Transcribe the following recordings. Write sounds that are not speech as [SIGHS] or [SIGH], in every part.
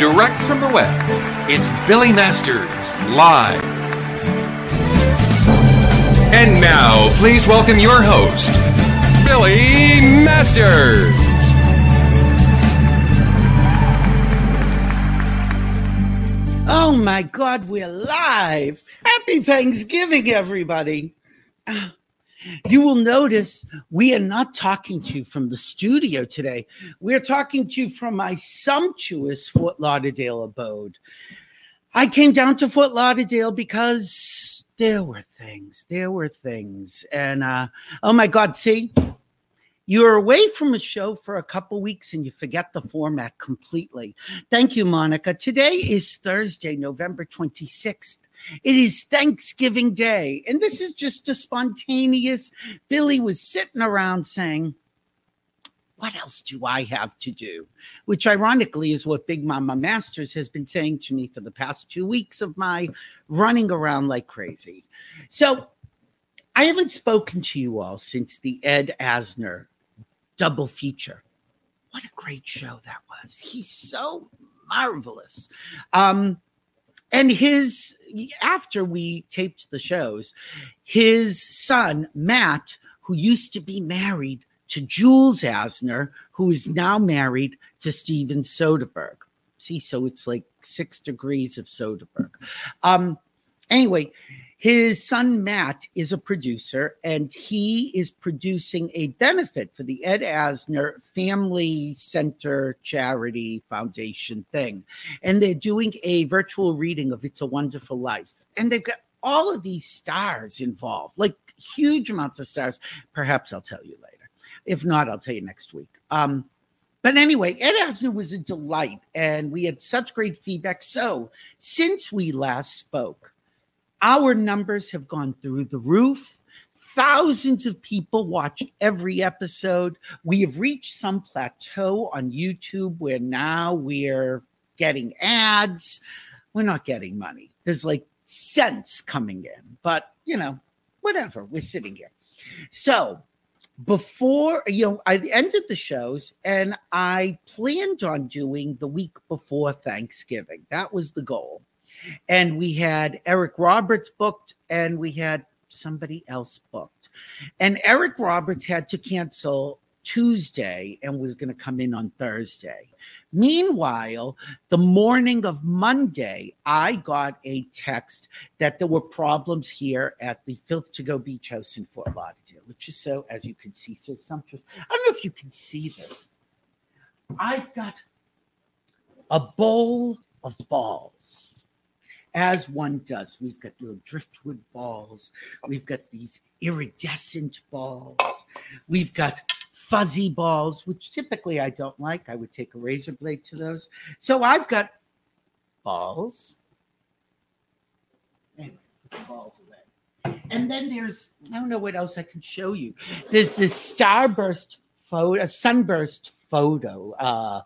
direct from the web, it's Billy Masters live. And now, please welcome your host, Billy Masters. Oh my God, we're live. Happy Thanksgiving, everybody. Ah, You will notice we are not talking to you from the studio today. We're talking to you from my sumptuous Fort Lauderdale abode. I came down to Fort Lauderdale because there were things, there were things. And uh, oh my God, see, you're away from a show for a couple weeks and you forget the format completely. Thank you, Monica. Today is Thursday, November 26th. It is Thanksgiving Day. And this is just a spontaneous. Billy was sitting around saying, What else do I have to do? Which, ironically, is what Big Mama Masters has been saying to me for the past two weeks of my running around like crazy. So, I haven't spoken to you all since the Ed Asner double feature. What a great show that was. He's so marvelous. Um, and his after we taped the shows, his son Matt, who used to be married to Jules Asner, who is now married to Steven Soderbergh. See, so it's like six degrees of Soderbergh. Um, anyway, his son Matt is a producer, and he is producing a benefit for the Ed Asner Family Center Charity Foundation thing. And they're doing a virtual reading of It's a Wonderful Life. And they've got all of these stars involved, like huge amounts of stars. Perhaps I'll tell you later. If not, I'll tell you next week. Um, but anyway, Ed Asner was a delight, and we had such great feedback. So, since we last spoke, our numbers have gone through the roof. Thousands of people watch every episode. We have reached some plateau on YouTube where now we're getting ads. We're not getting money. There's like cents coming in, but you know, whatever. We're sitting here. So, before you know, I ended the shows and I planned on doing the week before Thanksgiving. That was the goal and we had Eric Roberts booked, and we had somebody else booked. And Eric Roberts had to cancel Tuesday and was going to come in on Thursday. Meanwhile, the morning of Monday, I got a text that there were problems here at the Filth to Go Beach House in Fort Lauderdale, which is so, as you can see, so sumptuous. I don't know if you can see this. I've got a bowl of balls as one does. We've got little driftwood balls. We've got these iridescent balls. We've got fuzzy balls, which typically I don't like. I would take a razor blade to those. So I've got balls. Anyway, balls away. And then there's, I don't know what else I can show you. There's this starburst photo, a sunburst photo. Uh,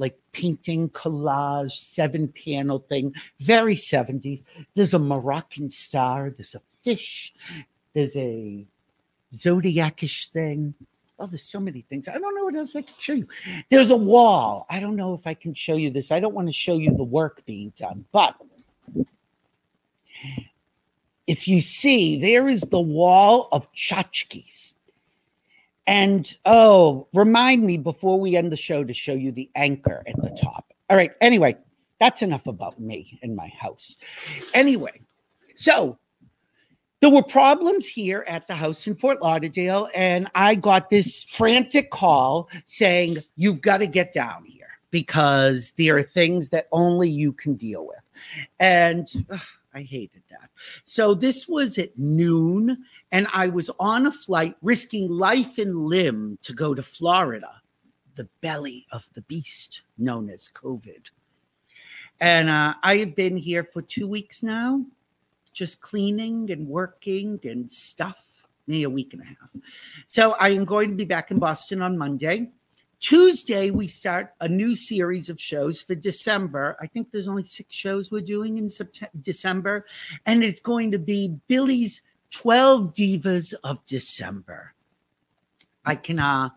like painting collage, seven panel thing, very 70s. There's a Moroccan star, there's a fish, there's a zodiacish thing. Oh, there's so many things. I don't know what else I can show you. There's a wall. I don't know if I can show you this. I don't want to show you the work being done, but if you see, there is the wall of tchotchkes. And oh, remind me before we end the show to show you the anchor at the top. All right. Anyway, that's enough about me and my house. Anyway, so there were problems here at the house in Fort Lauderdale, and I got this frantic call saying, You've got to get down here because there are things that only you can deal with. And ugh, I hated that. So this was at noon and I was on a flight risking life and limb to go to Florida, the belly of the beast known as COVID. And uh, I have been here for two weeks now, just cleaning and working and stuff, maybe a week and a half. So I am going to be back in Boston on Monday. Tuesday, we start a new series of shows for December. I think there's only six shows we're doing in September, December, and it's going to be Billy's 12 Divas of December. I can uh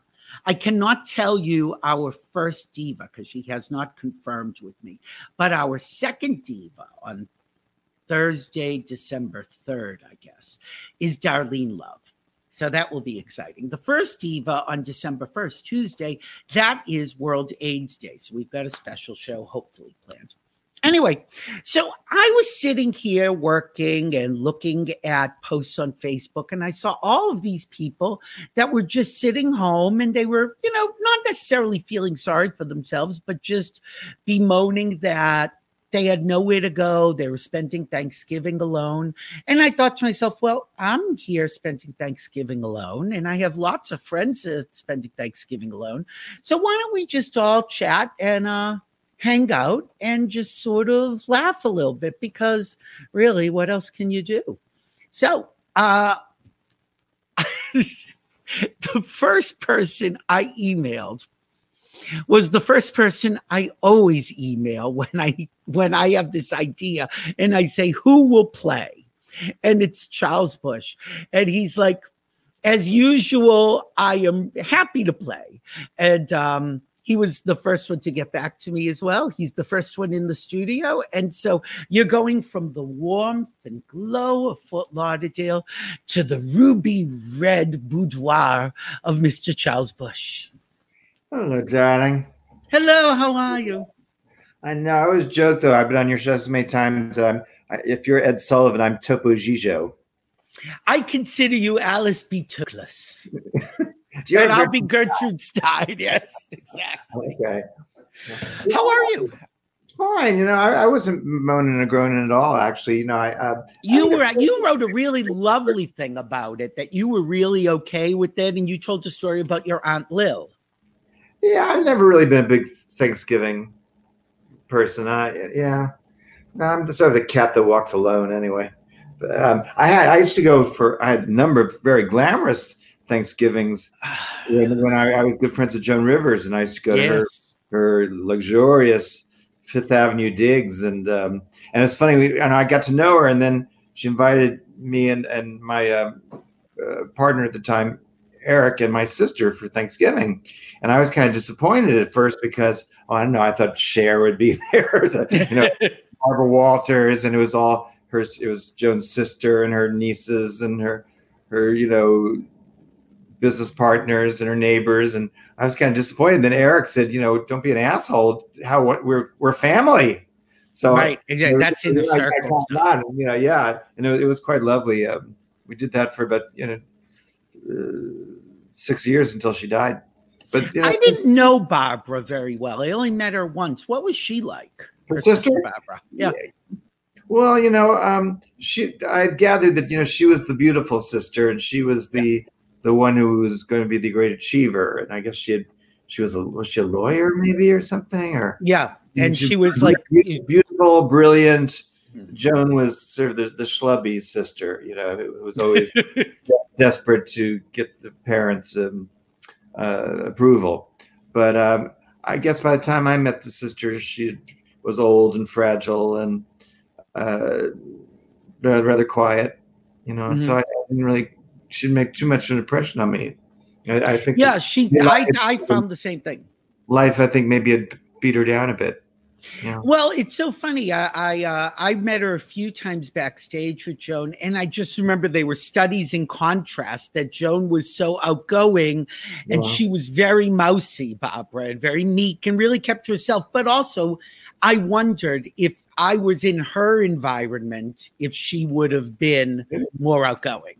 I cannot tell you our first diva because she has not confirmed with me, but our second diva on Thursday, December 3rd, I guess, is Darlene Love. So that will be exciting. The first diva on December 1st, Tuesday, that is World AIDS Day. So we've got a special show hopefully planned. Anyway, so I was sitting here working and looking at posts on Facebook, and I saw all of these people that were just sitting home and they were, you know, not necessarily feeling sorry for themselves, but just bemoaning that they had nowhere to go. They were spending Thanksgiving alone. And I thought to myself, well, I'm here spending Thanksgiving alone, and I have lots of friends spending Thanksgiving alone. So why don't we just all chat and, uh, hang out and just sort of laugh a little bit because really, what else can you do? So, uh, [LAUGHS] the first person I emailed was the first person I always email when I when I have this idea and I say who will play? And it's Charles Busch. And he's like as usual I am happy to play. And um he was the first one to get back to me as well. He's the first one in the studio. And so you're going from the warmth and glow of Fort Lauderdale to the ruby red boudoir of Mr. Charles Busch. Hello, darling. Hello, how are you? I know. I always joke, though. I've been on your show so many times. Um, if you're Ed Sullivan, I'm Topo Gigio. I consider you Alice B. [LAUGHS] And I'll be Gertrude Stein. [LAUGHS] Yes, exactly. Okay. How are you? Fine. You know, I, I, wasn't moaning and groaning at all. Actually, you know, I. Uh, you I were. You wrote a really lovely thing about it. That you were really okay with it, and you told a story about your aunt Lil. Yeah, I've never really been a big Thanksgiving person. I yeah, I'm sort of the cat that walks alone. Anyway, um, I had. I used to go for. I had a number of very glamorous Thanksgivings when, when I, I, was good friends with Joan Rivers, and I used to go yes. to her her luxurious Fifth Avenue digs, and um, and it's funny, we, and I got to know her, and then she invited me and and my um, uh, partner at the time, Eric, and my sister for Thanksgiving, and I was kind of disappointed at first because oh, I don't know, I thought Cher would be [LAUGHS] there, you know, [LAUGHS] Barbara Walters, and it was all her. It was Joan's sister and her nieces and her her you know business partners and her neighbors. And I was kind of disappointed. Then Eric said, you know, don't be an asshole. How what we're we're family. So right, exactly. That's in the circle. On, you know, yeah, and it, it was quite lovely. Um, we did that for about you know uh, six years until she died. But you know, I didn't know Barbara very well. I only met her once. What was she like? Her, her sister? sister Barbara. Yeah. yeah. Well, you know, um, she. I gathered that you know she was the beautiful sister, and she was the the one who was going to be the great achiever, and I guess she had she was a was she a lawyer maybe or something or yeah, and she, she was like beautiful, brilliant. Hmm. Joan was sort of the, the schlubby sister, you know, who, was always [LAUGHS] desperate to get the parents' um, uh, approval. But um, I guess by the time I met the sister, she was old and fragile and uh, rather quiet, you know. Mm-hmm. So I didn't really she didn't make too much of an impression on me. I, I think. Yeah, she. I, I found the same thing. Life, I think, maybe it beat her down a bit. Yeah. Well, it's so funny. I I, uh, I met her a few times backstage with Joan, and I just remember they were studies in contrast. That Joan was so outgoing, and she was very mousy, Barbara, and very meek, and really kept to herself. But also, I wondered if I was in her environment, if she would have been more outgoing.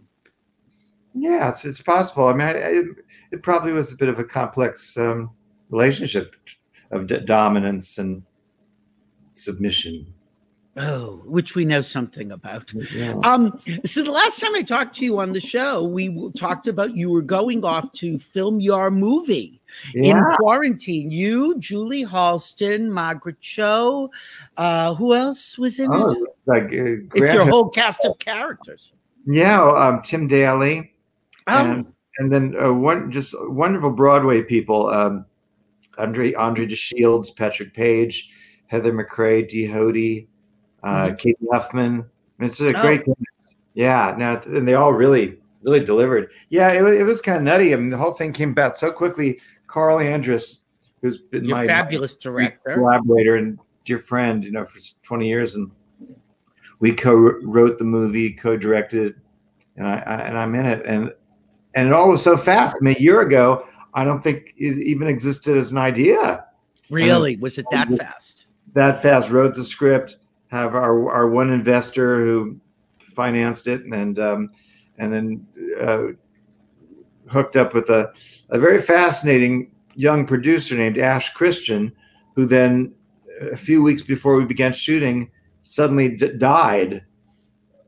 Yeah, it's, it's possible. I mean, I, it, it, probably was a bit of a complex um, relationship of d- dominance and submission. Oh, which we know something about. Yeah. Um, so the last time I talked to you on the show, we talked about you were going off to film your movie yeah. in quarantine. You, Julie Halston, Margaret Cho, uh, who else was in oh, it? Like uh, it's your whole cast of characters. Yeah, um, Tim Daly, Oh. And, and then uh, one just wonderful Broadway people, um, Andre Andre DeShields, Patrick Page, Heather MacRae, Dee Hoty, uh, mm-hmm. Cady Huffman. It's a oh. great, yeah. Now and they all really really delivered. Yeah, it was, it was kind of nutty. I mean, the whole thing came about so quickly. Carl Andress, who's been Your my fabulous director. collaborator and dear friend, you know, for 20 years, and we co-wrote the movie, co-directed, and I, I and I'm in it, and and it all was so fast. I mean, a year ago, I don't think it even existed as an idea Really? Was it that fast? that fast. Wrote the script, have our our one investor who financed it, and um, and then uh, hooked up with a a very fascinating young producer named Ash Christian, who then a few weeks before we began shooting suddenly d- died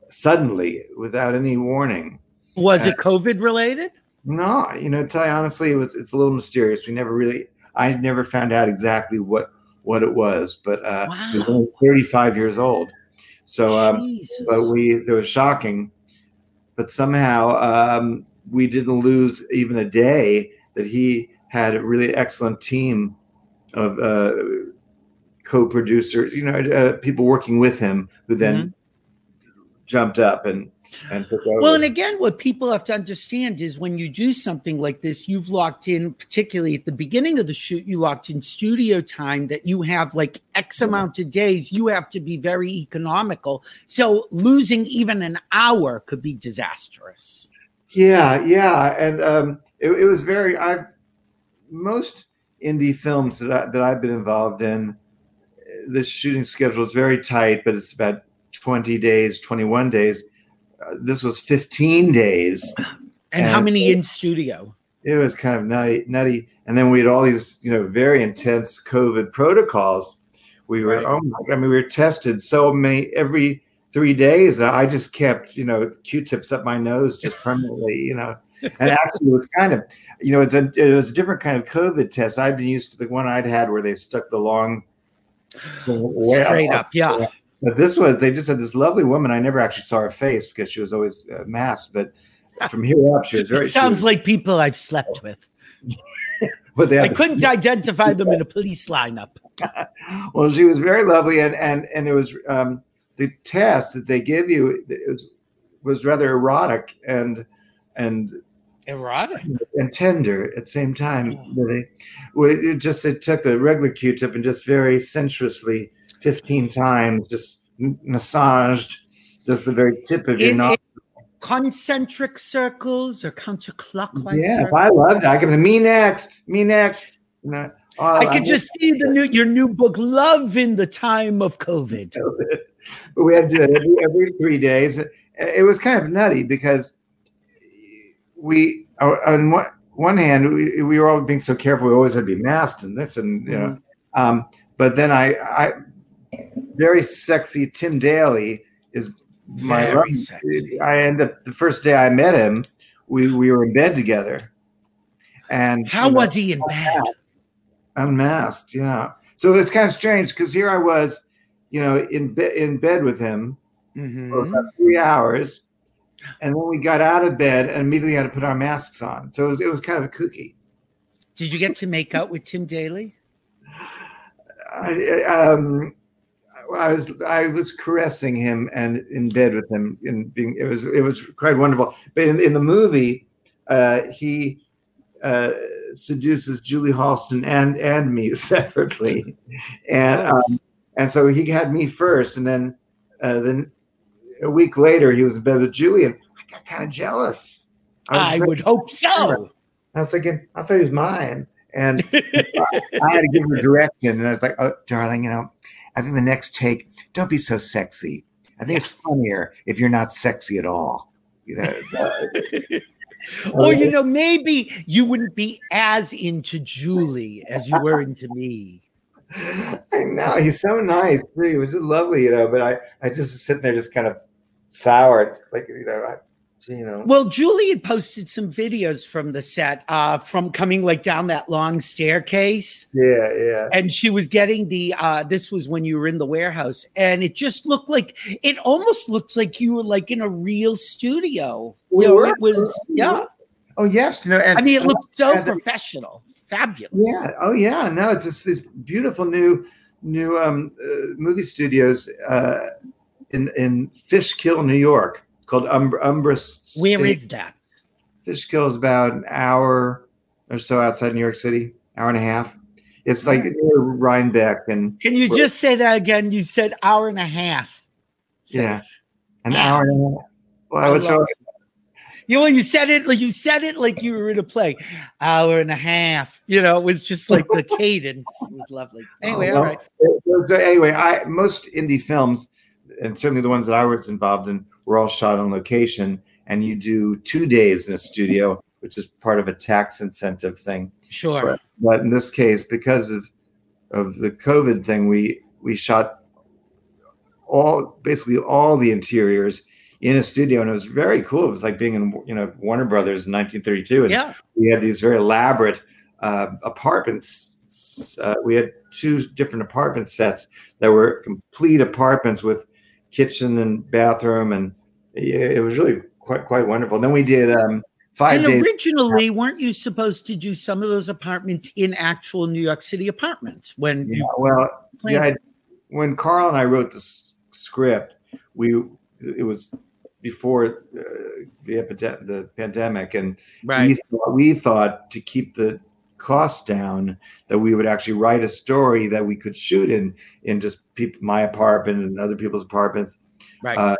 suddenly without any warning. Was it COVID related? No, you know, to tell you honestly, it was it's a little mysterious. We never really, I never found out exactly what what it was, but uh, he was only 35 years old. So, um, but we it was shocking, but somehow um, we didn't lose even a day. That he had a really excellent team of uh, co-producers, you know, uh, people working with him who then jumped up and and. Well, and again, what people have to understand is when you do something like this, you've locked in, particularly at the beginning of the shoot, you locked in studio time that you have like X amount of days. You have to be very economical. So losing even an hour could be disastrous. Yeah, yeah, and um, it, it was very. I've most indie films that I, that I've been involved in. The shooting schedule is very tight, but it's about twenty days, twenty one days. Uh, this was fifteen days. And how And- many in studio? It was kind of nutty, nutty. And then we had all these, you know, very intense COVID protocols. We were, Right. oh my, I mean, we were tested so many every three days. I just kept, you know, Q-tips up my nose just permanently, you know. [LAUGHS] And actually, it was kind of, you know, it's a it was a different kind of COVID test. I'd been used to the one I'd had where they stuck the long, way Straight up, yeah. But this was they just had this lovely woman. I never actually saw her face because she was always uh, masked. But from here up, she was very. It sounds like people I've slept with. [LAUGHS] But they I couldn't [LAUGHS] identify them in a police lineup. well, she was very lovely, and and and it was um, the test that they give you was was rather erotic and and Erotic. and tender at the same time. They, well, it just it took the regular Q-tip and just very sensuously fifteen times just massaged just the very tip of your In- nose. Concentric circles or counterclockwise Yeah, circles? I loved it. I could me next, me next. You know, oh, I could just see the new your new book, Love in the Time of COVID. [LAUGHS] we had to do it every, three days. It was kind of nutty because we, on one, one hand, we, we were all being so careful. We always had to be masked and this and you know. Um, but then I, I, very sexy Tim Daly is my Very sexy. I end up the first day I met him. We we were in bed together, and How you know, was he in bed? unmasked? Yeah. So it's kind of strange because here I was, you know, in bed in bed with him for Mhm. about three hours, and then we got out of bed and immediately had to put our masks on. So it was it was kind of a kooky. Did you get to make out with Tim Daly? I, um, I was I was caressing him and in bed with him and being it was it was quite wonderful. But in, in the movie, uh, he uh, seduces Julie Halston and and me [LAUGHS] separately, and um, and so he had me first, and then uh, then a week later he was in bed with Julie, and I got kind of jealous. I like- would hope so. I was thinking, I thought he was mine. And [LAUGHS] I had to give her direction. And I was like, oh, darling, you know, I think the next take, don't be so sexy. I think it's funnier if you're not sexy at all. You know, [LAUGHS] [LAUGHS] or you know, maybe you wouldn't be as into Julie as you were into me. [LAUGHS] I know he's so nice. too. He was just lovely, you know. But I, I just was sitting there, just kind of soured, like you know, I, you know. Well, Julie had posted some videos from the set, uh, from coming like down that long staircase. Yeah, yeah. and she was getting the uh this was when you were in the warehouse and it just looked like it almost looked like you were like in a real studio We you know, were. it was yeah Oh yes, you know. And i mean it looked so professional fabulous Yeah. Oh, yeah. No, it's just these beautiful new new um, uh, movie studios uh, in in Fishkill, New York, called Umbra. Umbra where State. is that Fishkill is about an hour or so outside New York City, hour and a half. It's like near Rhinebeck and Can you just say that again? You said hour and a half. Say Yeah. an hour and a half. Well, I I was so, You know, you said it like you said it like you were in a play. Hour and a half. You know, it was just like the [LAUGHS] cadence was lovely. Anyway, oh, well, all right. Uh, anyway, I most indie films, and certainly the ones that I was involved in, were all shot on location. And you do two days in a studio, which is part of a tax incentive thing. Sure. But, but in this case, because of of the COVID thing, we we shot all basically all the interiors in a studio, and it was very cool. It was like being in you know Warner Brothers in 1932, and Yeah. we had these very elaborate uh, apartments. Uh, we had two different apartment sets that were complete apartments with kitchen and bathroom, and it, it was really quite quite wonderful. And then we did um, five And days. originally, weren't you supposed to do some of those apartments in actual New York City apartments when Yeah, you well, yeah. it? When Carl and I wrote the script, we it was before uh, the epidemic, the pandemic, and we, thought, we thought to keep the costs down that we would actually write a story that we could shoot in in just peop my apartment and other people's apartments. Right. uh,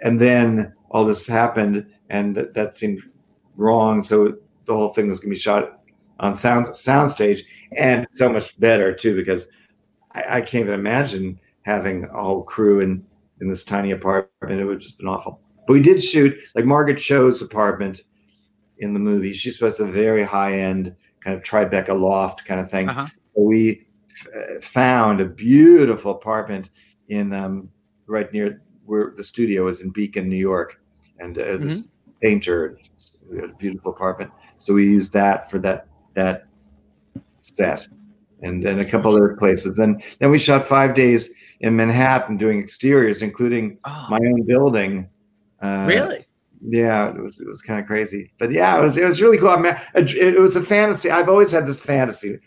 and then all this happened and that, that seemed wrong. So the whole thing was going to be shot on sound soundstage and so much better too because I, I can't even imagine having a whole crew in in this tiny apartment. It would just been awful. But we did shoot like margaret cho's apartment in the movie. She's supposed to a very high end kind of tribeca loft kind of thing Uh-huh. we f- found a beautiful apartment in um, right near where the studio is in Beacon, New York, and uh, Mm-hmm. painter we had a beautiful apartment. So we used that for that that set, and and a couple other places. Then then we shot five days in Manhattan doing exteriors, including Oh, my own building. Uh, really? Yeah, it was it was kind of crazy, but yeah, it was it was really cool. I mean, it, it was a fantasy. I've always had this fantasy,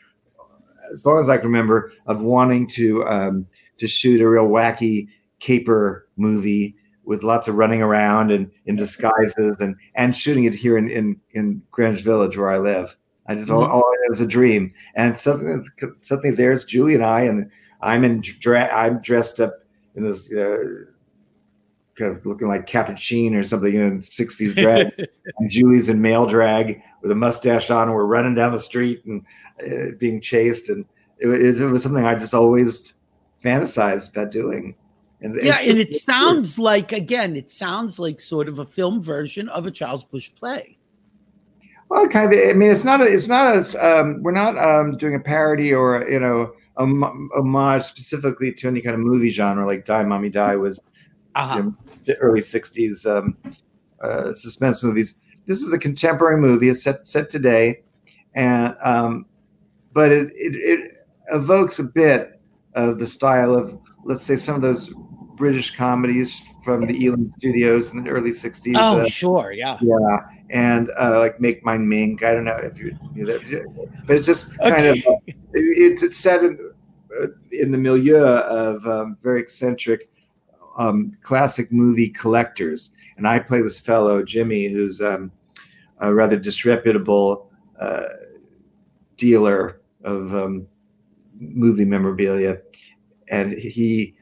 as long as I can remember, of wanting to um, to shoot a real wacky caper movie with lots of running around and in disguises and and shooting it here in in, in Greenwich Village where I live. I just all, Mhm. all it was a dream, and something something there's Julie and I, and I'm in dra- I'm dressed up in this. Uh, Kind of looking like Capucine or something, you know, 60s drag [LAUGHS] and Julie's in male drag with a mustache on, and we're running down the street and uh, being chased, and it, was- it was something I just always fantasized about doing. And yeah, and it sounds like again, it sounds like sort of a film version of a Charles Busch play. well, kind of. I mean, it's not. A, it's not as. Um, we're not um, doing a parody or you know a hom- homage specifically to any kind of movie genre like Die Mommy Die was Uh-huh. you know, early '60s um, uh, suspense movies. This is a contemporary movie. It's set set today, and um, but it, it it evokes a bit of the style of let's say some of those British comedies from the Ealing Studios in the early '60s. Oh, uh, sure, yeah. yeah, and uh, like Make Mine Mink. I don't know if you knew that, but it's just kind Okay. of it, it's it's set in uh, in the milieu of um, very eccentric um, classic movie collectors, and I play this fellow Jimmy, who's um, a rather disreputable uh, dealer of um, movie memorabilia, and he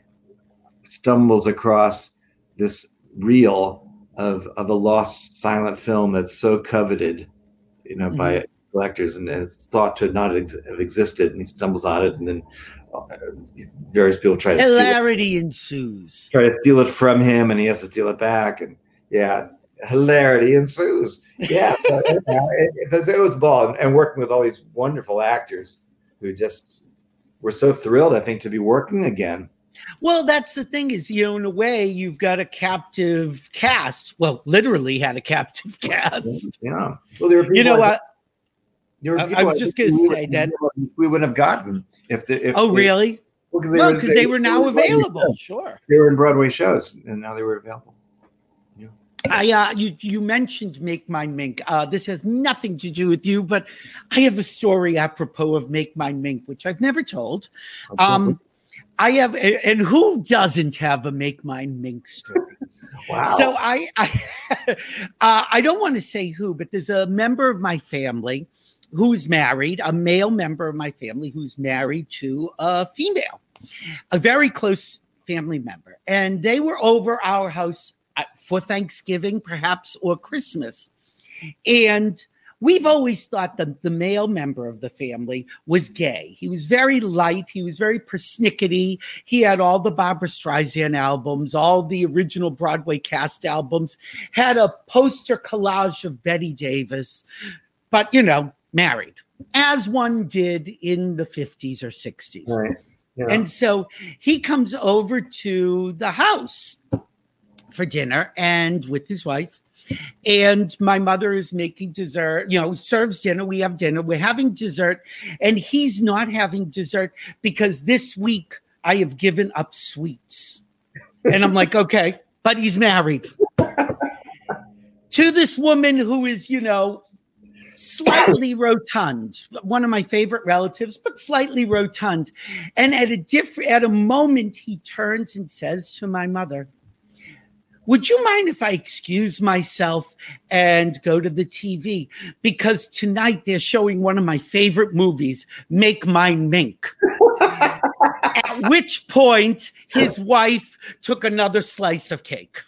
stumbles across this reel of of a lost silent film that's so coveted, you know, by collectors, and it's thought to not ex- have existed. And he stumbles on it, and then Uh, various people try to steal it, Hilarity ensues. try to steal it from him, and he has to steal it back. And yeah, hilarity ensues. Yeah, [LAUGHS] you know, uh, it, it, was- it was a ball, and working with all these wonderful actors who just were so thrilled, I think, to be working again. Well, that's the thing is, you know, in a way, you've got a captive cast. Well, literally had a captive [LAUGHS] cast. Yeah. Well, there were You know I- what? Were I- I was just gonna say that- we wouldn't have gotten if the if Oh, they- really? well because Well, because they were now available. shows. Sure. They were in Broadway shows, and now they were available. I uh, you you mentioned Make Mine Mink. Uh, this has nothing to do with you, but I have a story apropos of Make Mine Mink, which I've never told. Um, I have, and who doesn't have a make mine mink story? [LAUGHS] Wow. So I, I, [LAUGHS] uh, I don't want to say who, but there's a member of my family who's married, a male member of my family who's married to a female, a very close family member, and they were over our house uh, for Thanksgiving, perhaps, or Christmas, and we've always thought that the male member of the family was gay. He was very light. He was very persnickety. He had all the Barbra Streisand albums, all the original Broadway cast albums, had a poster collage of Bette Davis, but you know, married, as one did in the 50s or 60s. Right. Yeah. And so he comes over to the house for dinner and with his wife. And my mother is making dessert, you know, serves dinner. We have dinner. We're having dessert. And he's not having dessert because this week I have given up sweets. And I'm like, okay, but he's married [LAUGHS] to this woman who is, you know, slightly rotund, one of my favorite relatives, but slightly rotund. And at a different at a moment, he turns and says to my mother, Would you mind if I excuse myself and go to the TV? Because tonight they're showing one of my favorite movies, Make Mine Mink. [LAUGHS] at which point his wife took another slice of cake.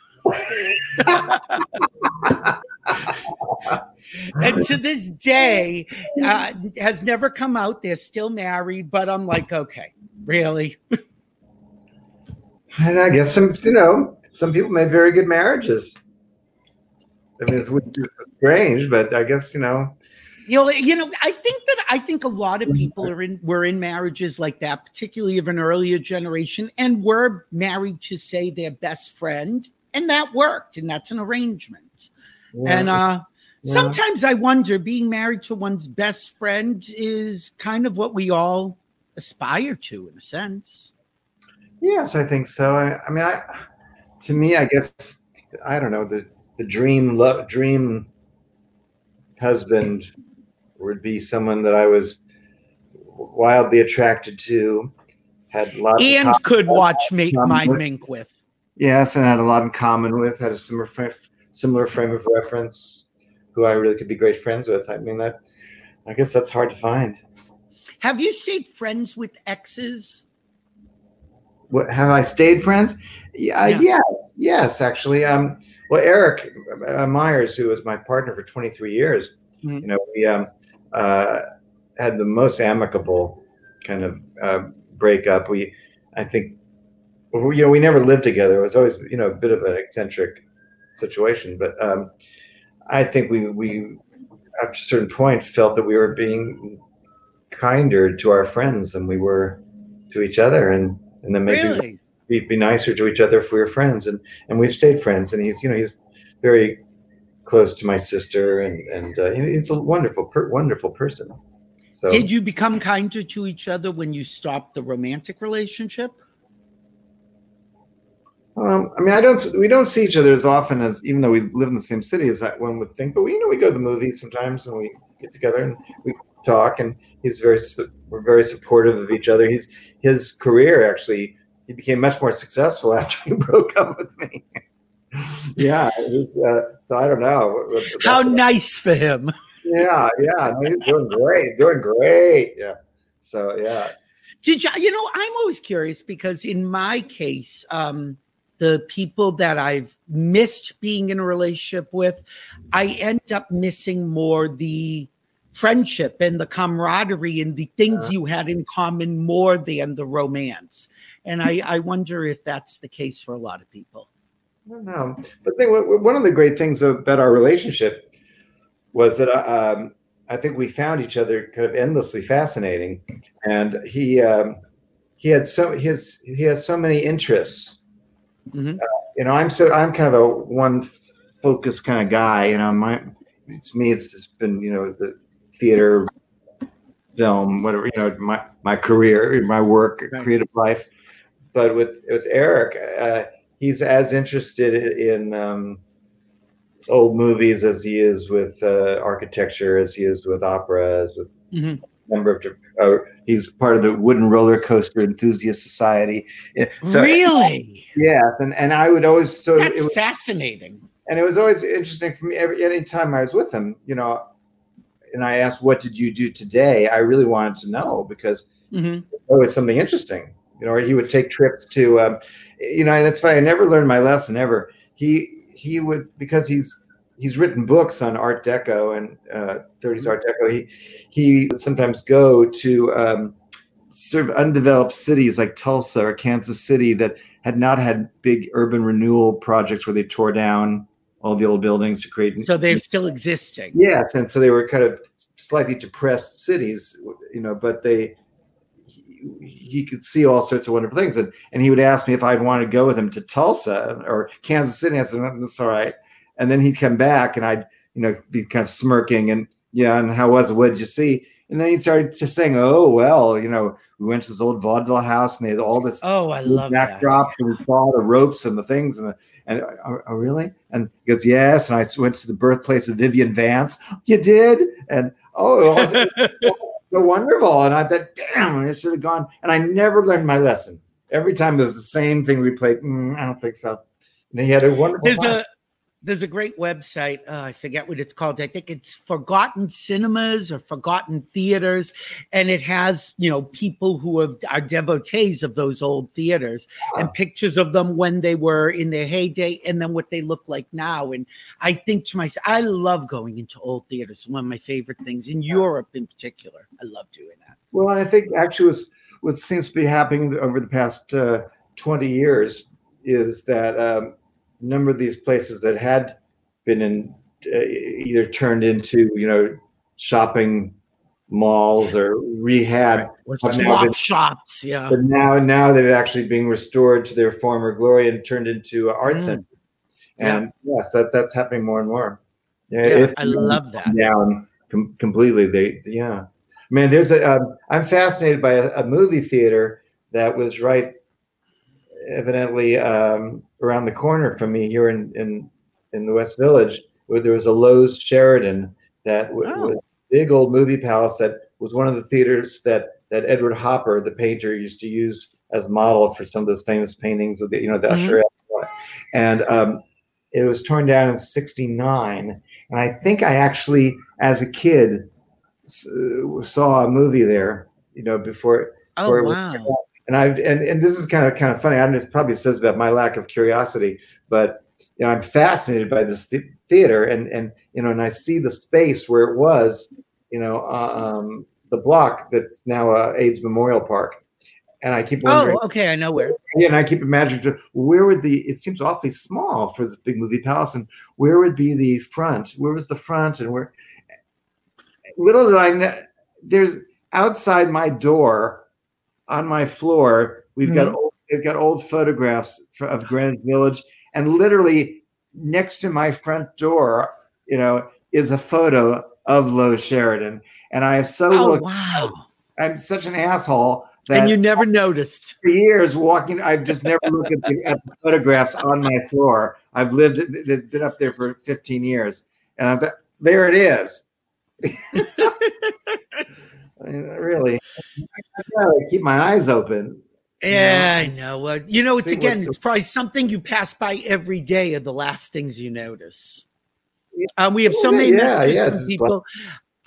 And to this day uh, has never come out they're still married but i'm like okay really And I guess some, you know, some people made very good marriages. I mean, it's, it's strange, but I guess you know. you know you know i think that i think a lot of people are in were in marriages like that particularly of an earlier generation and were married to say their best friend and that worked and that's an arrangement and uh Yeah. sometimes i wonder being married to one's best friend is kind of what we all aspire to in a sense Yes, I think so. I, I mean, I to me, I guess I don't know the the dream love dream husband would be someone that I was wildly attracted to. Had lots and could watch make my mink with yes, and I had a lot in common with. Had a similar frame, similar frame of reference. Who I really could be great friends with. I mean that. I guess that's hard to find. have you stayed friends with exes What have I stayed friends? Yeah, Yeah. yeah, yes, actually. Um, well, Eric uh, Myers, who was my partner for 23 years, Mhm. you know, we um, uh, had the most amicable kind of uh, breakup. We, I think, well, you know, we never lived together. It was always, you know, a bit of an eccentric situation, but um, I think we we at a certain point felt that we were being kinder to our friends than we were to each other, and and then maybe really? we'd be nicer to each other if we were friends and and we've stayed friends and he's you know he's very close to my sister and and uh, he's a wonderful per- wonderful person. So did you become kinder to each other when you stopped the romantic relationship um, i mean i don't we don't see each other as often as even though we live in the same city as that one would think but we you know we go to the movies sometimes and we get together and we talk and he's very we're very supportive of each other. He's his career actually he became much more successful [LAUGHS] after he broke up with me. Yeah. [LAUGHS] Was, uh, so i don't know. How nice for him. Yeah, yeah, no, he's doing great, doing great. Yeah. So yeah, Did you, you know, I'm always curious because in my case, um, the people that I've missed being in a relationship with, I end up missing more the friendship and the camaraderie and the things you had in common more than the romance. And I, I wonder if that's the case for a lot of people. I don't know. But thing, one of the great things about our relationship was that uh, um, I think we found each other kind of endlessly fascinating, and he um, he had so his he has so many interests. Mhm. Uh, you know, I'm so I'm kind of a one focus kind of guy. You know, my it's me. It's just been you know the theater, film, whatever. You know, my my career, my work, Right. creative life. But with with Eric, uh, he's as interested in um, old movies as he is with uh, architecture, as he is with opera, as with Mhm. member of. Uh, he's part of the Wooden Roller Coaster Enthusiast Society. So, really? Yeah, and and I would always so That's it was, fascinating. and it was always interesting for me. Every any time I was with him, you know, and I asked, "What did you do today?" I really wanted to know because Mhm. oh, it's something interesting. You know, or he would take trips to, um, you know, and it's funny. I never learned my lesson ever. He he would because he's he's written books on Art Deco and uh, 30s Art Deco. He he would sometimes go to um, sort of undeveloped cities like Tulsa or Kansas City that had not had big urban renewal projects where they tore down all the old buildings to create So they're still existing. Yes, and so they were kind of slightly depressed cities, you know, but they he, he could see all sorts of wonderful things, and and he would ask me if I'd want to go with him to Tulsa or Kansas City. I said that's all right, and then he'd come back, and I'd you know be kind of smirking and yeah, and how was it? What did you see? And then he started to saying, "Oh well, you know, we went to this old vaudeville house, and they had all this Oh, I love that. backdrop and we saw the ropes and the things and the, and oh, oh, really? And he goes yes. And I went to the birthplace of Vivian Vance. You did? And oh [LAUGHS] so wonderful. And I thought damn I should have gone. And I never learned my lesson. Every time it was the same thing we played "Mm, I don't think so. And he had a wonderful There's a there's a great website. Uh, I forget what it's called. I think it's Forgotten Cinemas or Forgotten Theaters, and it has you know people who have are devotees of those old theaters and pictures of them when they were in their heyday, and then what they look like now. And I think to myself, I love going into old theaters. One of my favorite things in Europe, in particular. I love doing that. Well, and I think actually what seems to be happening over the past uh, 20 years is that um, a number of these places that had been in uh, either turned into, you know, shopping malls or rehab, Or I've never swap been- shops, yeah. but now now they're actually being restored to their former glory and turned into art Mm. centers. And yes, that that's happening more and more. Yeah, Yeah, I love that. down com- completely. They, yeah, man. There's a. Um, I'm fascinated by a, a movie theater that was right, evidently um, around the corner from me here in in in the West Village, where there was a Loew's Sheridan that w- Oh. was a big old movie palace that was one of the theaters that that Edward Hopper, the painter, used to use as model for some of those famous paintings of the you know the Mhm. Usher. And um, it was torn down in '69, and I think I actually, as a kid, s- saw a movie there. You know, before Oh was- wow. And I've and and this is kind of kind of funny. I don't know. It probably says about my lack of curiosity, but you know, I'm fascinated by this th- theater, and and you know, and I see the space where it was. You know, um, the block that's now uh, AIDS Memorial Park, and I keep wondering. Oh, okay. I know where. Yeah, and I keep imagining where would the it seems awfully small for this big movie palace, and where would be the front? Where was the front, and where? Little did I know, there's outside my door, on my floor, we've got mm-hmm. old, they've got old photographs of Greenwich Village, and literally next to my front door, you know, is a photo of Loew Sheridan, and I have so Oh looked. wow. I'm such an asshole that And you never noticed. for years walking i've just never looked at the, at the photographs on my floor i've lived it's been up there for 15 years and I'm, there it is [LAUGHS] really I gotta keep my eyes open Yeah, I know. Well, you know, it's See again, what's- it's probably something you pass by every day of the last things you notice. Um, we have so many yeah, messages yeah, from it's people.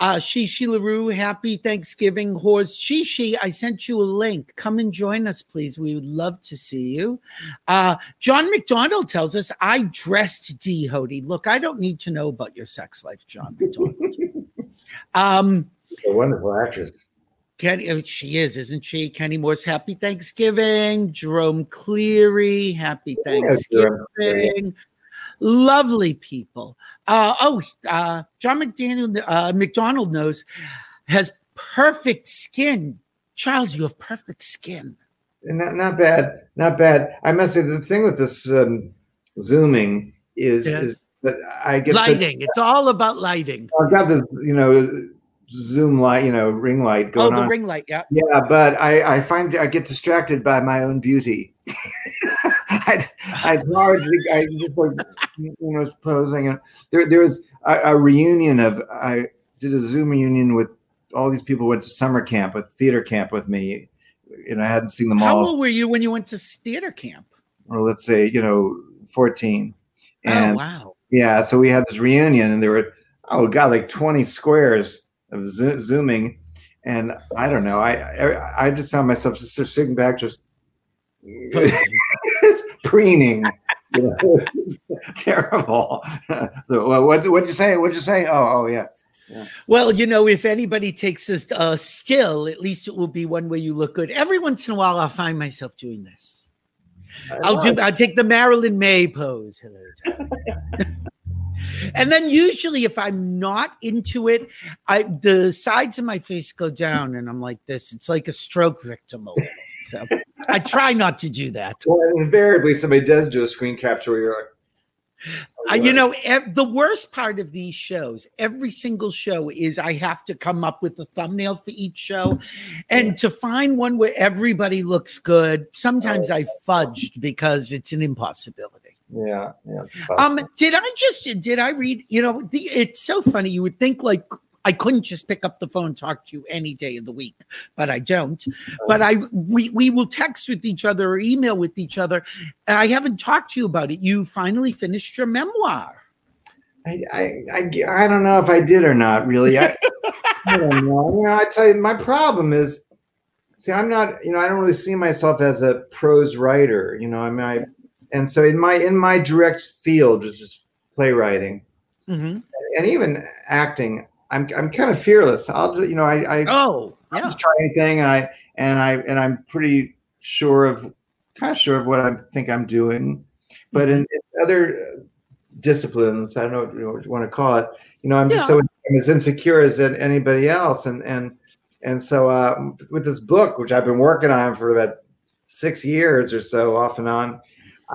Uh, Chi Chi LaRue, happy Thanksgiving. Horse Chi Chi, I sent you a link. Come and join us, please. We would love to see you. Uh, John McDonald tells us, I dressed Dee Hoty. Look, I don't need to know about your sex life, John McDonald. [LAUGHS] um, a wonderful actress Kenny, oh, she is, isn't she? Kenny Moore's Happy Thanksgiving. Jerome Cleary, Happy Yeah, Cleary. Thanksgiving. Lovely people. Uh, oh, uh, John McDaniel, uh, McDonald knows has perfect skin. Charles, you have perfect skin. not, not bad not bad i must say the thing with this um, zooming is Yes. is that i get such- lighting. it's all about lighting. i've got this you know zoom light you know ring light oh, going on. Oh, the on ring light. Yeah. Yeah, but I, I find I get distracted by my own beauty. [LAUGHS] I, I, it's hard. I just like you know posing and there there was a, a reunion of I did a Zoom reunion with all these people went to summer camp with theater camp with me. and I hadn't seen them How all. How old were you when you went to theater camp? or let's say you know 14 and oh wow. yeah so we had this reunion and there were oh god like 20 squares of zo- zooming and i don't know i i, I just found myself just sitting back just [LAUGHS] [LAUGHS] preening you know, it was terrible [LAUGHS] so what what'd you say what'd you say oh oh yeah Well, you know, if anybody takes st- uh, still, at least it will be one way you look good. Every once in a while, I'll find myself doing this. I'll do. I'll take the Marilyn Maye pose. Hello. And then usually, if I'm not into it, I the sides of my face go down, and I'm like this. It's like a stroke victim. Little. So I try not to do that. well, invariably somebody does do a screen capture where you're like Uh, you know, ev- the worst part of these shows, every single show is I have to come up with a thumbnail for each show. And to find one where everybody looks good, sometimes I fudged because it's an impossibility. Yeah yeah Um, did I just did I read? You know, the, it's so funny. You would think like I couldn't just pick up the phone and talk to you any day of the week, but I don't. But I we we will text with each other or email with each other. I haven't talked to you about it. You finally finished your memoir. I, I, I, I don't know if I did or not, really. I, [LAUGHS] I don't know. You know, I tell you, my problem is, see, I'm not, you know, I don't really see myself as a prose writer. You know, I mean, I, and so in my in my direct field, which is playwriting Mhm. and even acting, I'm I'm kind of fearless. I'll just, you know, I, I Oh, I'll just try anything, and I and I and I'm pretty sure of kind of sure of what I think I'm doing. But in, in other disciplines, I don't know what you, want to call it. You know, I'm just so I'm as insecure as anybody else, and and and so uh, with this book, which I've been working on for about six years or so, off and on,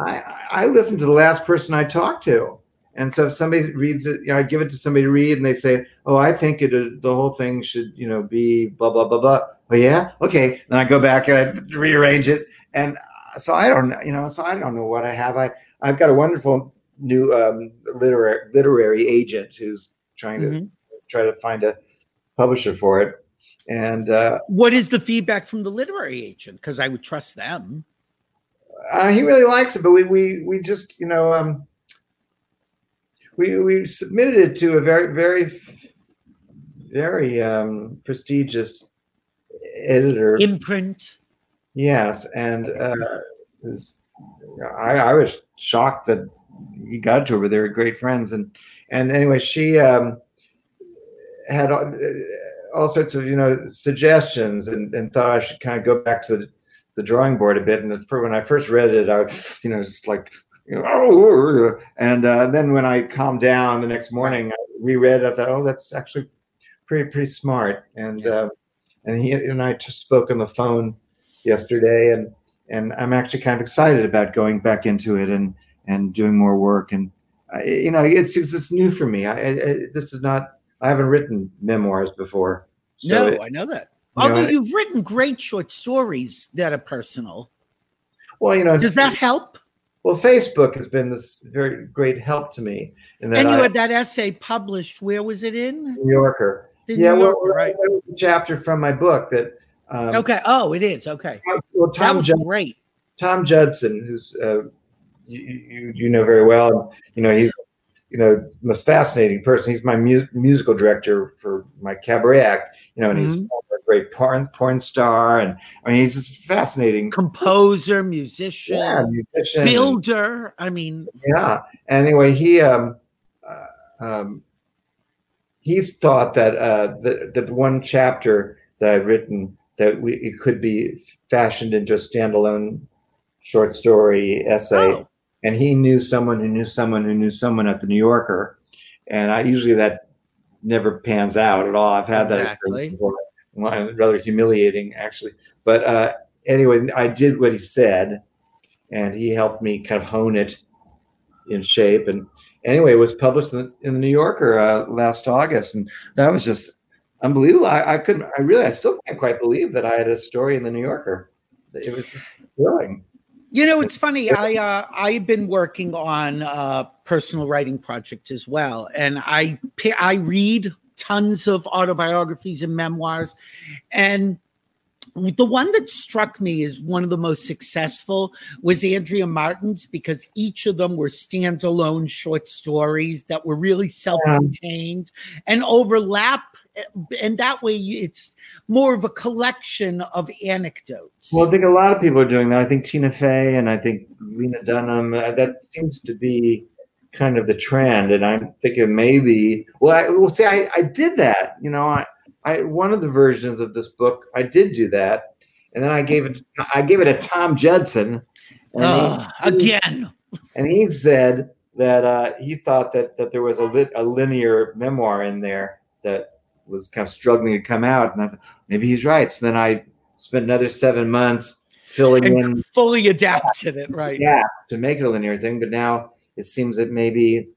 I I listen to the last person I talked to. And so if somebody reads it, you know, I give it to somebody to read and they say, Oh, I think it the whole thing should, you know, be blah, blah, blah, blah. Oh yeah. Okay. Then I go back and I [LAUGHS] rearrange it. And uh, so I don't know, you know, so I don't know what I have. I, I've got a wonderful new um, literary, literary agent who's trying to Mhm. try to find a publisher for it. And uh, What is the feedback from the literary agent? Because I would trust them. Uh, he really likes it, but we, we, we just, you know, um, we, we submitted it to a very, very, very um, prestigious editor. Imprint. Yes, and uh, was- I, I was shocked that he got to her. They were great friends, and and anyway, she um, had all, all sorts of you know suggestions, and, and thought I should kind of go back to the, the drawing board a bit. And for when I first read it, I was you know just like. You know, oh, and uh, then when I calmed down the next morning, I reread. it. I thought, "Oh, that's actually pretty pretty smart." And uh, and he and I just spoke on the phone yesterday, and and I'm actually kind of excited about going back into it and and doing more work. And I, you know, it's it's, it's new for me. I, I, this is not. I haven't written memoirs before. So no, it- I know that. You know, Although you've written great short stories that are personal. well, you know, Does that help? well, Facebook has been this very great help to me. That And you I, had that essay published. Where was it in? New Yorker. The yeah, New well, right. that was a chapter from my book that. Um, Okay. Oh, it is. Okay. Well, That Tom Jud- great. Tom Judson, who's uh, you, you you know very well. You know he's you know most fascinating person. He's my mu- musical director for my cabaret act. You know, and he's a great porn porn star, and I mean he's just fascinating. Composer, musician, Yeah, musician. builder. I mean, yeah. Anyway, he um, uh, um, he's thought that uh, that that one chapter that I've written that we it could be fashioned into a standalone short story essay. oh, and he knew someone who knew someone who knew someone at the New Yorker, and I usually that never pans out at all. I've had that Exactly. experience before. Well, rather humiliating actually. But uh, anyway, I did what he said, and he helped me kind of hone it in shape. And anyway, it was published in the, in the New Yorker uh, last August, and that was just unbelievable. I, I couldn't. I really, I still can't quite believe that I had a story in the New Yorker. It was thrilling. you know, it's funny. I uh, I've been working on a personal writing project as well, and I I read tons of autobiographies and memoirs. And the one that struck me as one of the most successful was Andrea Martin's because each of them were standalone short stories that were really self-contained and overlap and that way it's more of a collection of anecdotes. Well, I think a lot of people are doing that. I think Tina Fey and I think Lena Dunham, uh, that seems to be kind of the trend. And I'm thinking maybe, well, I will say I, I did that, you know, I, I one of the versions of this book, I did do that, and then I gave it I gave it to Tom Judson. Uh, he, again, and he said that uh, he thought that that there was a, lit, a linear memoir in there that was kind of struggling to come out, and I thought maybe he's right. So then I spent another seven months filling and in, fully adapted it, right? Yeah, to make it a linear thing. But now it seems that maybe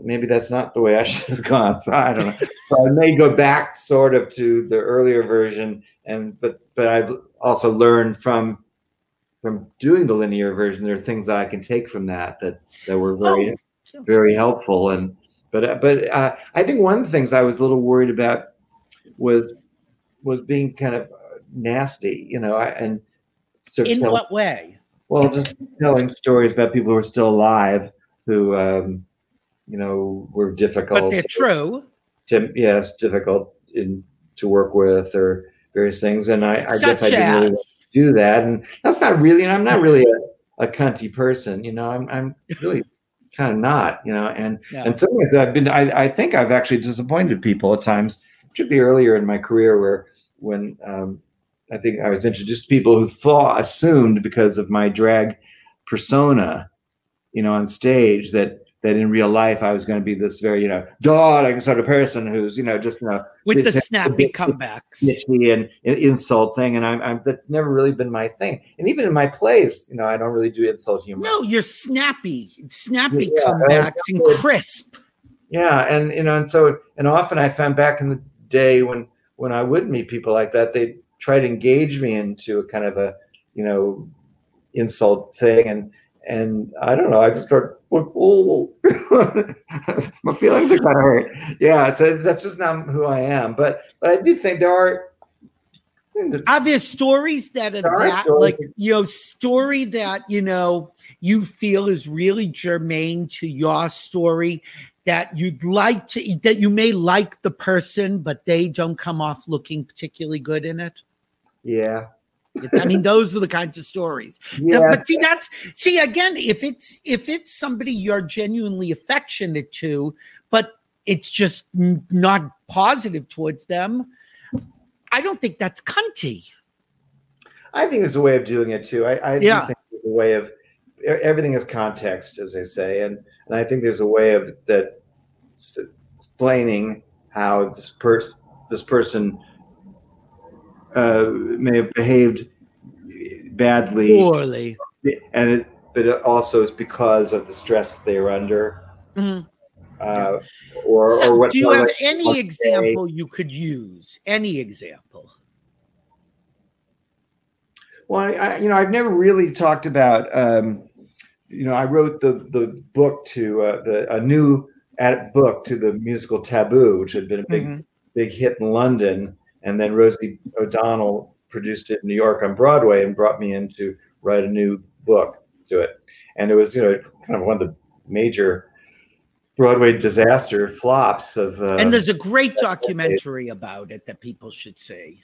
maybe that's not the way I [LAUGHS] should have gone. So I don't know. so I may go back sort of to the earlier version, and but but I've also learned from from doing the linear version. There are things that I can take from that that that were very oh, very helpful. And but but uh, I think one of the things I was a little worried about was was being kind of nasty, you know, and in what way? Well, just telling stories about people who are still alive who um, you know, were difficult. But they're true. To, yes, difficult in to work with or various things. And I, I guess I didn't really do that. And that's not really, and I'm not really a, a cunty person, you know, I'm, I'm really kind of not, you know, and, and sometimes I've been, I, I think I've actually disappointed people at times, particularly earlier in my career where, when, um, I think I was introduced to people who thought, assumed because of my drag persona, you know, on stage that that in real life I was going to be this very, you know, darling sort of person who's, you know, just, you know, with the snappy comebacks, and, and insult thing. And I'm, I'm, that's never really been my thing. And even in my plays, you know, I don't really do insult humor. No, you're snappy, snappy yeah, comebacks and crisp. Yeah. And, you know, and so, and often I found back in the day when, when I would meet people like that, they would try to engage me into a kind of a, you know, insult thing. And, and I don't know. I just start. Oh, [LAUGHS] my feelings are kind of hurt. Yeah, so that's just not who I am. But but I do think there are. Hmm, are there stories that are, are that stories. like you know story that you know you feel is really germane to your story that you'd like to that you may like the person but they don't come off looking particularly good in it? Yeah, I mean, those are the kinds of stories. Yeah. But see, that's see again, if it's if it's somebody you're genuinely affectionate to, but it's just not positive towards them, I don't think that's cunty. I think there's a way of doing it too. I, I yeah. think there's a way of everything is context, as they say, and and I think there's a way of that explaining how this person this person uh, may have behaved badly, poorly, and it, but it also is because of the stress they are under. Mm-hmm. Uh, or, so or what? Do you have any example you could use? Any example? Well, I, I, you know, I've never really talked about. Um, you know, I wrote the the book to uh, the a new at book to the musical Taboo, which had been a big mm-hmm. big hit in London and then Rosie O'Donnell produced it in New York on Broadway and brought me in to write a new book to it. And it was, you know, kind of one of the major Broadway disaster flops of. Uh, and there's a great documentary about it that people should see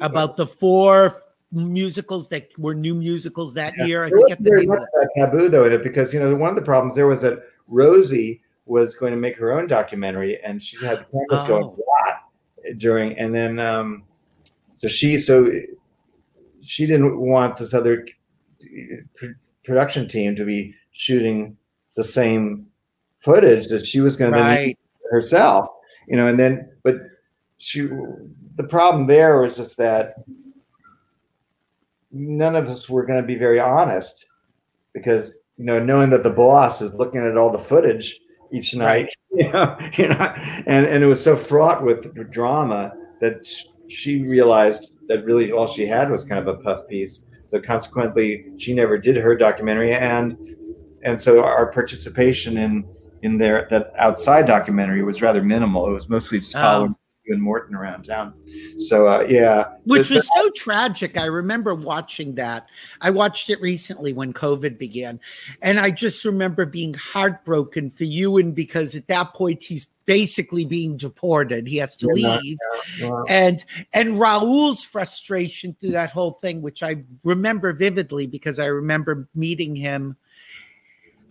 about the four musicals that were new musicals that yeah. year. I forget the name of it. Taboo though in it because you know one of the problems there was that Rosie was going to make her own documentary and she had the cameras oh. going during, and then um, so she so she didn't want this other pr- production team to be shooting the same footage that she was going right. to herself, you know, and then but she the problem there was just that none of us were going to be very honest because you know knowing that the boss is looking at all the footage each night, you know, you know, and and it was so fraught with drama that she realized that really all she had was kind of a puff piece. So consequently, she never did her documentary, and and so our participation in in their that outside documentary was rather minimal. It was mostly just Oh. following and Morton around town. So uh, yeah, which was so tragic. I remember watching that. I watched it recently when COVID began, and I just remember being heartbroken for Euan because at that point he's basically being deported. He has to Yeah, leave, uh, and and Raul's frustration through that whole thing, which I remember vividly because I remember meeting him.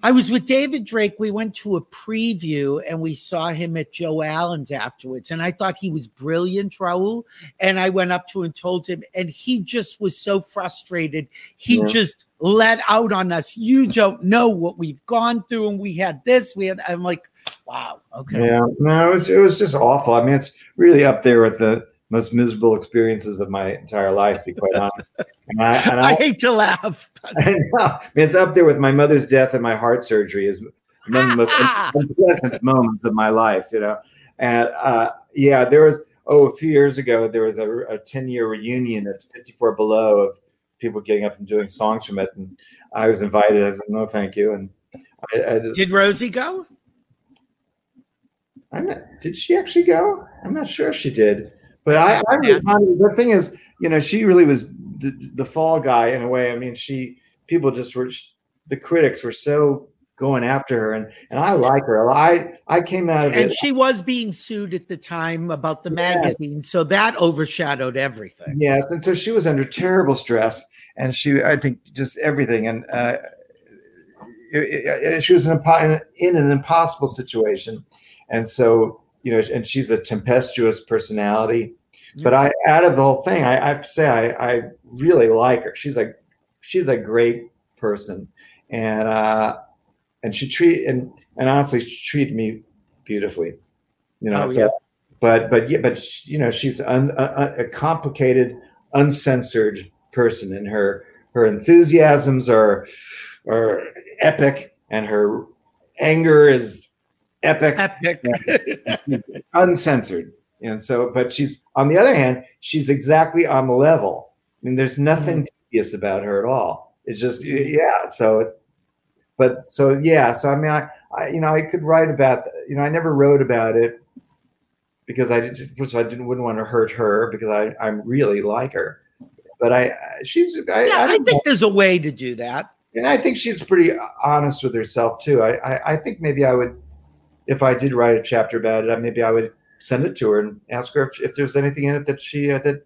I was with David Drake. We went to a preview and we saw him at Joe Allen's afterwards. And I thought he was brilliant, Raul. And I went up to him and told him, and he just was so frustrated. He Yeah. just let out on us. You don't know what we've gone through. And we had this, we had, I'm like, wow, okay. Yeah, no, it was it was just awful. I mean, it's really up there with the most miserable experiences of my entire life, to be quite honest. And I, and [LAUGHS] I I, hate to laugh. but- [LAUGHS] I know. It's up there with my mother's death and my heart surgery is among the most [LAUGHS] unpleasant moments of my life, you know. And uh, yeah, there was oh, a few years ago there was a, a ten year reunion at 54 Below of people getting up and doing songs from it, and I was invited. I said no, thank you, and I, I just Did Rosie go? I'm not, did she actually go? I'm not sure if she did, but I, I Yeah. The thing is, you know, she really was the, the fall guy in a way. I mean, she people just were the critics were so going after her, and and I like her. I I came out of it And it. she was being sued at the time about the Yes. magazine. So that overshadowed everything. Yes, and so she was under terrible stress, and she, I think, just everything, and uh, it- it- she was in, a, in an impossible situation, and so you know, and she's a tempestuous personality. But I, out of the whole thing, I, I have to say, I, I really like her. She's like, she's a great person, and uh, and she treat and and honestly, she treated me beautifully. You know, Oh, so- yeah. but but yeah, but sh- you know, she's un, a, a complicated, uncensored person, and her her enthusiasms are are epic, and her anger is epic, Epic. [LAUGHS] uncensored. And so, but she's on the other hand, she's exactly on the level. I mean, there's nothing mm-hmm. tedious about her at all. It's just yeah. So, but so yeah. So I mean, I, I you know I could write about you know I never wrote about it because I did first of all, I didn't wouldn't want to hurt her because I I really like her. But I she's I, yeah, I, I don't know. think there's a way to do that. and I think she's pretty honest with herself too. I, I I think maybe I would if I did write a chapter about it, maybe I would send it to her and ask her if, if there's anything in it that she uh, that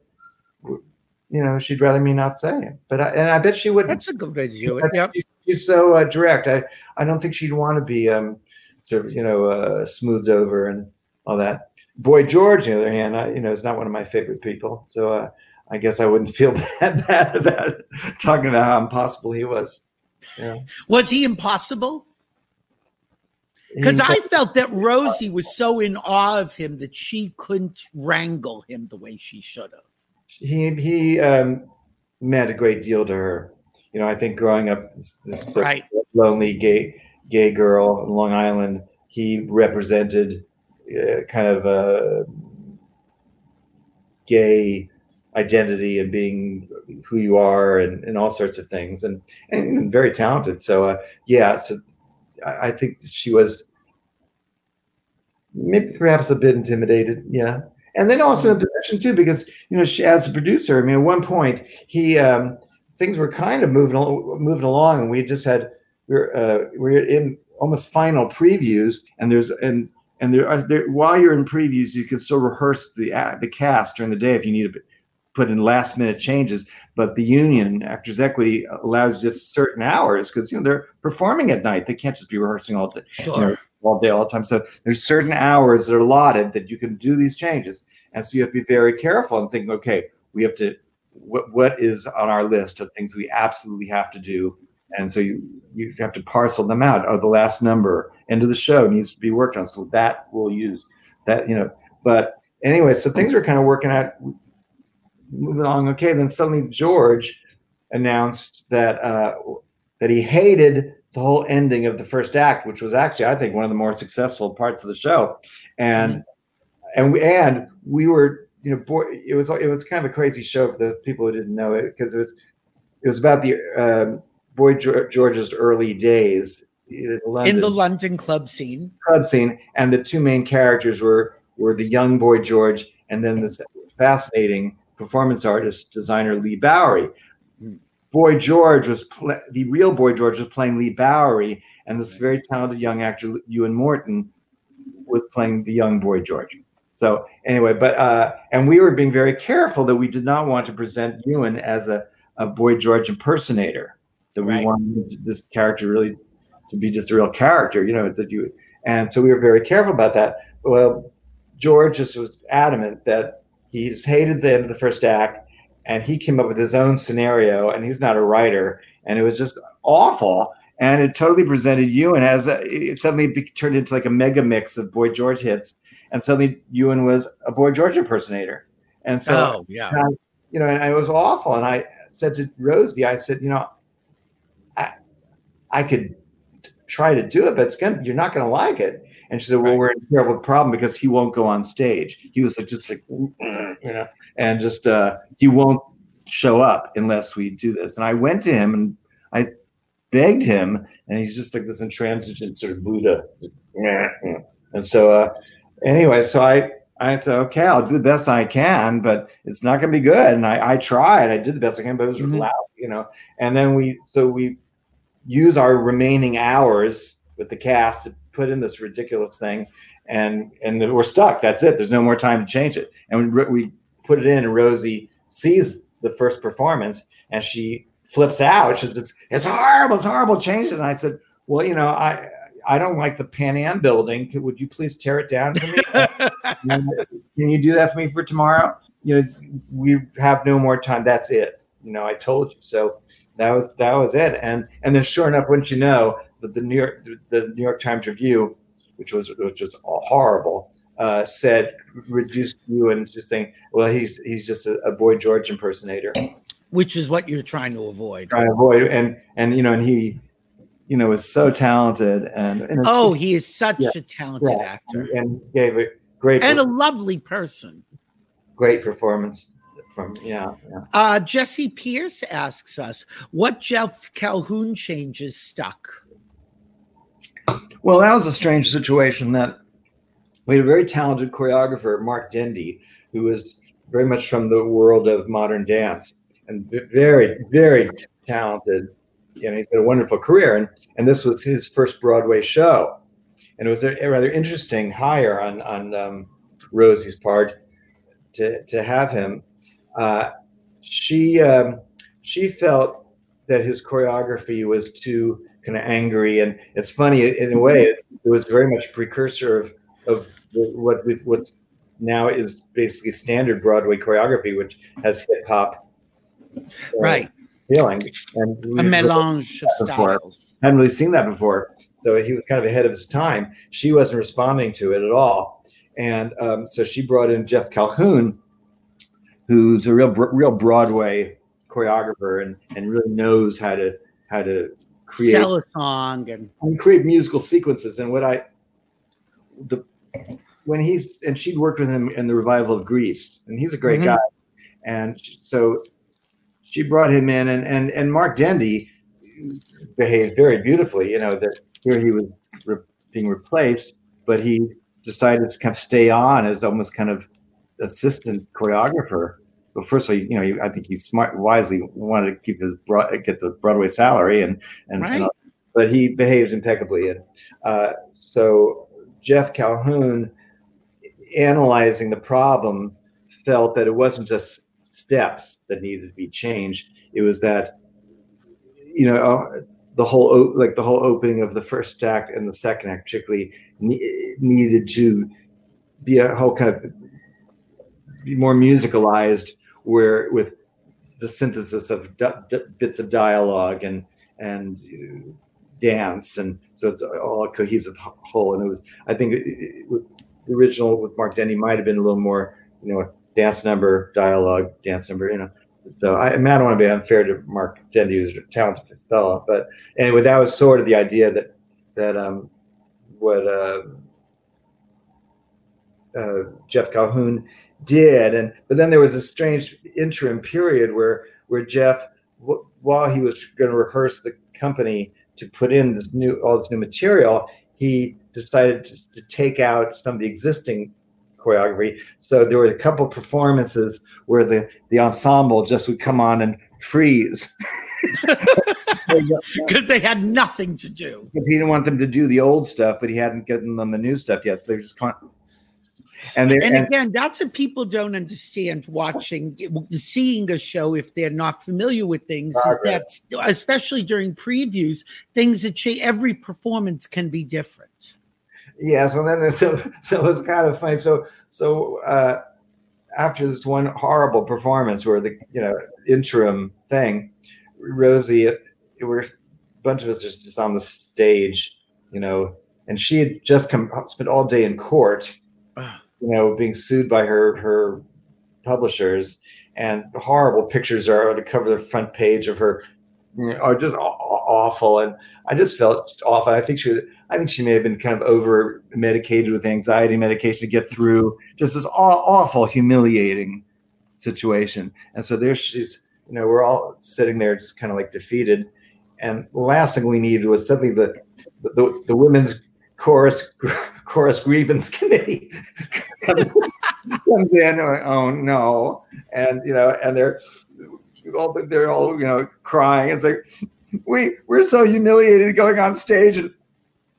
you know she'd rather me not say. But I, and I bet she wouldn't. That's a good way to do it. Yep. She's, she's so uh, direct. I I don't think she'd want to be um sort of you know uh, smoothed over and all that. Boy George, on the other hand, I, you know, is not one of my favorite people. So uh, I guess I wouldn't feel [LAUGHS] bad, bad about talking about how impossible he was. Yeah. Was he impossible? Because I felt that Rosie was so in awe of him that she couldn't wrangle him the way she should have. he he um, meant a great deal to her. You know, I think growing up this, this Right. lonely gay gay girl in Long Island, he represented uh, kind of a gay identity and being who you are and, and all sorts of things and and very talented. So uh, yeah, so I, I think she was maybe perhaps a bit intimidated. Yeah. And then also in a position too, because you know, she, as a producer, I mean, at one point he um, things were kind of moving moving along, and we just had we we're uh, we we're in almost final previews, and there's and and there, are, there while you're in previews, you can still rehearse the act- the cast during the day if you need to put in last minute changes. But the union, Actors Equity, allows just certain hours because you know they're performing at night; they can't just be rehearsing all day Sure. know, all day, all the time. So there's certain hours that are allotted that you can do these changes, and so you have to be very careful and think, okay, we have to. What what is on our list of things we absolutely have to do, and so you you have to parcel them out. Oh, the last number end of the show needs to be worked on, so that we'll use that. You know, but anyway, so things are kind of working out, moving along. Okay, then suddenly George announced that uh, that he hated the whole ending of the first act, which was actually, I think, one of the more successful parts of the show, and and we and we were, you know, boy, it was it was kind of a crazy show for the people who didn't know it because it was it was about the um, Boy George's early days, in London, in the London club scene. club scene, and the two main characters were were the young boy George, and then this fascinating performance artist designer Leigh Bowery. Boy George was pla the real Boy George was playing Leigh Bowery, and this very talented young actor Euan Morton was playing the young Boy George. So anyway, but uh, and we were being very careful that we did not want to present Euan as a, a Boy George impersonator. That we Right. wanted this character really to be just a real character, you know, that you and so we were very careful about that. Well, George just was adamant that he just hated the end of the first act and he came up with his own scenario and he's not a writer and it was just awful and it totally presented Euan as a, it suddenly turned into like a mega mix of Boy George hits and suddenly Euan was a Boy George impersonator and so oh yeah. and I, you know, and it was awful. And I said to Rosie, I said, you know, I I could try to do it, but it's gonna you're not gonna like it. And she said, Well, Right. we're in a terrible problem because he won't go on stage. He was like just like you know, and just uh he won't show up unless we do this. And I went to him and I begged him, and he's just like this intransigent sort of Buddha. And so uh anyway, so I I said, okay, I'll do the best I can, but it's not going to be good. And I, I tried, I did the best I can, but it was Mhm. loud, you know. And then we, so we use our remaining hours with the cast to put in this ridiculous thing, and and we're stuck. That's it. There's no more time to change it. And we, we put it in, and Rosie sees the first performance, and she flips out. She says, "It's it's horrible. It's horrible. Change it." And I said, "Well, you know, I." I don't like the Pan Am building. Could- Would you please tear it down for me? [LAUGHS] can you do that for me for tomorrow? You know, we have no more time. That's it. You know, I told you. So that was that was it. And and then sure enough, wouldn't you know that the New York the New York Times review, which was which was horrible, uh, said reduced you and just saying, well, he's he's just a, a boy George impersonator. Which is what you're trying to avoid. Trying to avoid and and you know, and he, you know, was so talented and, and Oh, he is such Yeah. a talented Yeah. actor and gave a great and a lovely person. great performance from yeah, yeah. Uh, Jesse Pierce asks us, what Jeff Calhoun changes stuck? Well, that was a strange situation that we had a very talented choreographer, Mark Dendy, who was very much from the world of modern dance and very, very talented. Know, he's got a wonderful career, and, and this was his first Broadway show. And it was a, rather interesting hire on, on um, Rosie's part to, to have him. Uh, she, um, she felt that his choreography was too kind of angry and it's funny in a way it, it was very much precursor of of what we've what's now is basically standard broadway choreography which has hip-hop uh, Right. feeling and A melange of Before. I hadn't really seen that before so he was kind of ahead of his time she wasn't responding to it at all and um, so she brought in jeff calhoun who's a real real broadway choreographer and and really knows how to how to create Sell a song and and create musical sequences. And what I, the, when he's and she'd worked with him in the revival of Grease, and he's a great Mhm. guy. And so she brought him in, and and and Mark Dendy behaved very beautifully. You know that here he was re- being replaced, but he decided to kind of stay on as almost kind of assistant choreographer. But first of all, you know, I think he smart wisely wanted to keep his broad, get the Broadway salary, and and, and Right. but he behaves impeccably. And uh, so Jeff Calhoun, analyzing the problem, felt that it wasn't just steps that needed to be changed. It was that, you know, uh, the whole like the whole opening of the first act and the second act, particularly, needed to be a whole kind of be more musicalized, where with the synthesis of d- d- bits of dialogue and and uh, dance, and so it's all a cohesive whole. And it was, I think, it, it, the original with Mark Dendy might have been a little more, you know, dance number, dialogue, dance number, you know. So I, I, don't want to be unfair to Mark Dendy, who's a talented fellow, but anyway, that was sort of the idea that that um, what uh, uh, Jeff Calhoun did, and but then there was a strange interim period where where Jeff, w- while he was going to rehearse the company to put in this new all this new material, he decided to, to take out some of the existing choreography. So there were a couple performances where the the ensemble just would come on and freeze. [LAUGHS] because they had nothing to do. He didn't want them to do the old stuff, but he hadn't given them the new stuff yet. So they're just con- and, they, And and again, that's what people don't understand watching, seeing a show if they're not familiar with things. Is that especially during previews, things that change. Every performance can be different. yeah. So then there's [LAUGHS] so so it's kind of funny. So so uh, after this one horrible performance, where the you know interim thing, Rosie, it, it were a bunch of us just, just on the stage, you know, and she had just come spent all day in court. You know, being sued by her her publishers, and horrible pictures are on the cover of the front page of her, are just aw- aw- awful, and I just felt awful. I think she, was, I think she may have been kind of over medicated with anxiety medication to get through just this aw- awful, humiliating situation, and so there she's you know, we're all sitting there just kind of like defeated. And the last thing we needed was something that the, the, the women's chorus [LAUGHS] chorus grievance committee comes comes in. Oh no! And you know, and they're all they're all you know crying. It's like we we're so humiliated going on stage and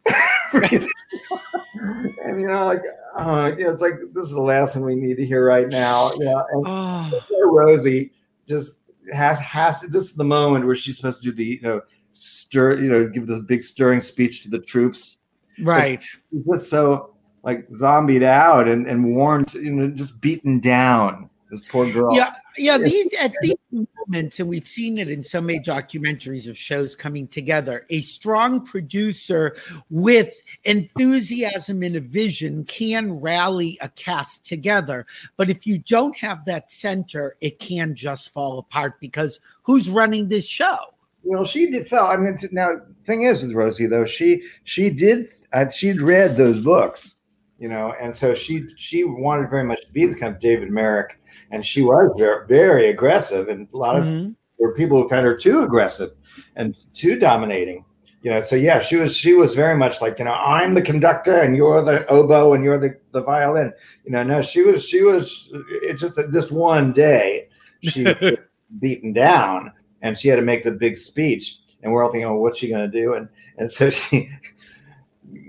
[LAUGHS] and you know like uh, you know, it's like this is the last thing we need to hear right now. You know, and Oh, Rosie just has has this is the moment where she's supposed to do the you know stir you know give this big stirring speech to the troops. Right. Just so like zombied out and and worn you know just beaten down. This poor girl. Yeah, yeah. These at these moments, and we've seen it in so many documentaries of shows coming together. A strong producer with enthusiasm and a vision can rally a cast together. But if you don't have that center, it can just fall apart because who's running this show? Well, she did felt. I mean, now thing is with Rosie though, she she did uh, she'd read those books, you know, and so she she wanted very much to be the kind of David Merrick, and she was very, very aggressive, and a lot of Mhm. there were people who found her too aggressive and too dominating. You know, so yeah, she was she was very much like you know I'm the conductor and you're the oboe and you're the the violin. You know, no, she was she was it's just that this one day she [LAUGHS] was beaten down and she had to make the big speech and we're all thinking, oh, what's she going to do? And and so she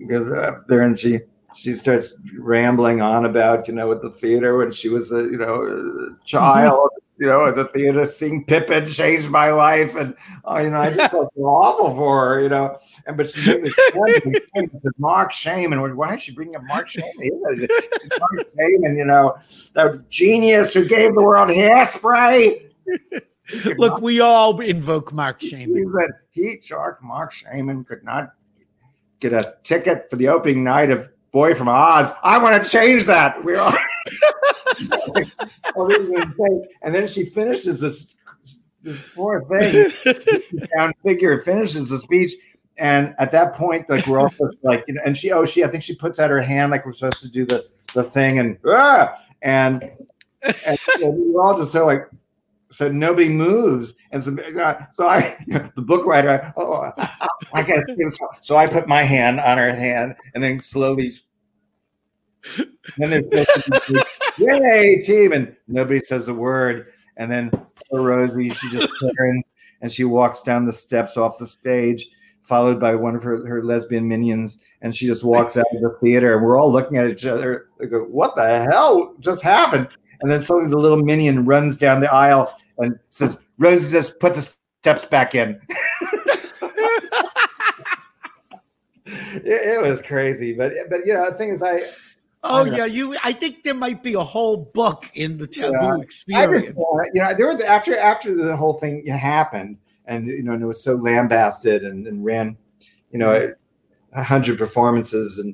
goes up there and she she starts rambling on about you know at the theater when she was a you know a child [LAUGHS] you know at the theater seeing Pippin changed my life and oh you know I just felt [LAUGHS] awful for her you know and but she made this point with Marc Shaiman why is she bringing up Marc Shaiman Yeah, Marc Shaiman you know the genius who gave the world hairspray Look, we all invoke Marc Shaiman. he Shaiman. said Heat Shark Marc Shaiman could not get a ticket for the opening night of Boy from Oz. I want to change that. We're all. [LAUGHS] and then she finishes this, this poor thing. [LAUGHS] down figure finishes the speech. And at that point, like we're all like, you know, and she, oh, she, I think she puts out her hand like we're supposed to do the the thing, and ah! and, and so we were all just so like, so nobody moves, and so uh, so I, [LAUGHS] the book writer, I, oh, I, I gotta this. so I put my hand on her hand, and then slowly, And then there's yay team, and nobody says a word, and then poor Rosie, she just turns and she walks down the steps off the stage, followed by one of her, her lesbian minions, and she just walks out of the theater, and we're all looking at each other, like, what the hell just happened? And then suddenly the little minion runs down the aisle and says, Rosie just put the steps back in. it, it was crazy, but but you know the thing is, I Oh I know. yeah, you. I think there might be a whole book in the taboo Yeah. I just, experience. uh, you know, there was after after the whole thing happened, and you know, and it was so lambasted and, and ran, you know, a hundred performances and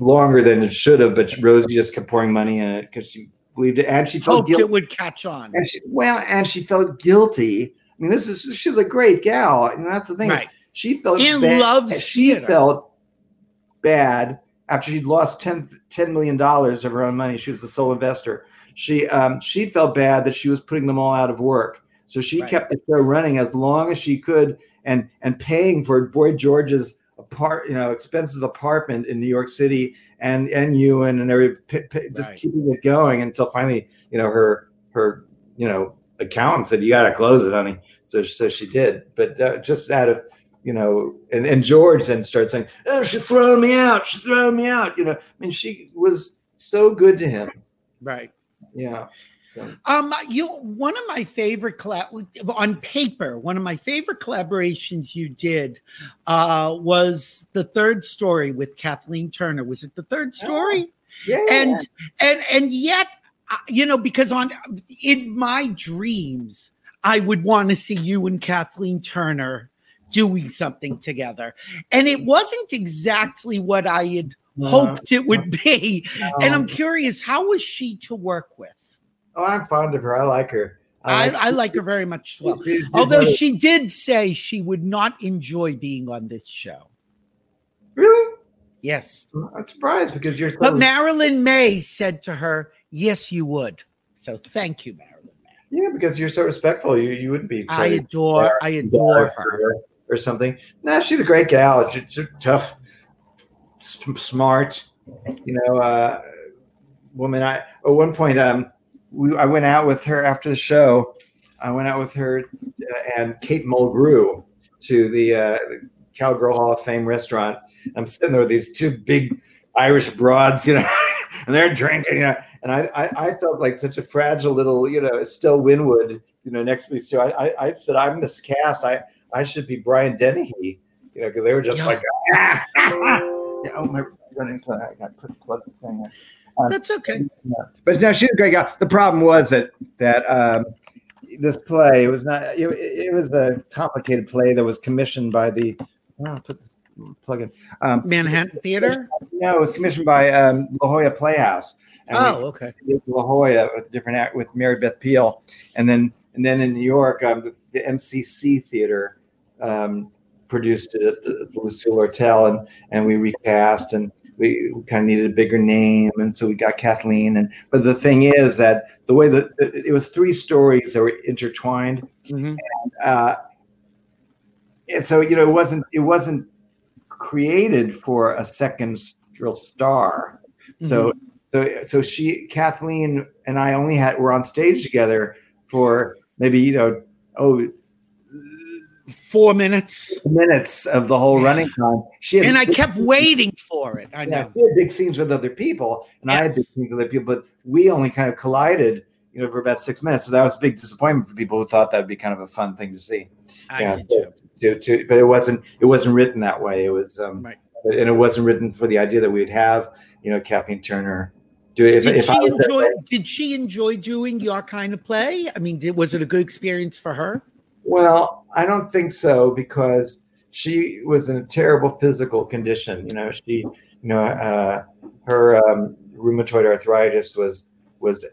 longer than it should have. But Rosie just kept pouring money in it because she believed it, and she felt Hoped guilty. it would catch on. And she, well, and she felt guilty. I mean, this is she's a great gal, and that's the thing. Right. She felt And bad- loves She theater. felt bad after she'd lost 10, $10 million of her own money. She was the sole investor. She um, she felt bad that she was putting them all out of work. So she Right. kept the show running as long as she could, and and paying for Boy George's apart, you know, expensive apartment in New York City, and and Euan and every p- p- just Right. keeping it going until finally, you know, her her you know accountant said you got to close it, honey. So so she did, but uh, just out of you know, and, and George then started saying, "Oh, she's throwing me out. She's throwing me out." You know, I mean, she was so good to him. Right. Yeah. Um, you one of my favorite collab on paper, one of my favorite collaborations you did uh was the third story with Kathleen Turner. Was it the third story? Yeah. and and and yet uh, you know because on in my dreams i would want to see you and kathleen turner doing something together and it wasn't exactly what i had hoped it would be [LAUGHS] and i'm Um, curious how was she to work with oh, I'm fond of her. I like her. i, I like her very much well although she- did say she would not enjoy being on this show really, yes I'm surprised because you're so. but Marilyn Maye said to her yes you would so thank you marilyn yeah, because you're so respectful. You you wouldn't be. I adore, I adore her. or, something. No, she's a great gal. She's, she's tough, smart. You know, uh, woman. I at one point, um, we, I went out with her after the show. I went out with her uh, and Kate Mulgrew to the uh, Cowgirl Hall of Fame restaurant. I'm sitting there with these two big Irish broads, you know, [LAUGHS] and they're drinking, you know, and I, I, I felt like such a fragile little, you know, Estelle Winwood, you know, next to these two. I, I, I said, I'm miscast. I, I should be Brian Dennehy, you know, because they were just Yeah. like, [LAUGHS] ah, ah, ah. Yeah, oh my, running, I got put plug the thing in. That's okay. But no, she's a great guy. The problem was that that um, this play it was not. It, it was a complicated play that was commissioned by the. Oh, put this plug in. Um, Manhattan Theater. no, it was commissioned by um, La Jolla Playhouse. And Oh, okay. La Jolla with different act with Mary Beth Peil, and then and then in New York, um, the, the MCC Theater um, produced it at the, the Lucille Lortel, and and we recast and. We kind of needed a bigger name, and so we got Kathleen. And but the thing is that the way that it was three stories that were intertwined, Mhm. uh, and so you know it wasn't it wasn't created for a second star. So so so she Kathleen and I only had were on stage together for maybe you know oh Four minutes, minutes of the whole Yeah. running time. She had and I kept waiting for it. I yeah, know. she had big scenes with other people, and I had big Yes. scenes with other people, but we only kind of collided, you know, for about six minutes. So that was a big disappointment for people who thought that would be kind of a fun thing to see. I yeah, did too. to, to, but it wasn't it wasn't written that way. It was um, Right. and it wasn't written for the idea that we'd have you know Kathleen Turner do it. If, Did if she enjoy? Did she enjoy doing your kind of play? I mean, did, was it a good experience for her? Well, I don't think so because she was in a terrible physical condition. You know, she you know uh, her um, rheumatoid arthritis was was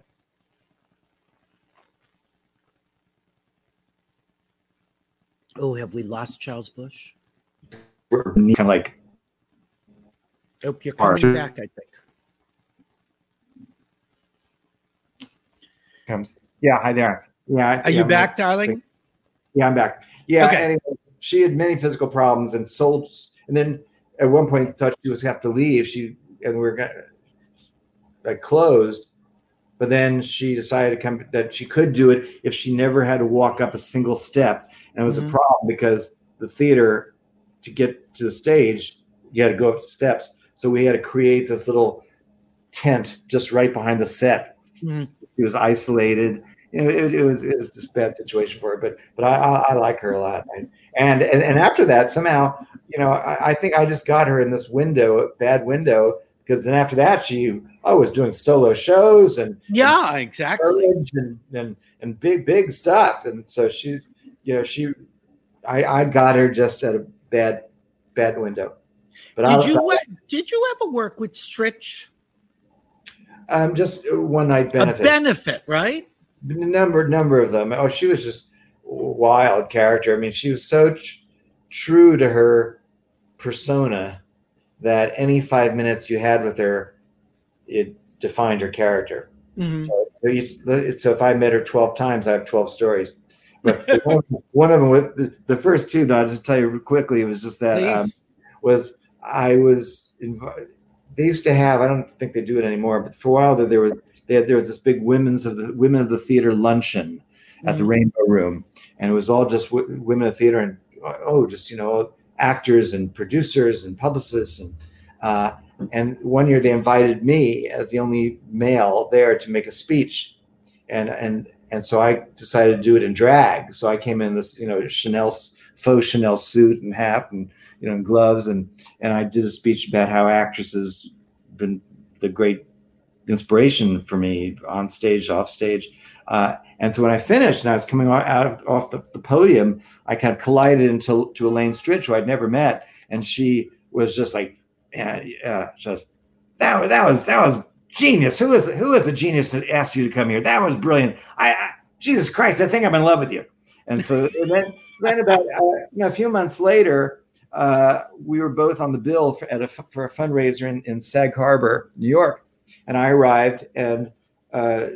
Oh, have we lost Charles Busch? kind of like Oh, you're Harsh. coming back. I think. comes. Yeah, hi there. Yeah, Are yeah, you I'm- back, darling? Yeah, I'm back. Yeah. Okay. Anyway, she had many physical problems and sold, and then at one point thought she was going to have to leave. She and we were going like closed, but then she decided to come that she could do it if she never had to walk up a single step, and it was Mhm. a problem because the theater to get to the stage you had to go up steps. So we had to create this little tent just right behind the set. Mhm. She was isolated. It, it was it was just a bad situation for her. But but I, I, I like her a lot. I, and, and and after that, somehow, you know, I, I think I just got her in this window, bad window, because then after that, she I was doing solo shows and Yeah, exactly. and, and and big big stuff. And so she's you know she I I got her just at a bad bad window. But Did I, you uh, did you ever work with Stritch? um just one night benefit. A benefit, right? Number number of them. Oh, she was just a wild character. I mean, she was so tr- true to her persona that any five minutes you had with her, it defined her character. Mhm. So, so, you, so if I met her twelve times, I have twelve stories. but [LAUGHS] one, one of them with the, the first two, though, I'll just tell you quickly. It was just that um, was I was invited. They used to have. I don't think they do it anymore, but for a while there, there was they had, there was this big women's of the women of the theater luncheon at the Mm. Rainbow Room, and it was all just w- women of theater and oh, just you know actors and producers and publicists and uh, and one year they invited me as the only male there to make a speech, and and and so I decided to do it in drag. So I came in this you know Chanel faux Chanel suit and hat and you know and gloves and and I did a speech about how actresses been the great inspiration for me on stage, off stage. Uh, and so when I finished and I was coming out of, off the, the podium, I kind of collided into to Elaine Stritch, who I'd never met, and she was just like, yeah, yeah, just that was that was that was genius. Who is who is a genius that asked you to come here? That was brilliant. I, I Jesus Christ, I think I'm in love with you. And so and [LAUGHS] then then about uh, you know, a few months later, uh, we were both on the bill for, at a, for a fundraiser in, in Sag Harbor, New York, and I arrived and uh,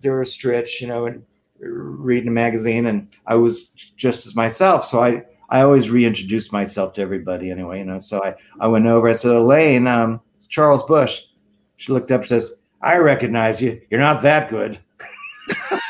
there was Stritch, you know, and reading a magazine, and I was just as myself. So I I always reintroduced myself to everybody anyway, you know. So I I went over. I said, Elaine, um, it's Charles Busch. She looked up, and says, I recognize you. You're not that good. [LAUGHS]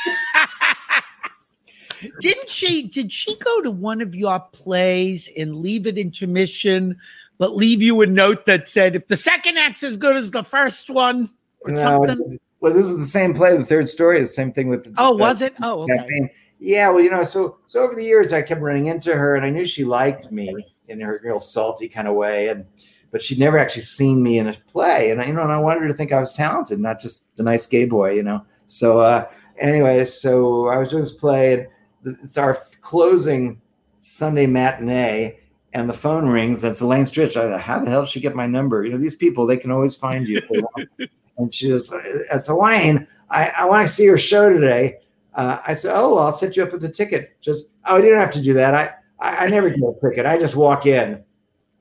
Didn't she? Did she go to one of your plays and leave it in intermission, but leave you a note that said, "If the second act's as good as the first one," or No, something? well, this is the same play, the third story, the same thing with. The, Oh, the was it? Oh, okay. Yeah, well, you know, so so over the years, I kept running into her, and I knew she liked me in her real salty kind of way, and but she'd never actually seen me in a play, and I, you know, and I wanted her to think I was talented, not just the nice gay boy, you know. So uh, anyway, so I was doing this play, and it's our closing Sunday matinee. And the phone rings. That's Elaine Stritch. I how the hell did she get my number? You know, these people, they can always find you if they want. and she was, it's Elaine. I, I want to see your show today. Uh, I said, oh, I'll set you up with a ticket. Just, oh, you don't have to do that. I, I, I never get a ticket. I just walk in.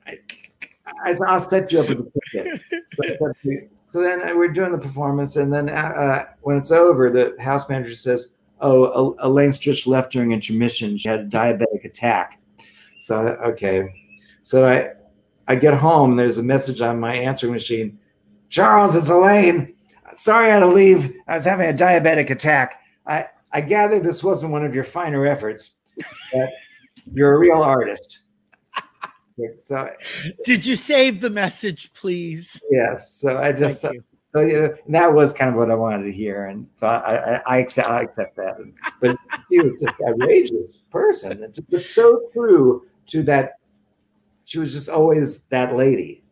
I, I, I'll set you up with a ticket. [LAUGHS] So then uh, we're doing the performance, and then uh, uh, when it's over, the house manager says, "Oh, Elaine Stritch left during intermission. She had a diabetic attack." So okay, so I I get home. There's a message on my answering machine. Charles, it's Elaine. Sorry I had to leave. I was having a diabetic attack. I I gather this wasn't one of your finer efforts, but you're a real artist. So Did you save the message, please? yes, so I just Thank you. so you know, and that was kind of what I wanted to hear, and so I I, I accept I accept that. But she was just an outrageous person, but so true to that. She was just always that lady.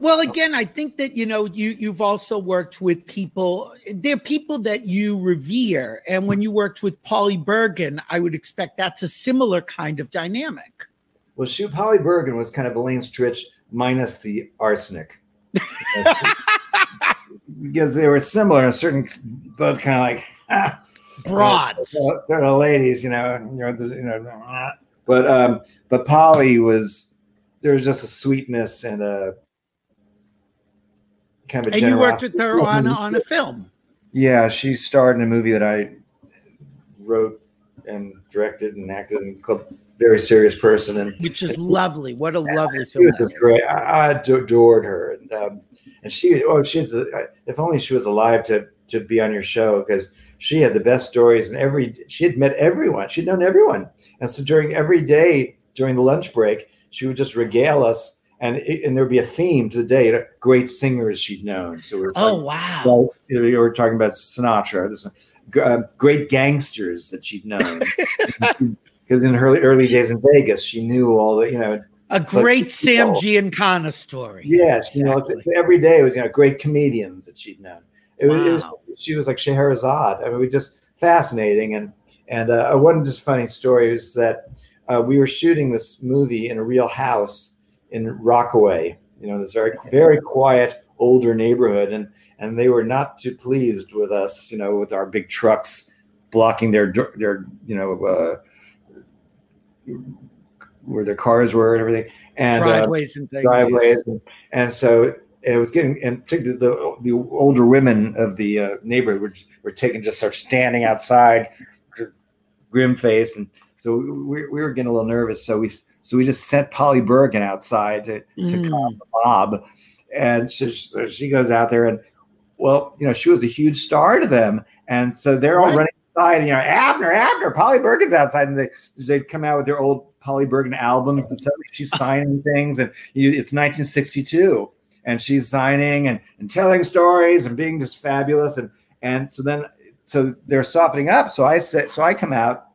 Well, again, I think that you know you you've also worked with people. They're people that you revere, and when you worked with Polly Bergen, I would expect that's a similar kind of dynamic. Well, she Polly Bergen was kind of Elaine Stritch minus the arsenic. [LAUGHS] because they were similar in certain, both kind of like ah, [LAUGHS] Broads. They're, they're the ladies, you know, you know, the- you know. ah. But um, but Polly was there was just a sweetness and a kind of a And you worked with her [LAUGHS] on on a film. Yeah, she starred in a movie that I wrote and directed and acted in called Very Serious Person, and which is lovely. What a lovely [LAUGHS] she film was that just is. great. I, I adored her, and um, and she oh she had the- if only she was alive to to be on your show because she had the best stories and every she had met everyone she'd known everyone and so during every day during the lunch break she would just regale us and it, and there'd be a theme to the day great singers she'd known so we were Oh wow! about, you know, you were talking about Sinatra this uh, great gangsters that she'd known [LAUGHS] because in her early, days in Vegas she knew all the you know A great Sam. Giancana story. Yes, you know, Exactly. every day was you know great comedians that she'd known. It was, it was Wow. She was like Scheherazade. I mean, we just fascinating and and uh, one just funny story is that uh, we were shooting this movie in a real house in Rockaway. You know, this very very quiet older neighborhood, and and they were not too pleased with us. You know, with our big trucks blocking their their you know. Uh, where their cars were and everything, and uh, driveways and things. driveways, and, and so it was getting, and particularly the the older women of the uh, neighborhood were, were taking just sort of standing outside, grim faced, and so we, we were getting a little nervous. So we so we just sent Polly Bergen outside to to Mm. calm the mob, and so, so she goes out there, and well, you know, she was a huge star to them, and so they're all Right. running outside, you know, Abner, Abner, Polly Bergen's outside, and they they'd come out with their old Polly Bergen albums, and suddenly she's signing things, and you, it's 1962, and she's signing and, and telling stories and being just fabulous, and and so then so they're softening up. So I said, so I come out,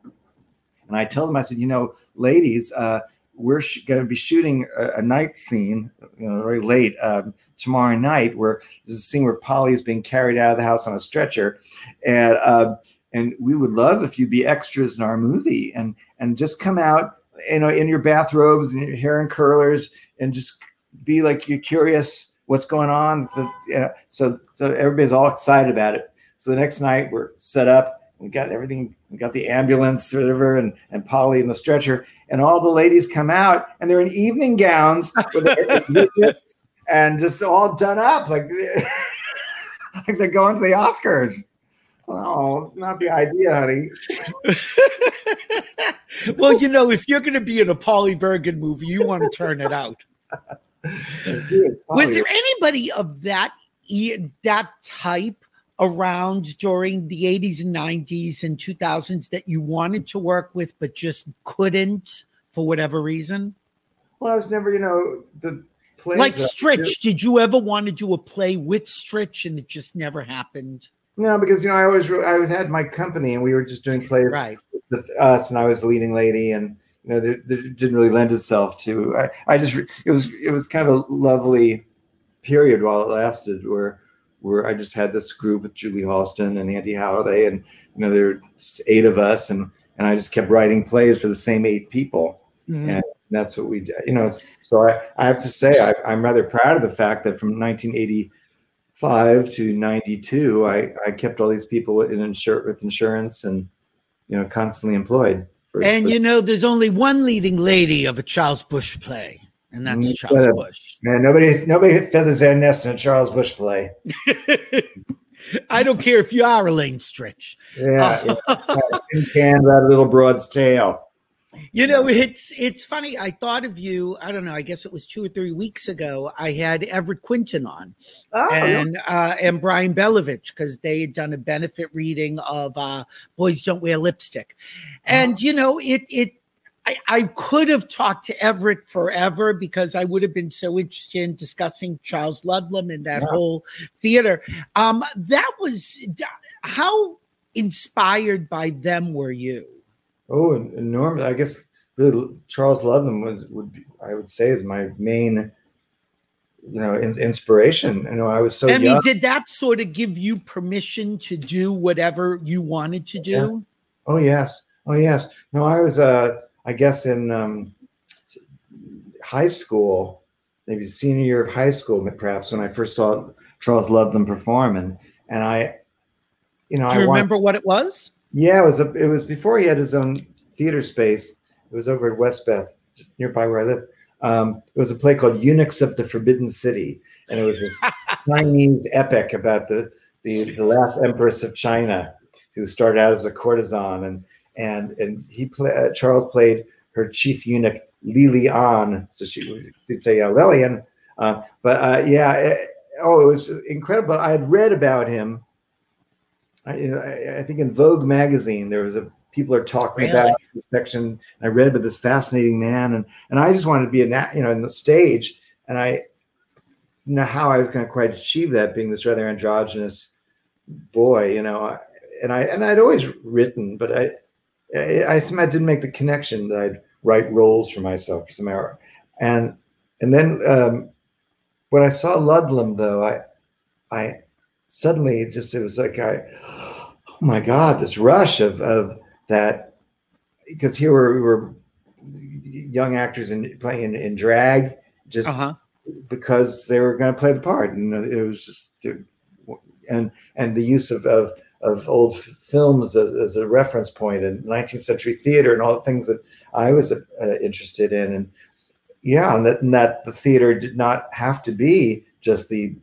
and I tell them, I said, you know, ladies, uh, we're sh- going to be shooting a, a night scene, you know, very late um, tomorrow night, where there's a scene where Polly is being carried out of the house on a stretcher, and uh, and we would love if you'd be extras in our movie, and and just come out, you know, in your bathrobes and your hair and curlers, and just be like you're curious what's going on. The, you know, so so everybody's all excited about it. So the next night we're set up. We got everything. We got the ambulance, whatever, and and Polly in the stretcher, and all the ladies come out, and they're in evening gowns with [LAUGHS] and just all done up like [LAUGHS] like they're going to the Oscars. Oh, it's not the idea, honey. [LAUGHS] well, you know, if you're going to be in a Polly Bergen movie, you want to turn it out. Was there anybody of that that type around during the 80s and 90s and 2000s that you wanted to work with but just couldn't for whatever reason? well, I was never, you know, the plays Like Stritch, did you ever want to do a play with Stritch and it just never happened? No, because you know I always I had my company and we were just doing plays Right. with us, and I was the leading lady, and you know there, there didn't really lend itself to. I, I just it was it was kind of a lovely period while it lasted, where where I just had this group with Julie Halston and Andy Halliday, and you know there were eight of us, and and I just kept writing plays for the same eight people. Mhm. And that's what we did. You know, so I, I have to say I, I'm rather proud of the fact that from 1985 to 92, I, I kept all these people in insur- with insurance and you know constantly employed. For, And for- you know, there's only one leading lady of a Charles Busch play, and that's Mm, Charles whatever. Busch. man, nobody nobody feathers their nest in a Charles Busch play. [LAUGHS] I don't care if you are Elaine Stritch. Yeah, [LAUGHS] yeah. tin can a little broad's tail. You know, it's it's funny. I thought of you. I don't know. I guess it was two or three weeks ago. I had Everett Quinton on Oh, and uh, and Brian Belovitch because they had done a benefit reading of uh, "Boys Don't Wear Lipstick," and you know, it it. I, I could have talked to Everett forever because I would have been so interested in discussing Charles Ludlam and that Yeah. whole theater. Um, that was how inspired by them were you? Oh, enormous. I guess really Charles Ludlam was would be, I would say is my main you know in, inspiration. You know, I was so I mean, did that sort of give you permission to do whatever you wanted to do? Oh yes. Oh yes. No, I was uh I guess in um high school, maybe senior year of high school, perhaps when I first saw Charles Ludlam perform and and I you know Do you I wanted- remember what it was? Yeah, it was a, it was before he had his own theater space. It was over at Westbeth, nearby where I live. Um, it was a play called Eunuchs of the Forbidden City, and it was a [LAUGHS] Chinese epic about the, the the last empress of China, who started out as a courtesan, and and and he play, uh, Charles played her chief eunuch Li Lian, so she would say uh, Lillian, uh, but uh, yeah, it- oh, it was incredible. I had read about him. I, you know, I, I think in Vogue magazine there was a people are talking Really? about section. I read about this fascinating man, and and I just wanted to be a na- you know in the stage, and I didn't know how I was going to quite achieve that, being this rather androgynous boy, you know. And I and I'd always written, but I I, I somehow didn't make the connection that I'd write roles for myself for some somehow, and and then um, when I saw Ludlam, though, I I suddenly it just it was like I oh my god this rush of of that because here we were young actors in playing in, in drag just Uh-huh. because they were going to play the part and it was just and and the use of of, of old f- films as, as a reference point and 19th century theater and all the things that I was uh, interested in and yeah and that, and that the theater did not have to be just the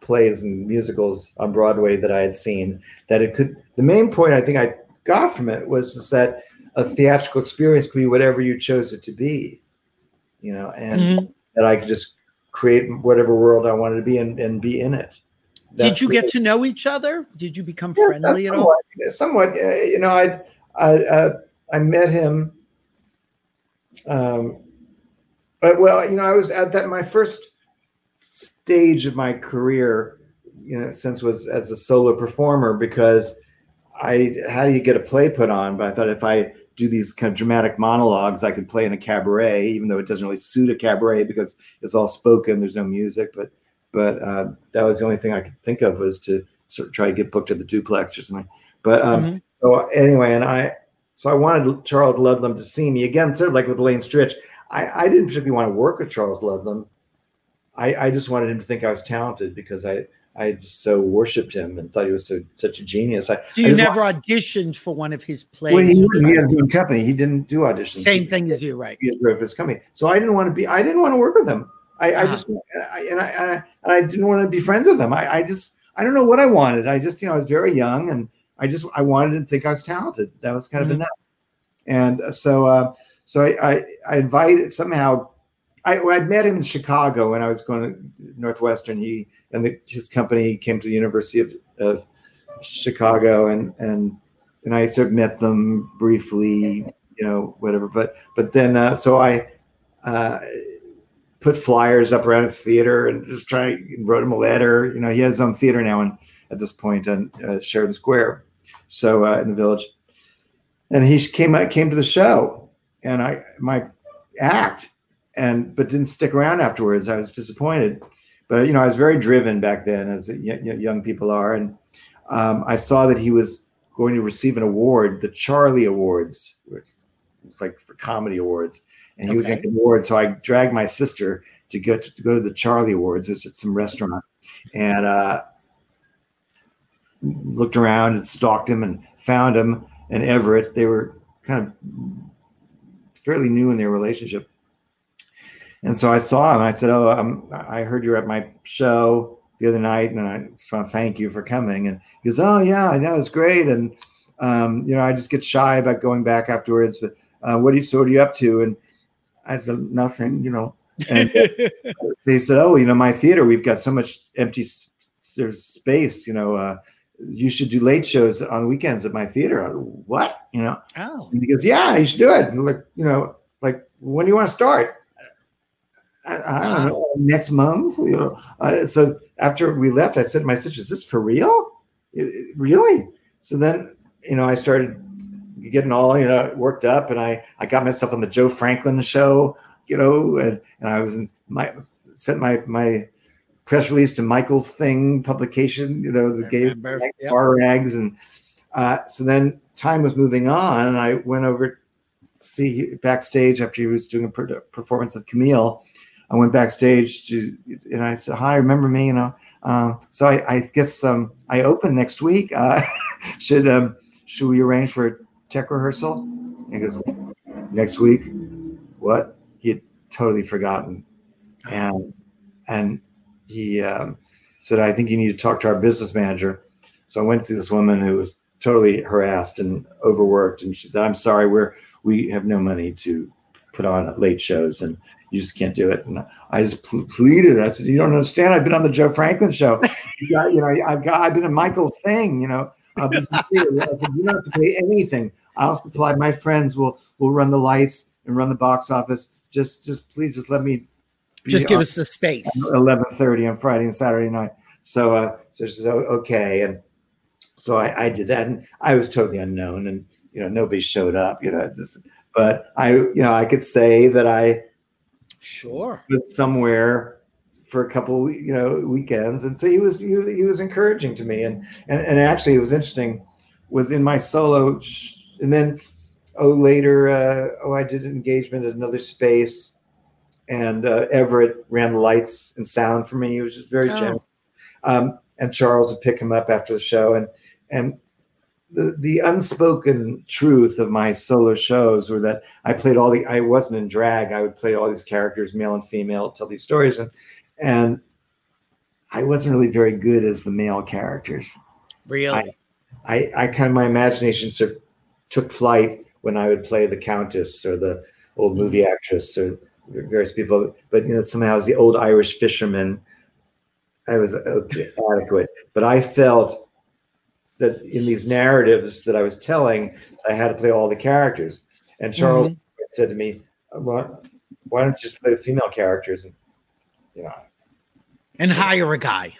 plays and musicals on Broadway that I had seen. That it could. The main point I think I got from it was that a theatrical experience could be whatever you chose it to be, you know, and Mhm. that I could just create whatever world I wanted to be and, and be in it. Did you get to know each other? Did you become Yes, friendly at all? somewhat, somewhat. Uh, you know, I I uh, I met him. Um, but well, you know, I was at that my first stage of my career. You know, since was as a solo performer because I how do you get a play put on? But I thought if I do these kind of dramatic monologues, I could play in a cabaret, even though it doesn't really suit a cabaret because it's all spoken. There's no music, but but uh, that was the only thing I could think of was to sort of try to get booked at the duplex or something. But um, Mhm. so anyway, and I so I wanted Charles Ludlam to see me again, sort of like with Elaine Stritch. I, I didn't particularly want to work with Charles Ludlam. I, I just wanted him to think I was talented because I I just so worshipped him and thought he was so such a genius. I, So you never auditioned for one of his plays? Well, he, or wouldn't. he had tried- his own company. He didn't do auditions. Same thing as you, right? He of his company. So I didn't want to be. I didn't want to work with him. I, I Ah. just I, and I, and I and I didn't want to be friends with him. I, I just I don't know what I wanted. I just you know I was very young and I just I wanted him to think I was talented. That was kind of Mhm. enough. And so uh, so I, I I invited somehow. I met him in Chicago when I was going to Northwestern. He and the, his company came to the University of, of Chicago and and and I sort of met them briefly, you know, whatever. But but then uh, so I uh, put flyers up around his theater and just try wrote him a letter. You know, he has his own theater now and at this point on uh, Sheridan Square, so uh, in the village. And he came came to the show, and I my act, and but didn't stick around afterwards. I was disappointed, but you know I was very driven back then, as young people are, and um, I saw that he was going to receive an award, the Charlie Awards, which it's like for comedy awards, and he was Okay. getting an award. So I dragged my sister to go to, to go to the Charlie Awards. It's at some restaurant, and uh, looked around and stalked him and found him and Everett. They were kind of fairly new in their relationship. And so I saw him. And I said, "Oh, um, I heard you're at my show the other night, and I just want to thank you for coming." And he goes, "Oh yeah, I know it's great." And um, you know, I just get shy about going back afterwards. But uh, what are you? So what are you up to? And I said, "Nothing," you know. And [LAUGHS] they said, "Oh, you know, my theater, we've got so much empty there's space. You know, uh, you should do late shows on weekends at my theater." I, what? You know? oh, And he goes, "Yeah, you should do it." And like, you know, like when do you want to start? I, I don't know. Next month, you know. Uh, so after we left, I said to my sister, "Is this for real? I- I- really?" So then, you know, I started getting all you know worked up, and I I got myself on the Joe Franklin show, you know, and, and I was in my sent my my press release to Michael's thing publication, you know, the gay. Yep. bar rags, and uh, so then time was moving on, and I went over to see backstage after he was doing a per- performance of Camille. I went backstage to, and I said, "Hi, remember me?" You know. Um, so I, I guess um, I open next week. Uh, [LAUGHS] should um, should we arrange for a tech rehearsal? He goes, "Next week." What? He had totally forgotten, and and he um, said, "I think you need to talk to our business manager." So I went to see this woman who was totally harassed and overworked, and she said, "I'm sorry, we're we have no money to put on late shows, and you just can't do it." And I just pleaded. I said, "You don't understand. I've been on the Joe Franklin show. [LAUGHS] You, got, you know, I've got I've been in Michael's thing. You know, I'll be sincere. I said, you don't have to pay anything. I'll supply. My friends will will run the lights and run the box office. Just just please just let me." Just give us the space. eleven thirty on Friday and Saturday night. So, uh, so she said, oh, "Okay," and so I, I did that, and I was totally unknown, and you know nobody showed up, you know. Just, but I, you know, I could say that I Sure. somewhere for a couple, you know, weekends, and so he was he, he was encouraging to me, and and and actually it was interesting, was in my solo, and then oh later, uh, oh I did an engagement at another space and uh, Everett ran the lights and sound for me. He was just very Oh. generous. Um, and Charles would pick him up after the show, and and the the unspoken truth of my solo shows were that I played all the. I wasn't in drag. I would play all these characters, male and female, tell these stories, and and I wasn't really very good as the male characters. Really? I, I kind of my imagination sort of took flight when I would play the countess or the old movie actress or various people. But you know, somehow as the old Irish fisherman, I was uh, adequate. But I felt that in these narratives that I was telling, I had to play all the characters. And Charles mm-hmm. said to me, well, "Why don't you just play the female characters?" And you know, and hire a guy.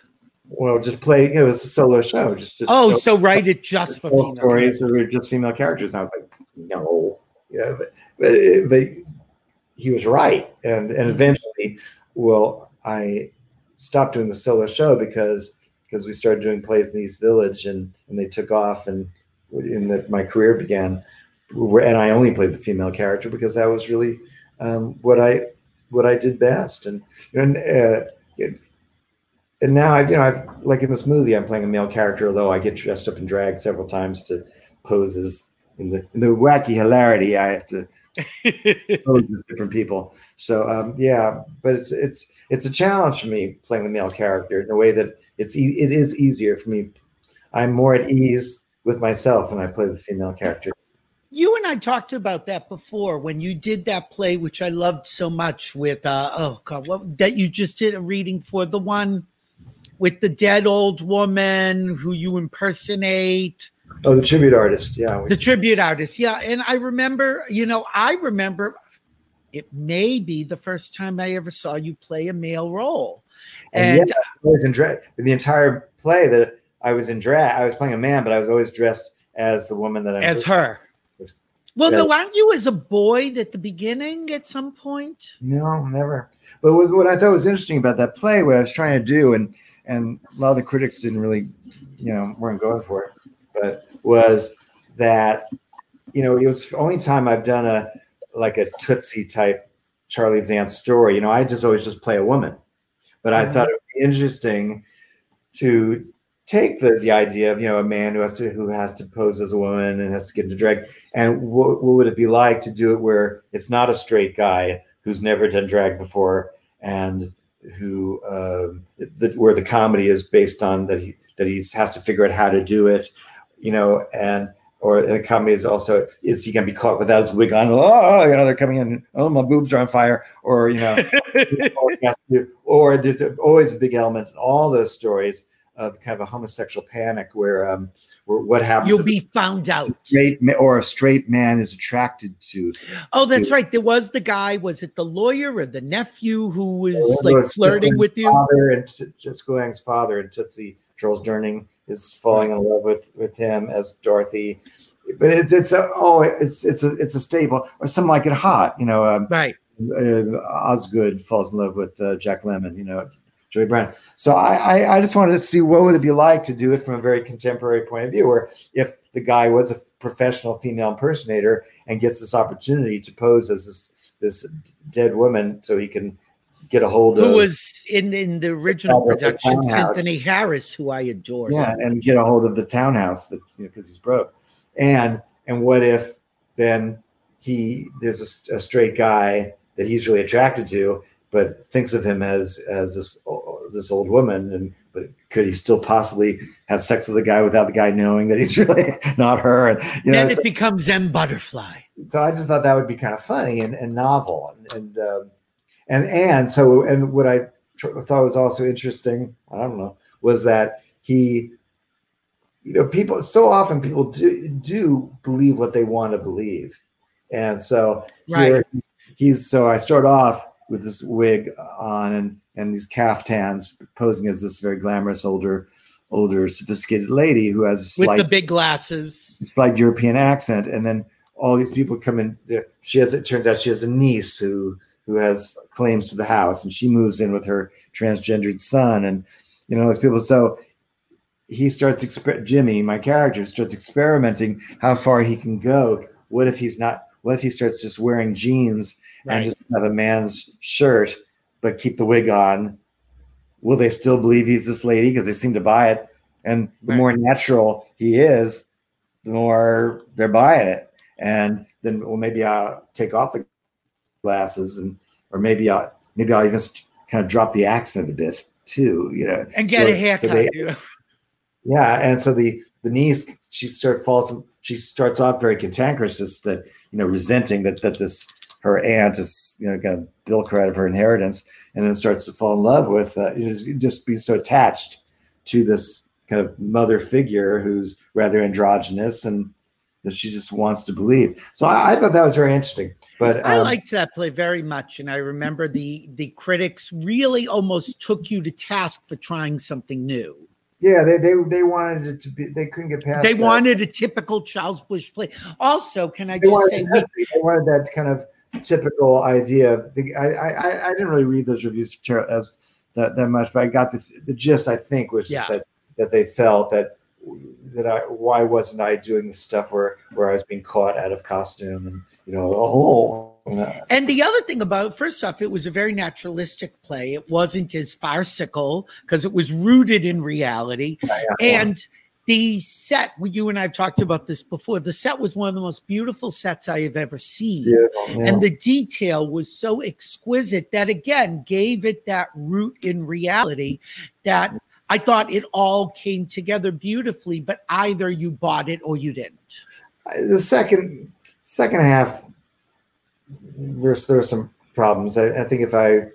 Well, just play. You know, it's a solo show. Just, just oh, so write it just for female stories characters. or just female characters. And I was like, no, yeah, but, but, but he was right. And and eventually, well, I stopped doing the solo show because because we started doing plays in East Village and and they took off and in the, my career began. And I only played the female character because that was really um, what I what I did best. And and uh, and now I, you know, I've like in this movie, I'm playing a male character, although I get dressed up in drag several times to poses in the in the wacky hilarity. I have to [LAUGHS] pose as different people. So um, yeah, but it's it's it's a challenge for me playing the male character in a way that it's e- it is easier for me. I'm more at ease with myself when I play the female character. You and I talked about that before when you did that play, which I loved so much. With uh, oh god, what that you just did a reading for the one with the dead old woman who you impersonate. Oh, the tribute artist. Yeah. The tribute artist. Yeah. And I remember, you know, I remember it may be the first time I ever saw you play a male role. And, and yeah, I was in drag the entire play that I was in drag. I was playing a man, but I was always dressed as the woman that I as her. Well, no, aren't you as a boy at the beginning at some point? No, never. But what I thought was interesting about that play, what I was trying to do, and and a lot of the critics didn't really, you know, weren't going for it, but was that, you know, it was the only time I've done a like a Tootsie type Charley's Aunt story. You know, I just always just play a woman, but I mm-hmm. thought it would be interesting to take the, the idea of you know a man who has to who has to pose as a woman and has to get into drag and what, what would it be like to do it where it's not a straight guy who's never done drag before and who uh, the, where the comedy is based on that he that he has to figure out how to do it, you know, and or the comedy is also is he going to be caught without his wig on? Oh, you know, they're coming in. Oh, my boobs are on fire, or you know, or there's always a big element in all those stories of kind of a homosexual panic where um, what happens. You'll be found out. Straight or a straight man is attracted to. Oh, that's to, right. There was the guy. Was it the lawyer or the nephew who was like flirting with you? Father and Lange's father and Tootsie Charles Durning is falling in love with with him as Dorothy. But it's it's a oh it's it's a it's a staple or something like it hot you know um, right. Uh, Osgood falls in love with uh, Jack Lemmon you know Joey Brown. So I, I, I just wanted to see what would it be like to do it from a very contemporary point of view, where if the guy was a professional female impersonator and gets this opportunity to pose as this this dead woman, so he can get a hold who of who was in in the original production, Cynthia Harris, who I adore. Yeah, so and get a hold of the townhouse that you know because he's broke, and and what if then he there's a, a straight guy that he's really attracted to but thinks of him as as this this old woman and but could he still possibly have sex with a guy without the guy knowing that he's [LAUGHS] really not her and you know, then it so, becomes M butterfly. so i just thought that would be kind of funny and, and novel and and, um, and and so and what i tr- thought was also interesting i don't know was that he you know people so often people do do believe what they want to believe and so right. here he's so i start off with this wig on and and these caftans, posing as this very glamorous older older sophisticated lady who has a slight, with the big glasses, slight European accent, and then all these people come in. She has. It turns out she has a niece who who has claims to the house, and she moves in with her transgendered son, and you know those people. So he starts. Exper- Jimmy, my character, starts experimenting how far he can go. What if he's not? What if he starts just wearing jeans right. and just have a man's shirt, but keep the wig on, will they still believe he's this lady because they seem to buy it? And the right. more natural he is, the more they're buying it. And then, well, maybe I'll take off the glasses, and or maybe I'll maybe I'll even kind of drop the accent a bit too, you know, and get so, a haircut. So they, you know? Yeah, and so the the niece she sort of falls she starts off very cantankerous, just that you know, resenting that that this her aunt is you know going to bilk her out of her inheritance, and then starts to fall in love with uh, just, just be so attached to this kind of mother figure who's rather androgynous and that she just wants to believe. So I, I thought that was very interesting. But um, I liked that play very much, and I remember the the critics really almost took you to task for trying something new. Yeah, they they they wanted it to be. They couldn't get past. They that. wanted a typical Charles Busch play. Also, can I They just say we, they wanted that kind of typical idea of the. I I, I didn't really read those reviews as that that much, but I got the the gist. I think was just Yeah. that that they felt that that I why wasn't I doing the stuff where where I was being caught out of costume and you know oh And the other thing about first off, it was a very naturalistic play. It wasn't as farcical because it was rooted in reality. And the set, you and I have talked about this before. The set was one of the most beautiful sets I have ever seen. And the detail was so exquisite that again gave it that root in reality that I thought it all came together beautifully, but either you bought it or you didn't. the second second half there's there were some problems I, I think if i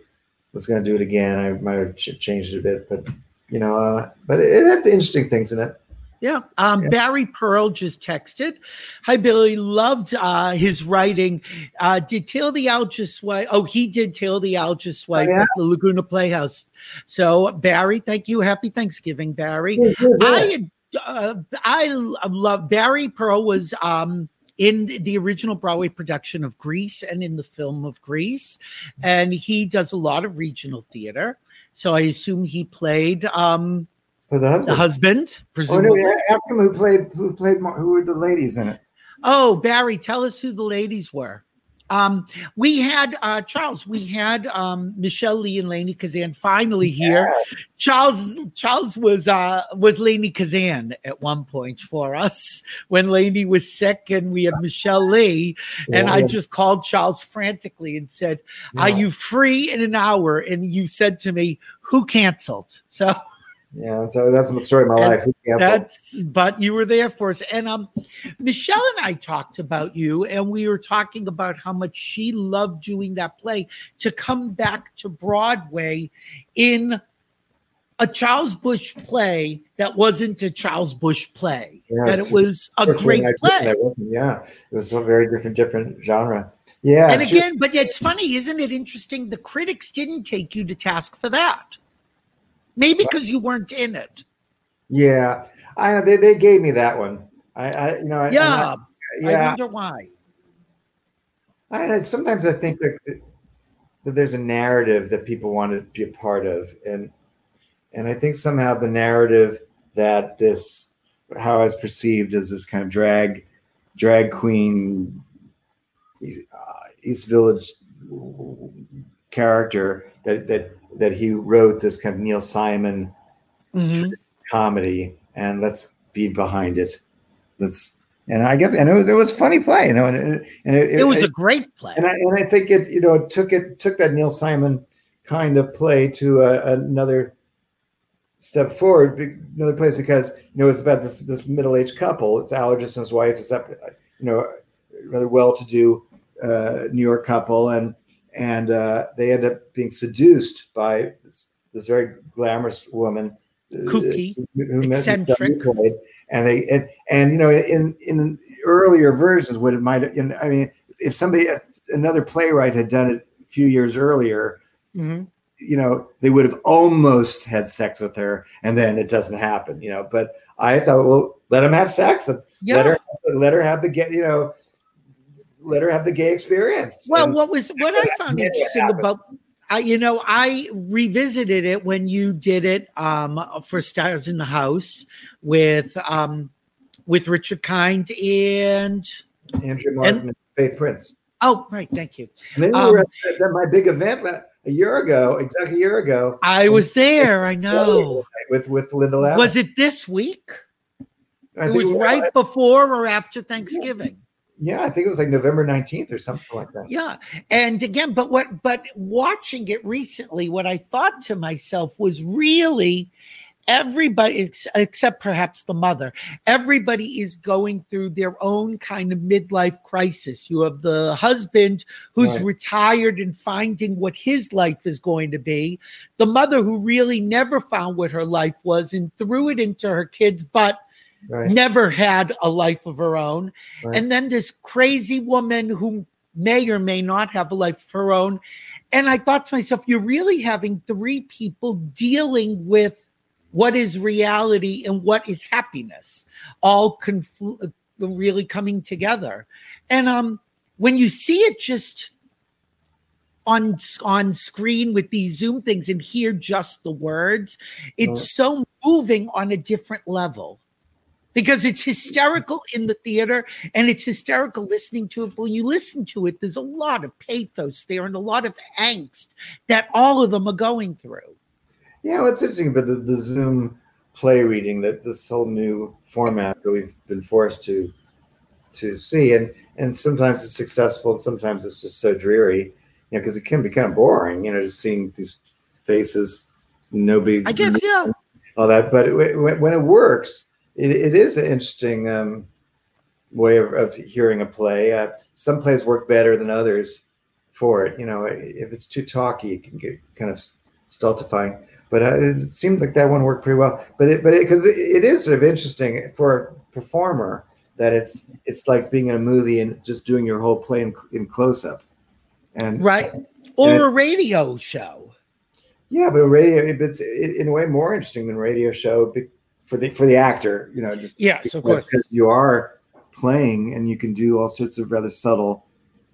was going to do it again i might have ch- changed it a bit but you know uh, but it had interesting things in it Yeah. Um, Yeah. Barry Pearl just texted. Hi, Billy. Loved uh, his writing. Uh, did Tail the just swipe? Oh, he did Tail the just swipe yeah? at the Laguna Playhouse. So, Barry, thank you. Happy Thanksgiving, Barry. It. I uh, I love Barry Pearl was um in the original Broadway production of Grease and in the film of Grease, and he does a lot of regional theater. So I assume he played um For the husband. the husband, oh, presumably. no, ask him who played who played more, who were the ladies in it Oh, Barry, tell us who the ladies were. Um, we had uh, Charles. We had um, Michele Lee and Lainie Kazan finally here. Charles Charles was uh, was Lainie Kazan at one point for us when Lainie was sick, and we had Michele Lee. And I just called Charles frantically and said, "Are you free in an hour?" And you said to me, "Who canceled?" So [LAUGHS] yeah so that's the story of my And life. That's but you were there for us. And um michele and i talked about you and we were talking about how much she loved doing that play to come back to broadway in a charles busch play that wasn't a charles busch play that it was a great one I did, play. yeah. It was a very different different genre. Yeah. And again but it's funny isn't it interesting? The critics didn't take you to task for that maybe because you weren't in it. Yeah i they, they gave me that one. I i you know I, yeah I, i wonder why. I, sometimes I think that, that there's a narrative that people want to be a part of, and and I think somehow the narrative that this how I was perceived as this kind of drag drag queen uh, East Village character that that that he wrote this kind of Neil Simon Mhm. comedy, and let's be behind it. Let's and I guess and it was it was funny play, you know, and it, and it, it was a great play and I, and I think it, you know, it took it took that Neil Simon kind of play to a, another step forward, another place because you know it's about this this middle aged couple. It's Allergist and his wife. It's up, you know, rather well to do uh, New York couple, and and uh, they end up being seduced by this, this very glamorous woman, uh, Kooky, who eccentric. played, and they and, and you know in in earlier versions what it might in, I mean if somebody another playwright had done it a few years earlier Mhm. you know they would have almost had sex with her and then it doesn't happen you know but I thought well let them have sex let Yeah. her let her have the get. you know let her have the gay experience Well, And- what was what I found interesting about I you know I revisited it when you did it um for Stars in the House with um with Richard Kind and Andrea Martin and Faith Prince oh right, thank you. and then we Um, were at, at my big event a year ago exactly a year ago I was there, I know. with with Linda Lavin. Was it this week? It was right before or after Thanksgiving. Yeah, I think it was like November 19th or something like that. Yeah. And again, but what but watching it recently, what I thought to myself was really everybody except perhaps the mother everybody is going through their own kind of midlife crisis you have the husband who's Right. retired and finding what his life is going to be the mother who really never found what her life was and threw it into her kids but Right. never had a life of her own. Right. and then this crazy woman who may or may not have a life of her own. And i thought to myself you're really having three people dealing with what is reality and what is happiness all confl- really coming together. And um when you see it just on on screen with these zoom things and hear just the words it's so moving on a different level because it's hysterical in the theater and it's hysterical listening to it. But when you listen to it, there's a lot of pathos there and a lot of angst that all of them are going through. Yeah, what's interesting about the, the Zoom play reading that this whole new format that we've been forced to to see, and and sometimes it's successful, and sometimes it's just so dreary, you know, because it can be kind of boring, you know, just seeing these faces, nobody, I guess, yeah. all that. But it, when it works, it, it is an interesting um, way of, of hearing a play. Uh, some plays work better than others for it. You know, if it's too talky, it can get kind of stultifying. But uh, it seemed like that one worked pretty well. But it, but because it, it is sort of interesting for a performer that it's it's like being in a movie and just doing your whole play in, in close up. And Right. Or a radio show. yeah, but a radio it's in a way more interesting than radio show for the for the actor. You know, just Yes, of because course. you are playing and you can do all sorts of rather subtle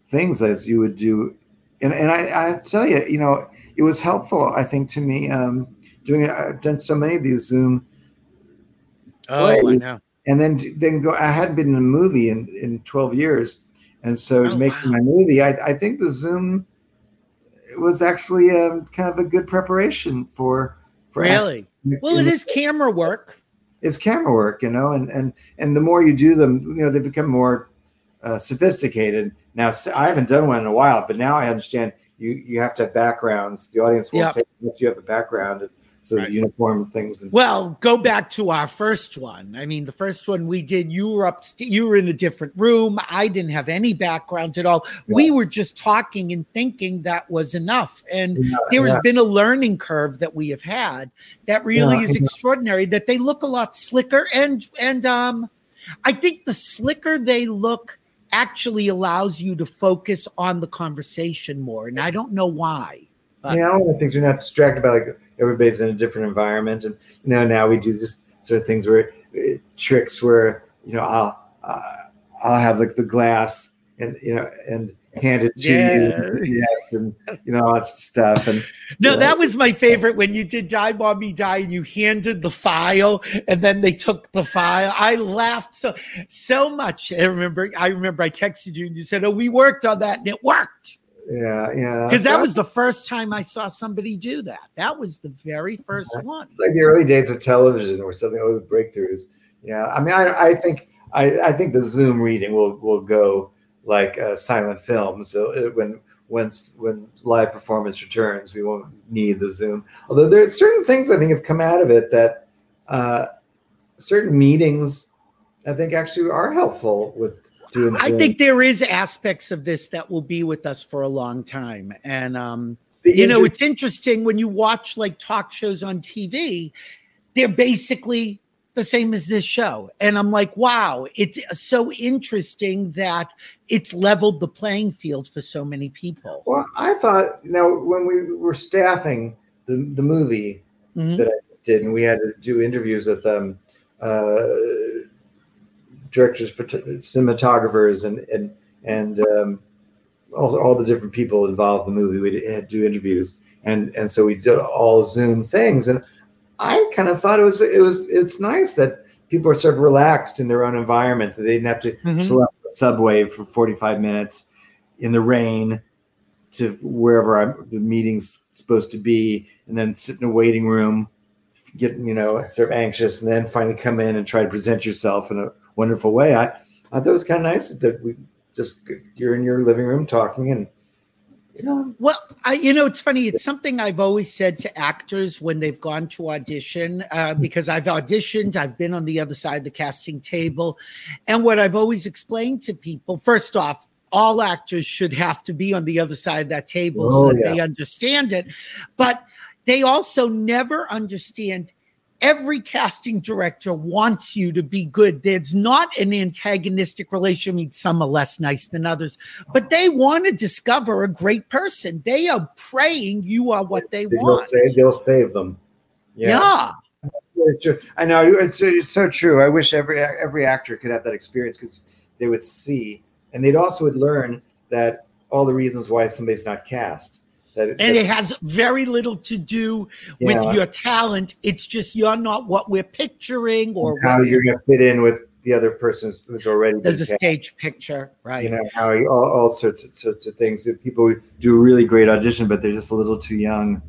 things as you would do. And and I, I tell you, you know, it was helpful. I think to me um, doing it. I've done so many of these Zoom, Oh, I know. and then then go. I hadn't been in a movie in in twelve years, and so Oh, making wow. my movie, I I think the Zoom was actually um, kind of a good preparation for for Really? Well, it is camera work. It's camera work, you know, and and and the more you do them, you know, they become more uh, sophisticated. Now, I haven't done one in a while, but now I understand you you have to have backgrounds. The audience will Yep. take unless you have the background, and so Right. the uniform things. And Well, go back to our first one. I mean, the first one we did, you were up, you were in a different room. I didn't have any background at all. We were just talking and thinking that was enough. And Yeah, there has yeah. been a learning curve that we have had that really Yeah, is yeah. extraordinary. That they look a lot slicker, and and um, I think the slicker they look actually allows you to focus on the conversation more. And I don't know why. but- yeah, all the things you're not distracted by. Like everybody's in a different environment, and you know now we do this sort of things where uh, tricks where you know I'll uh, I'll have like the glass and you know and hand it to Yeah. you, and you know all that stuff, and No, Yeah. that was my favorite when you did Die Mommy Die and you handed the file and then they took the file. I laughed so so much. I remember I remember I texted you and you said, Oh, we worked on that and it worked. Yeah, yeah, Because that was the first time I saw somebody do that. That was the very first one. it's like the early days of television or something. Oh, the breakthroughs. Yeah, I mean, I, I think I, I think the Zoom reading will will go like uh, silent film. So it, when when when live performance returns, we won't need the Zoom. Although there are certain things I think have come out of it that uh, certain meetings I think actually are helpful with doing. I think there is aspects of this that will be with us for a long time. And um The you know it's interesting when you watch like talk shows on tv they're basically the same as this show and i'm like wow it's so interesting that it's leveled the playing field for so many people Well, I thought you know when we were staffing the the movie Mhm. that I did, and we had to do interviews with um, uh, directors, cinematographers, and and and um, all, all the different people involved in the movie. We had to do interviews, and and so we did all Zoom things, and I kind of thought it was it was it's nice that people are sort of relaxed in their own environment that they didn't have to Mhm. select the subway for 45 minutes in the rain to wherever I'm, the meeting's supposed to be, and then sit in a waiting room, get you know sort of anxious, and then finally come in and try to present yourself in a wonderful way. I I thought it was kind of nice that we just you're in your living room talking, and You know, Well, I, you know, it's funny. It's something I've always said to actors when they've gone to audition, uh, because I've auditioned, I've been on the other side of the casting table. And what I've always explained to people first off, all actors should have to be on the other side of that table Oh, so that yeah. they understand it. But they also never understand every casting director wants you to be good. There's not an antagonistic relation. I mean, some are less nice than others, but they want to discover a great person. They are praying you are what they they'll want. save, they'll save them. yeah. It's true. I know it's, it's so true. I wish every every actor could have that experience because they would see, and they'd also would learn that all the reasons why somebody's not cast. That And it has very little to do with your talent. It's just you're not what we're picturing or how you're going to fit in with the other person who's- already there's a cast. stage picture, right? You know how you, all, all sorts of sorts of things. That People do a really great audition, but they're just a little too young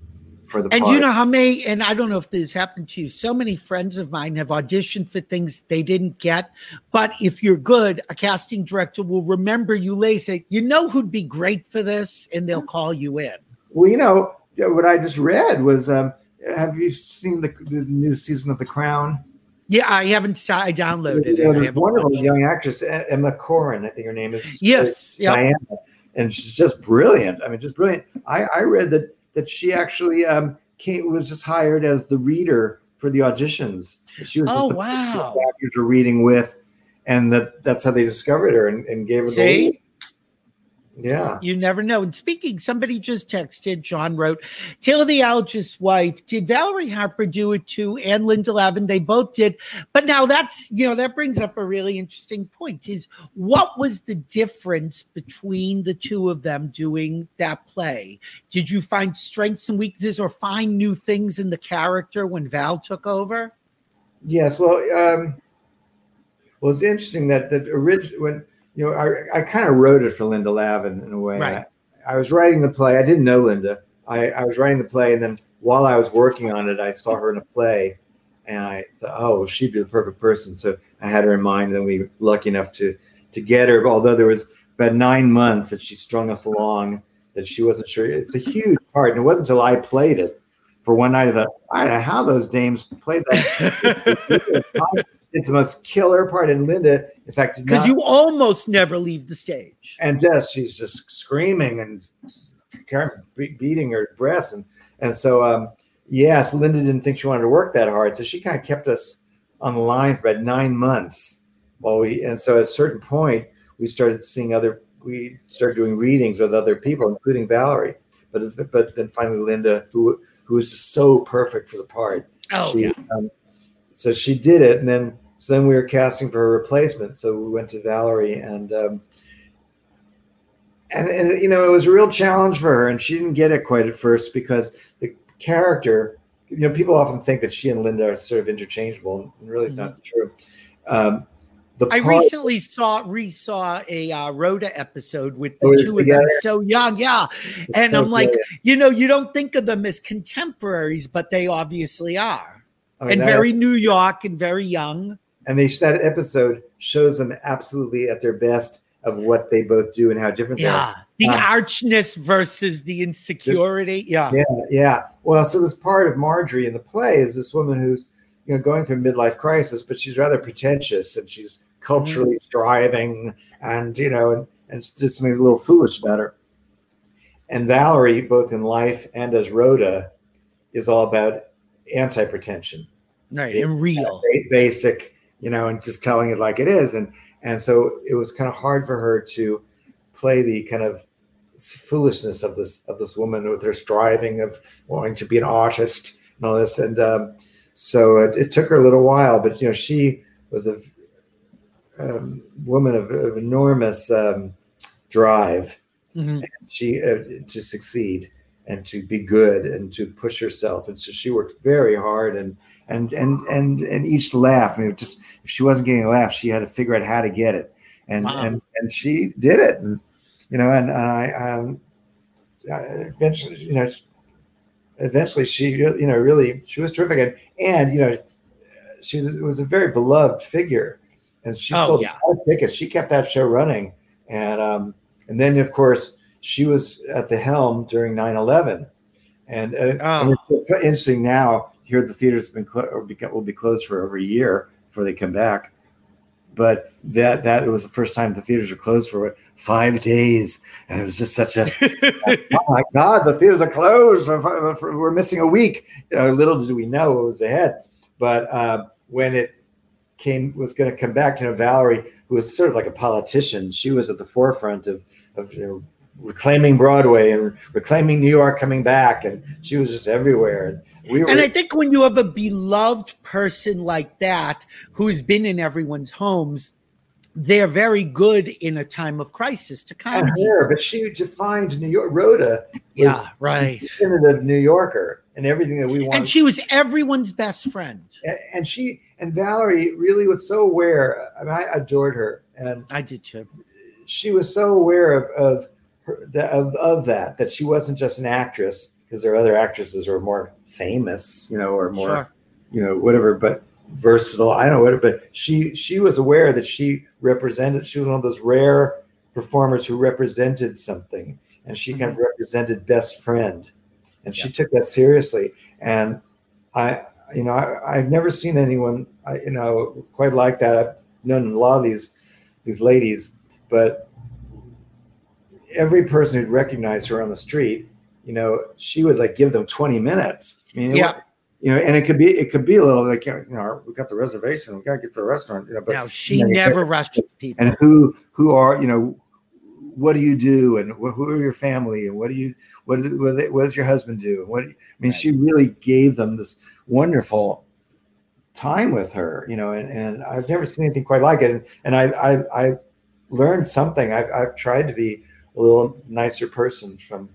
for the And part. you know how many, and I don't know if this happened to you, so many friends of mine have auditioned for things they didn't get. But if you're good, a casting director will remember you later, say, you know who'd be great for this, and they'll call you in. Well, you know what I just read was. Um, have you seen the, the new season of The Crown? Yeah, I haven't, I downloaded it. You know, I haven't wonderful watched young actress Emma Corrin, I think her name is. Yes, yep. Diana, and she's just brilliant. I mean, just brilliant. I, I read that that she actually um, came was just hired as the reader for the auditions. She was just Oh, the wow. actors were reading with, and that that's how they discovered her and, and gave her the lead. Yeah. You never know. And speaking, somebody just texted, John wrote, Tale of the Allergist's wife, did Valerie Harper do it too? And Linda Lavin, they both did. But now that's, you know, that brings up a really interesting point is what was the difference between the two of them doing that play? Did you find strengths and weaknesses or find new things in the character when Val took over? Yes. Well, um, well, it's interesting that that original when you know I, I kind of wrote it for Linda Lavin in a way. Right. I, I was writing the play. I didn't know Linda. I, I was writing the play, and then while I was working on it, I saw her in a play, and I thought, oh, she'd be the perfect person. So I had her in mind. And then we were lucky enough to to get her. Although there was about nine months that she strung us along, that she wasn't sure. It's a huge part, and it wasn't until I played it for one night I thought, I don't know how those dames played that. [LAUGHS] it's the most killer part And Linda. In fact, Because you almost never leave the stage. and just she's just screaming and kind of be- beating her breast and and so um yes linda didn't think she wanted to work that hard so she kind of kept us on the line for about nine months while we and so at a certain point we started seeing other we started doing readings with other people including valerie but but then finally linda who who was just so perfect for the part Oh, she, yeah. um, so she did it, and then so then we were casting for a replacement. So we went to Valerie, and um, and and you know it was a real challenge for her, and she didn't get it quite at first because the character. You know, people often think that she and Linda are sort of interchangeable, and really, it's not true. Um, the Mm-hmm. I part- recently saw re-saw a uh, Rhoda episode with the Oh, it's two of them so young, yeah. And so I'm like, brilliant. you know, you don't think of them as contemporaries, but they obviously are, and very New York and very young. And they that episode shows them absolutely at their best of what they both do and how different they are. Yeah, the Um, archness versus the insecurity. Yeah, Yeah, yeah. Well, so this part of Marjorie in the play is this woman who's you know going through a midlife crisis, but she's rather pretentious and she's culturally striving, and you know, and and just maybe a little foolish about her. And Valerie, both in life and as Rhoda, is all about anti-pretension, right, and real. basic, you know, and just telling it like it is. And and so it was kind of hard for her to play the kind of foolishness of this of this woman with her striving of wanting to be an artist and all this. And um, so it, it took her a little while, but you know, she was a um, woman of, of enormous um, drive Mhm. she uh, to succeed and to be good and to push herself and so she worked very hard and and and and and each laugh I mean just if she wasn't getting a laugh she had to figure out how to get it and Wow. and and she did it and you know and I um eventually you know eventually she you know really she was terrific and, and you know she was a very beloved figure and she Oh, sold yeah. tickets she kept that show running and um and then of course she was at the helm during 9/11, and, uh, Oh. and it's interesting now. Here, the theater's been will be closed for over a year before they come back. But that that was the first time the theaters were closed for what, five days, and it was just such a [LAUGHS] oh my god, the theaters are closed. For- for- We're missing a week. You know, little did we know what was ahead. But uh, when it came was going to come back, you know, Valerie, who was sort of like a politician, she was at the forefront of of you know, reclaiming Broadway and reclaiming New York coming back, and she was just everywhere. And we were And I think when you have a beloved person like that who's been in everyone's homes, they're very good in a time of crisis to come. her, but she defined New York. Rhoda, Yeah, right. the definitive New Yorker, and everything that we want. And she was everyone's best friend. and, she and Valerie really was so aware. I mean, I adored her, and I did too. she was so aware of of of, of that that she wasn't just an actress because there are other actresses who are more famous, you know, or more Sure. you know whatever, but versatile. I don't know what, but she she was aware that she represented. She was one of those rare performers who represented something, and she kind of mm-hmm. represented best friend, and she took that seriously. And I, you know, I, I've never seen anyone, I, you know, quite like that. I've known a lot of these these ladies, but every person who'd recognize her on the street, you know, she would like give them 20 minutes. I mean, Yeah. you know, and it could be it could be a little like you know, we got the reservation, we got to get to the restaurant, you know, but Now she you know, never rushed people. and who who are you know what do you do and wh- who are your family and what do you what do, what, what does your husband do and what do you- I mean Right. she really gave them this wonderful time with her you know and, and I've never seen anything quite like it and, and I, I I learned something I've, I've tried to be a little nicer person from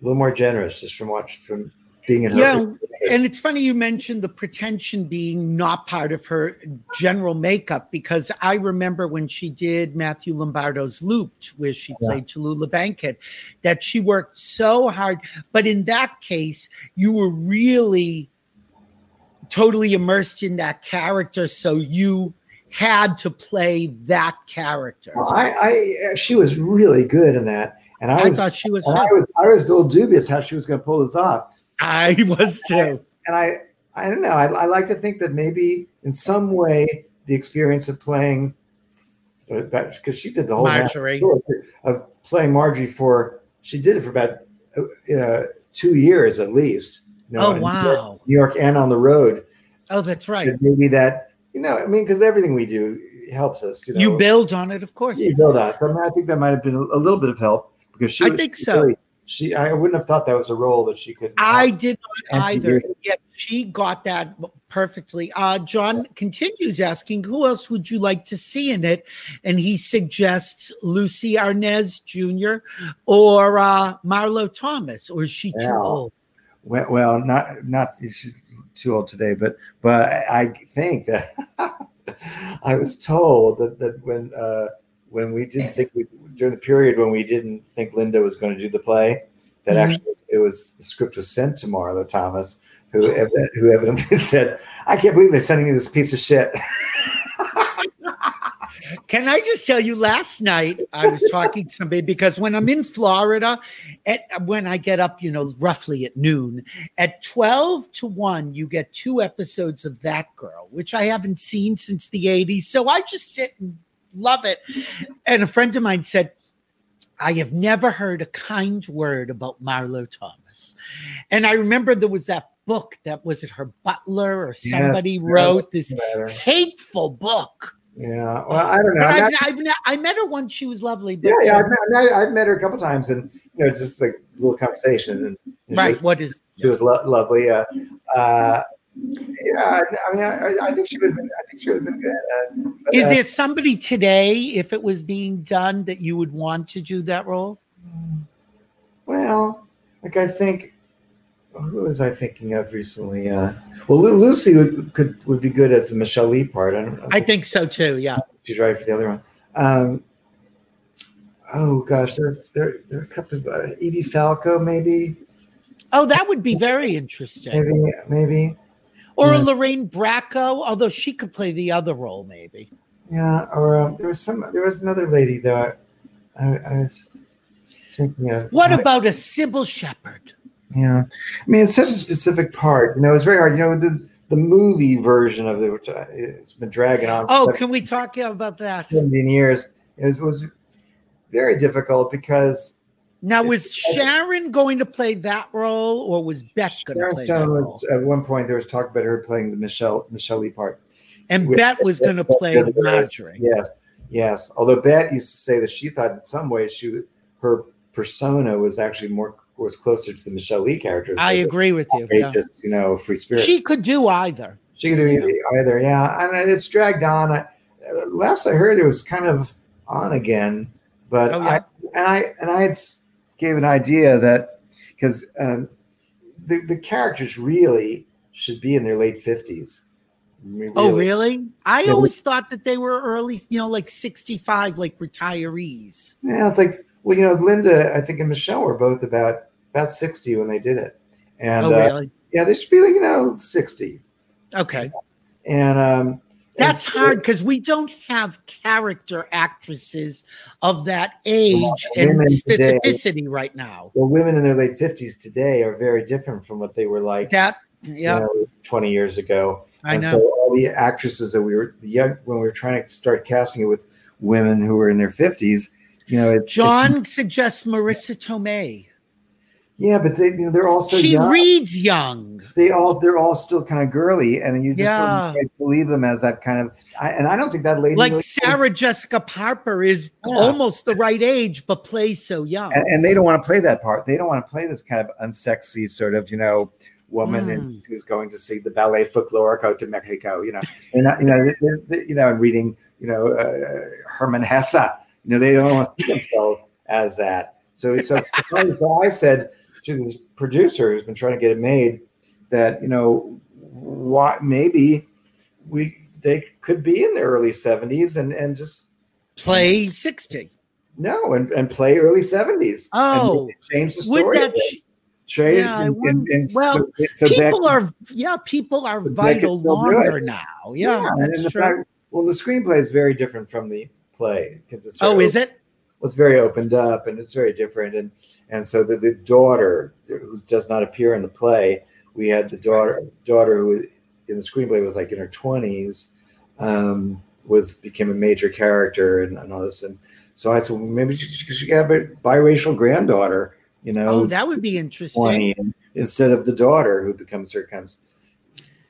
a little more generous just from watch from being in her Yeah, and it's funny you mentioned the pretension being not part of her general makeup because I remember when she did Matthew Lombardo's Looped, where she Yeah. played Tallulah Bankhead, that she worked so hard. But in that case, you were really totally immersed in that character, so you had to play that character. Well, I, I she was really good in that and I I was thought she was. I was I was a little dubious how she was going to pull this off I [LAUGHS] was too. and I, I don't know. I, I like to think that maybe in some way the experience of playing, because she did the whole Marjorie. of playing Marjorie for, she did it for about uh, two years at least. You know, Oh in New York- wow! New York and on the road. Oh, that's right. Maybe that, you know, I mean, because everything we do helps us. You, know, You build on it, of course. you build on. it. I, mean, I think that might have been a, little bit of help because she. I was think so. really- she, I wouldn't have thought that was a role that she could. I did not either. Yet she got that perfectly. Uh, John continues asking, "Who else would you like to see in it?" And he suggests Lucie Arnaz Jr. or uh, Marlo Thomas, or is she too old? Well, well, not not she's too old today, but but I think that [LAUGHS] I was told that that when uh, when we didn't think we during the period when we didn't think Linda was going to do the play, that Mhm. actually it was the script was sent to Marlo Thomas, who who evidently [LAUGHS] said, "I can't believe they're sending me this piece of shit." [LAUGHS] Can I just tell you? Last night I was talking to somebody because when I'm in Florida, at when I get up, you know, roughly at noon, at twelve to one, you get two episodes of That Girl, which I haven't seen since the '80s. So I just sit and love it. And a friend of mine said, "I have never heard a kind word about Marlo Thomas." And I remember there was that book that was it her butler or somebody wrote this hateful book. Yeah, well, I don't know. But I mean, I've, I've, ne- I met her once. She was lovely. But, yeah, yeah, I've met, I've met her a couple times, and you know, it's just like a little conversation, and, and right. was- What is? she was lo- lovely. Uh, uh, yeah, I mean, I, I think she would. Have been, I think she would have been good. Uh, but, Is uh, there somebody today, if it was being done, that you would want to do that role? Well, like I think, who was I thinking of recently? Uh, well, Lucie would could would be good as the Michele Lee part. I don't. I think so too. Yeah. she's right for the other one. Um, oh gosh, there's there there are a couple of uh, Edie Falco, maybe, Oh, that would be very interesting. maybe, maybe. Or Yeah. Lorraine Bracco, although she could play the other role, maybe. Yeah, or um, there was some. There was another lady though. I, I was. Thinking of- What about a Cybill Shepherd? Yeah, I mean, it's such a specific part. You know, it's very hard. You know, the the movie version of it, which I, it's been dragging on. Oh, can we talk about that? 17 years, is was very difficult because Now, was Sharon going to play that role, or was Bette going to Sharon play that role? was at one point there was talk about her playing the Michele Michele Lee part. And with- Bette was going to play Marjorie. Yes, yes. Although Bette used to say that she thought in some ways she her persona was actually more was closer to the Michele Lee character. I agree with you. Yeah. Just you know, free spirit. She could do either. She could do either, either, yeah. And it's dragged on. I, last I heard, it was kind of on again. But Oh, I and I and I had gave an idea that because um, the the characters really should be in their late fifties. Oh, really? I always thought that they were early, you know, like 65, like retirees. Yeah, it's like well, you know, Linda, I think, and Michele were both about about sixty when they did it, and oh, uh, yeah, they should be like you know sixty. Okay. And um, That's and- hard because we don't have character actresses of that age and women today- specificity right now. Well, women in their late fifties today are very different from what they were like. That, you yeah, know, 20 years ago. I and know. so all the actresses that we were young when we were trying to start casting it with women who were in their 50s, you know, it, it's- John suggests Marisa Tomei. yeah, but they you know, they're also she young. reads young. they all they're all still kind of girly and you just Yeah. don't believe them as that kind of I, and I don't think that lady Like really- Sarah Jessica Parker is Yeah. almost the right age, but plays so young. and, and they don't want to play that part. They don't want to play this kind of unsexy sort of, you know, woman Mm. who's going to see the ballet folklorico to Mexico, you know, and you know, they're, they're- you know, and reading, you know, uh, Hermann Hesse. You know, they don't want to see themselves as that. So, so, [LAUGHS] so I said to this producer who's been trying to get it made that you know, why maybe we they could be in their early seventies and and just Play 60. no and, and play early seventies. Oh, change the Would that a bit. ch- Trade Yeah, and, and, and well, so, so people are yeah, people are so vital longer now. Yeah, and that's the true. fact- well, the screenplay is very different from the play because it's oh, is it? well, it's very opened up and it's very different and and so the, the daughter who does not appear in the play we had the daughter daughter who in the screenplay was like in her 20s um, was became a major character and, and all this and so i said well, maybe she, she should have a biracial granddaughter you know Oh, that would be interesting. instead of the daughter who becomes her kind of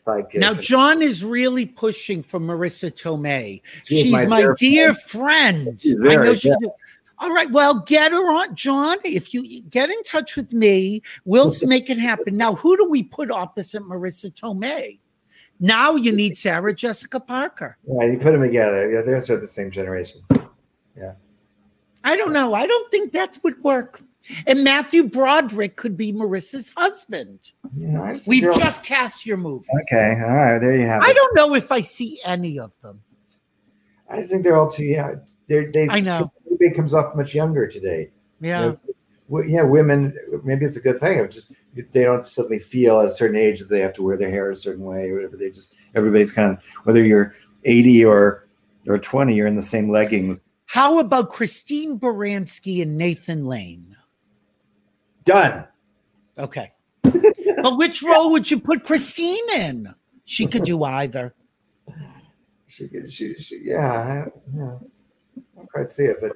sidekick Now, John is really pushing for Marisa Tomei. She is She's my my, dear dear friend. She's I know she do. All right, well, get her on, John. If you get in touch with me, we'll make it happen. Now, who do we put opposite Marisa Tomei? Now you need Sarah Jessica Parker. yeah you put them together yeah they're sort of the same generation Yeah. I don't know. I don't think that would work. And Matthew Broderick could be Marisa's husband. yeah, just We've they're just cast your movie. okay all right there you have it I don't know if I see any of them. I think they're all too young. They're, they I know. Everybody comes off much younger today. Yeah. W- yeah, women. Maybe it's a good thing. It's just they don't suddenly feel at a certain age that they have to wear their hair a certain way or whatever. They just everybody's kind of whether you're 80 or or 20, you're in the same leggings. How about Christine Baranski and Nathan Lane? Done. Okay. [LAUGHS] but which role would you put Christine in? She could do either. She, she, she yeah, I, yeah. I don't quite see it, but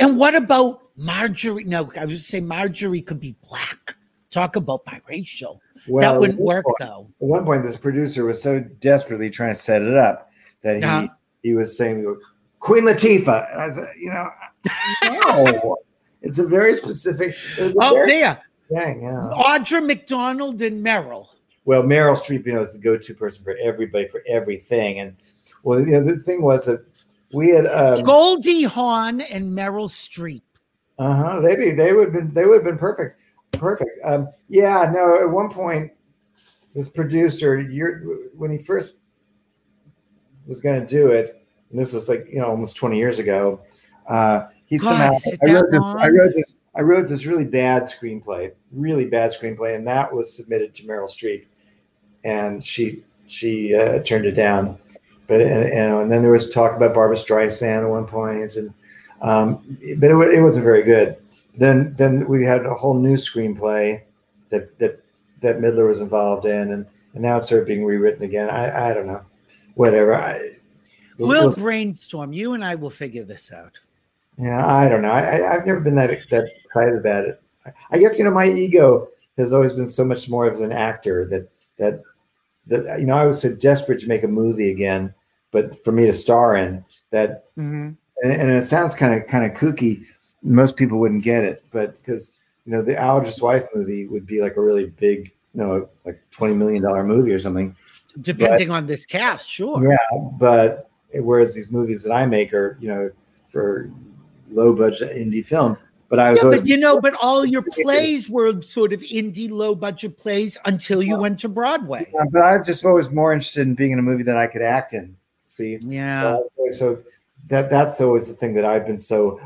And what about Marjorie? No, I was say Marjorie could be black. Talk about biracial. well, that wouldn't work point- though. At one point, this producer was so desperately trying to set it up that he Uh-huh. he was saying Queen Latifah, and I said, you know, no, it's a very specific. a Oh, very there. thing, yeah. Audra McDonald and Meryl. Well, Meryl Streep, you know, is the go-to person for everybody for everything, and well, you know, the thing was that we had, um, Goldie Hawn and Meryl Streep. uh huh, they be they would have been they would have been perfect, perfect. Um, yeah, no, at one point, this producer, you're when he first was going to do it, and this was like you know almost twenty years ago. Uh, he God, somehow I wrote this I wrote this I wrote this really bad screenplay, really bad screenplay, and that was submitted to Meryl Streep, and she she uh, turned it down. But and, and, and then there was talk about Barbra Streisand at one point, and Um, but it, it wasn't very good. Then then we had a whole new screenplay that that that Midler was involved in, and, and now it's sort of being rewritten again. I I don't know, whatever. I, We'll was- brainstorm. You and I will figure this out. Yeah, I don't know. I, I've never been that that excited about it. I, guess you know my ego has always been so much more as an actor that that that you know I was so desperate to make a movie again, but for me to star in that Mm-hmm. and, and it sounds kind of kind of kooky. Most people wouldn't get it, but because you know the Allergist's Wife movie would be like a really big, you know, like twenty million dollar movie or something. Depending on this cast, sure. Yeah, but whereas these movies that I make are, you know, for low budget indie film. But I was Yeah, but you know, but all your [LAUGHS] plays were sort of indie, low budget plays until you went to Broadway. but I'm just always more interested in being in a movie that I could act in. See, Yeah. So, so that that's always the thing that I've been so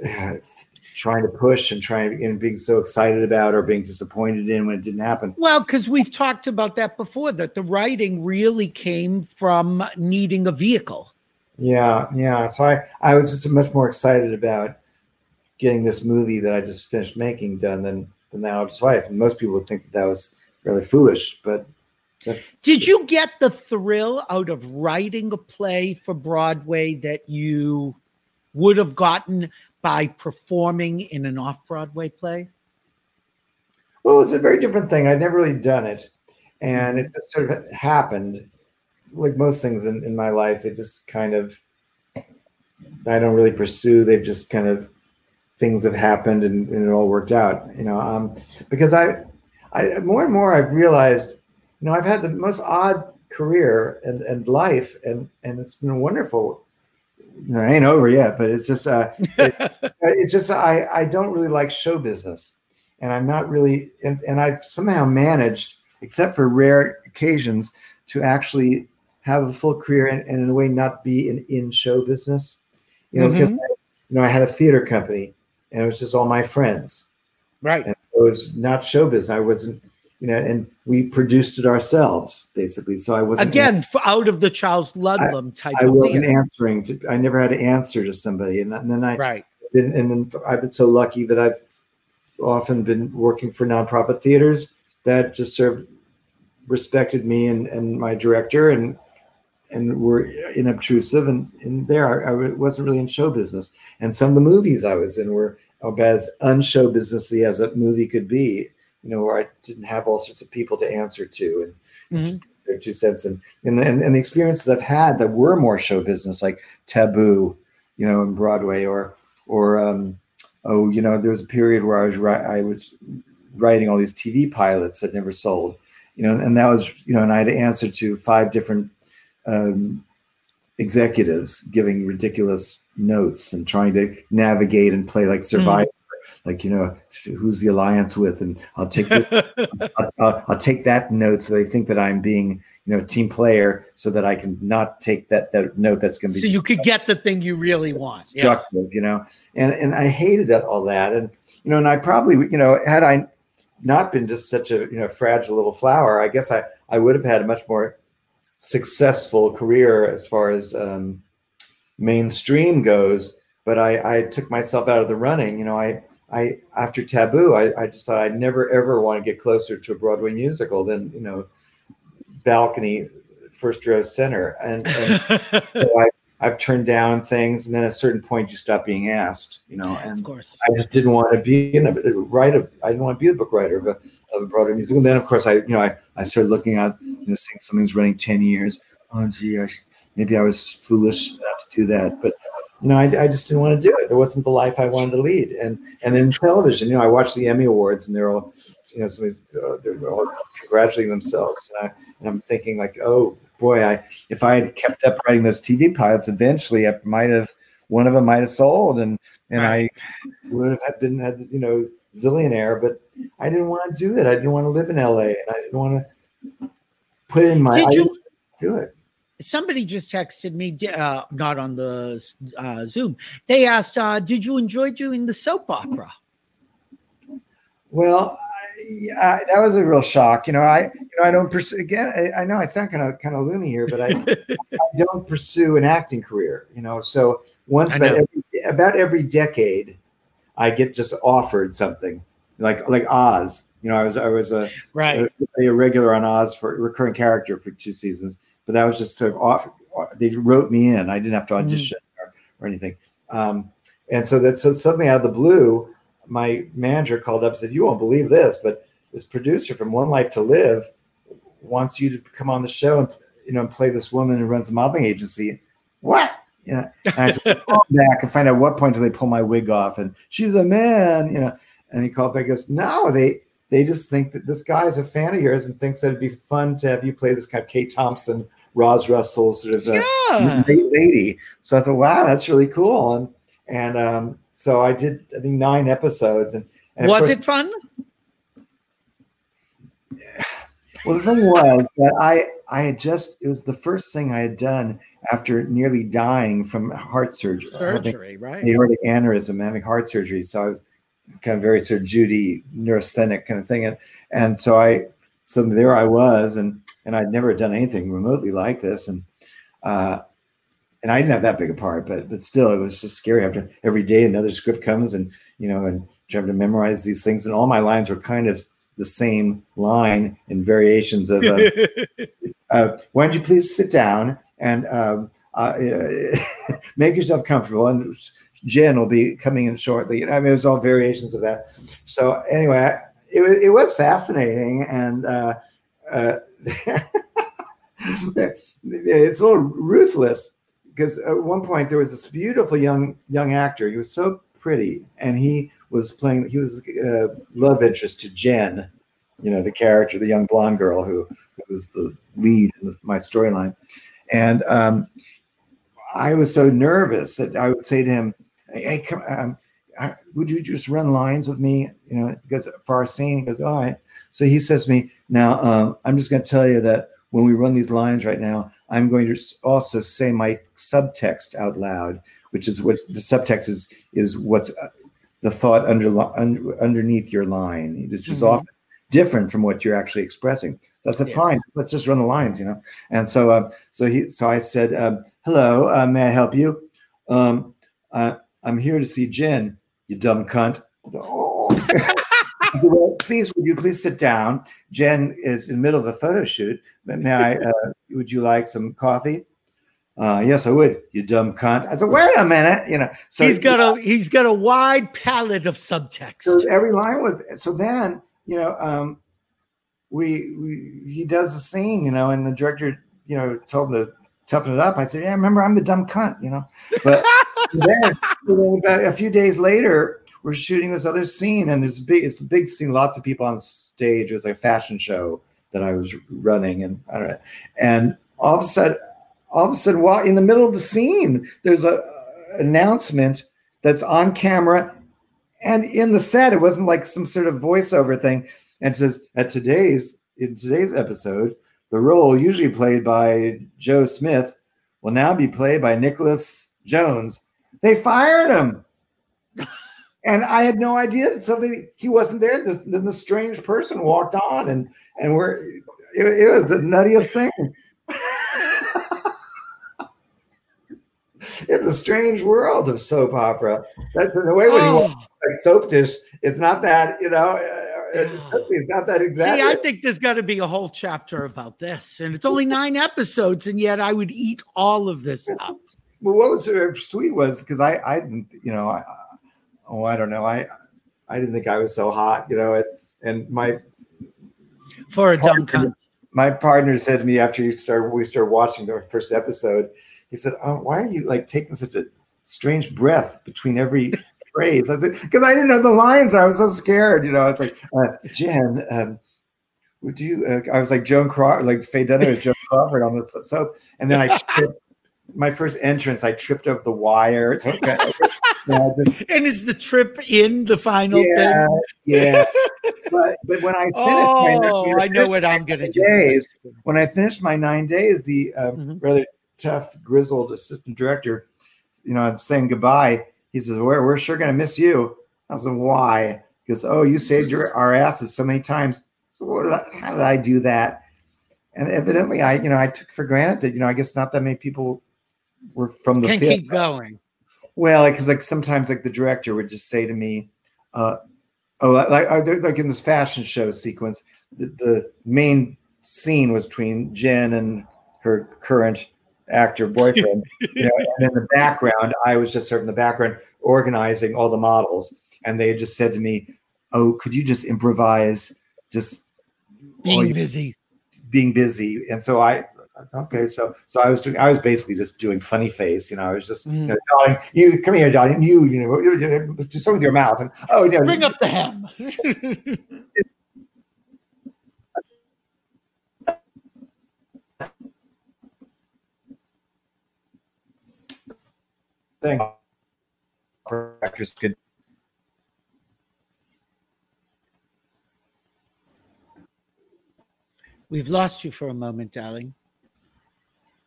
[SIGHS] trying to push and trying and being so excited about or being disappointed in when it didn't happen. Well, because we've talked about that before, that the writing really came from needing a vehicle. Yeah, yeah. So I I was just much more excited about getting this movie that I just finished making done than than the Allergist's Wife. And most people would think that that was really foolish, but that's Did you get the thrill out of writing a play for Broadway that you would have gotten by performing in an off Broadway play? well, it's a very different thing. I'd never really done it, and it just sort of happened. Like most things in, in my life, they just kind of I don't really pursue. They've just kind of things have happened and, and it all worked out. You know, um, because I, I more and more I've realized, you know, I've had the most odd career and, and life, and and it's been wonderful. You know, it ain't over yet, but it's just uh, it- [LAUGHS] it's just I I don't really like show business, and I'm not really and, and I've somehow managed, except for rare occasions, to actually have a full career and, and in a way not be in in show business. You know, because Mhm. you know I had a theater company, and it was just all my friends. Right. And it was not show business. I wasn't, you know, and we produced it ourselves basically. So I wasn't Again, out of the Charles Ludlam type I wasn't theater. answering to. I never had to answer to somebody, and, and then I Right. been, and then I've been so lucky that I've often been working for nonprofit theaters that just sort of respected me and, and my director and and were inobtrusive and, and there I, I wasn't really in show business and some of the movies I was in were about as unshow businessy as a movie could be you know where I didn't have all sorts of people to answer to and Mhm. their two cents and, and and and the experiences I've had that were more show business like Taboo you know in Broadway or or um, oh you know there was a period where I was I was writing all these TV pilots that never sold you know and that was you know and I had to answer to five different um, executives giving ridiculous notes and trying to navigate and play like survivor like you know who's the alliance with and I'll take this [LAUGHS] I'll, I'll, I'll take that note so they think that I'm being, you know, team player, so that I can not take that that note that's going to be. so you could get the thing you really want. Yeah. you know. And and I hated that, all that, and you know, and I probably, you know, had I not been just such a you know fragile little flower, I guess I I would have had a much more successful career as far as um, mainstream goes. But I I took myself out of the running, you know. I I after Taboo, I, I just thought I'd never ever want to get closer to a Broadway musical than you know balcony first row center, and, and [LAUGHS] so I, I've turned down things, and then at a certain point you stop being asked, you know. And of course. I just didn't want to be in a uh, write a I didn't want to be the book writer of a, of a Broadway musical. And then of course I you know I, I started looking at you know seeing something's running ten years. Oh gee, I, maybe I was foolish not to do that, but you know I, I just didn't want to do it. It wasn't the life I wanted to lead. And and then television, you know, I watched the Emmy Awards and they're all you know somebody's, uh, they're all congratulating themselves. And, I, and I'm thinking like, oh boy, I if I had kept up writing those TV pilots, eventually I might have one of them might have sold and and I would have had been had you know zillionaire, but I didn't want to do it. I didn't want to live in LA, and I didn't want to put in my. Did you? do it? Somebody just texted me, uh, not on the uh, Zoom. They asked, uh, "Did you enjoy doing the soap opera?" Well, yeah, that was a real shock. You know, I you know I don't pursue again. I, I know I sound kind of kind of loony here, but I, [LAUGHS] I don't pursue an acting career. You know, so once I but every, about every decade, I get just offered something like like Oz. You know, I was I was a Right. a, a regular on Oz for recurring character for two seasons, but that was just sort of off. They wrote me in. I didn't have to audition or, or anything. Um, and so that's so suddenly out of the blue, my manager called up and said, "You won't believe this, but this producer from One Life to Live wants you to come on the show and you know and play this woman who runs a modeling agency." What? You know, and I said, call [LAUGHS] back and find out what point do they pull my wig off, and she's a man, you know. And he called back and goes, No, they they just think that this guy is a fan of yours and thinks that it'd be fun to have you play this kind of Kay Thompson, Roz Russell sort of Yeah. lady. So I thought, wow, that's really cool. And and um, so I did, I think nine episodes. And, and Was course- it fun? [SIGHS] Well, the thing was that I I had just it was the first thing I had done after nearly dying from heart surgery. Surgery, right? aortic aneurysm, having heart surgery. So I was kind of very sort of Judy neurasthenic kind of thing. And and so I so there I was and and I'd never done anything remotely like this. And uh and I didn't have that big a part, but but still it was just scary after every day another script comes and you know and trying to memorize these things. And all my lines were kind of the same line in variations of um, [LAUGHS] uh, why don't you please sit down and um, uh, [LAUGHS] make yourself comfortable and jen will be coming in shortly. I mean it was all variations of that. So anyway it, it was fascinating and uh, uh, [LAUGHS] it's a little ruthless because at one point there was this beautiful young young actor he was so pretty and he was playing he was uh, love interest to jen you know the character the young blonde girl who, who was the lead in my storyline. And um, i was so nervous that i would say to him hey, come um, I- would you just run lines with me you know because scene? He goes all right. So he says to me now um, i'm just going to tell you that when we run these lines right now i'm going to also say my subtext out loud which is what the subtext is is what's uh, the thought under, un, underneath your line it's just Mhm. often different from what you're actually expressing so i said Yes. fine let's just run the lines you know and so uh, so he so i said um, hello uh, may i help you um, uh, i'm here to see jen you dumb cunt. Well, [LAUGHS] please would you please sit down jen is in the middle of a photo shoot may i uh, would you like some coffee? Uh, yes i would you dumb cunt. I said wait a minute you know. So he's got a he's got a wide palette of subtext. so every line was so then you know um we, we he does a scene you know and the director you know told him to toughen it up. I said yeah remember i'm the dumb cunt you know. But [LAUGHS] then about a few days later we're shooting this other scene and it's big it's a big scene lots of people on stage. It was like a fashion show that i was running and i don't know and all of a sudden all of a sudden while in the middle of the scene there's a a announcement that's on camera. And in the set it wasn't like some sort of voiceover thing. And it says at today's in today's episode the role usually played by joe smith will now be played by nicholas jones. They fired him and i had no idea something he wasn't there. This, then the strange person walked on and and we're it, it was the nuttiest thing. [LAUGHS] It's a strange world of soap opera. That's in the way when you watch Oh, like soap dish it's not that you know uh, it's not that exact see, I think there's got to be a whole chapter about this, and it's only nine episodes, and yet I would eat all of this up. well what was uh, sweet was because i i didn't you know i oh i don't know i i didn't think i was so hot you know and, and my For a dumb cunt. my partner said to me after you started we started watching the first episode he said oh, why are you like taking such a strange breath between every [LAUGHS] phrase i said because i didn't know the lines i was so scared you know it's like uh, jen um, would you uh, i was like joan crawford like faye dunaway joan crawford on this soap and then i [LAUGHS] my first entrance i tripped over the wire it's okay Yeah, I did- And is the trip in the final yeah thing? yeah but but when i finished my- Oh, I know what I'm gonna do. days. when I finished my nine days, the uh, Mhm. rather tough, grizzled assistant director, you know, I'm saying goodbye. He says, "We're we're sure going to miss you." I said, "Why?" He goes, "Oh, you saved your our asses so many times." So what did I, how did I do that? And evidently, I you know I took for granted that you know I guess not that many people from the Can keep going. Well, cause like sometimes like the director would just say to me, uh, oh, like, like, like in this fashion show sequence, the, the main scene was between Jen and her current actor boyfriend. you know, and in the background, I was just sort of in the background organizing all the models. And they just said to me, Oh, could you just improvise just being busy? Being busy. And so I okay, so so I was doing I was basically just doing funny face, you know, I was just mm. you, know, darling, you come here, darling, you, you know, do something with your mouth and oh yeah. Bring up the hem. thing. Actors could. We've lost you for a moment, darling.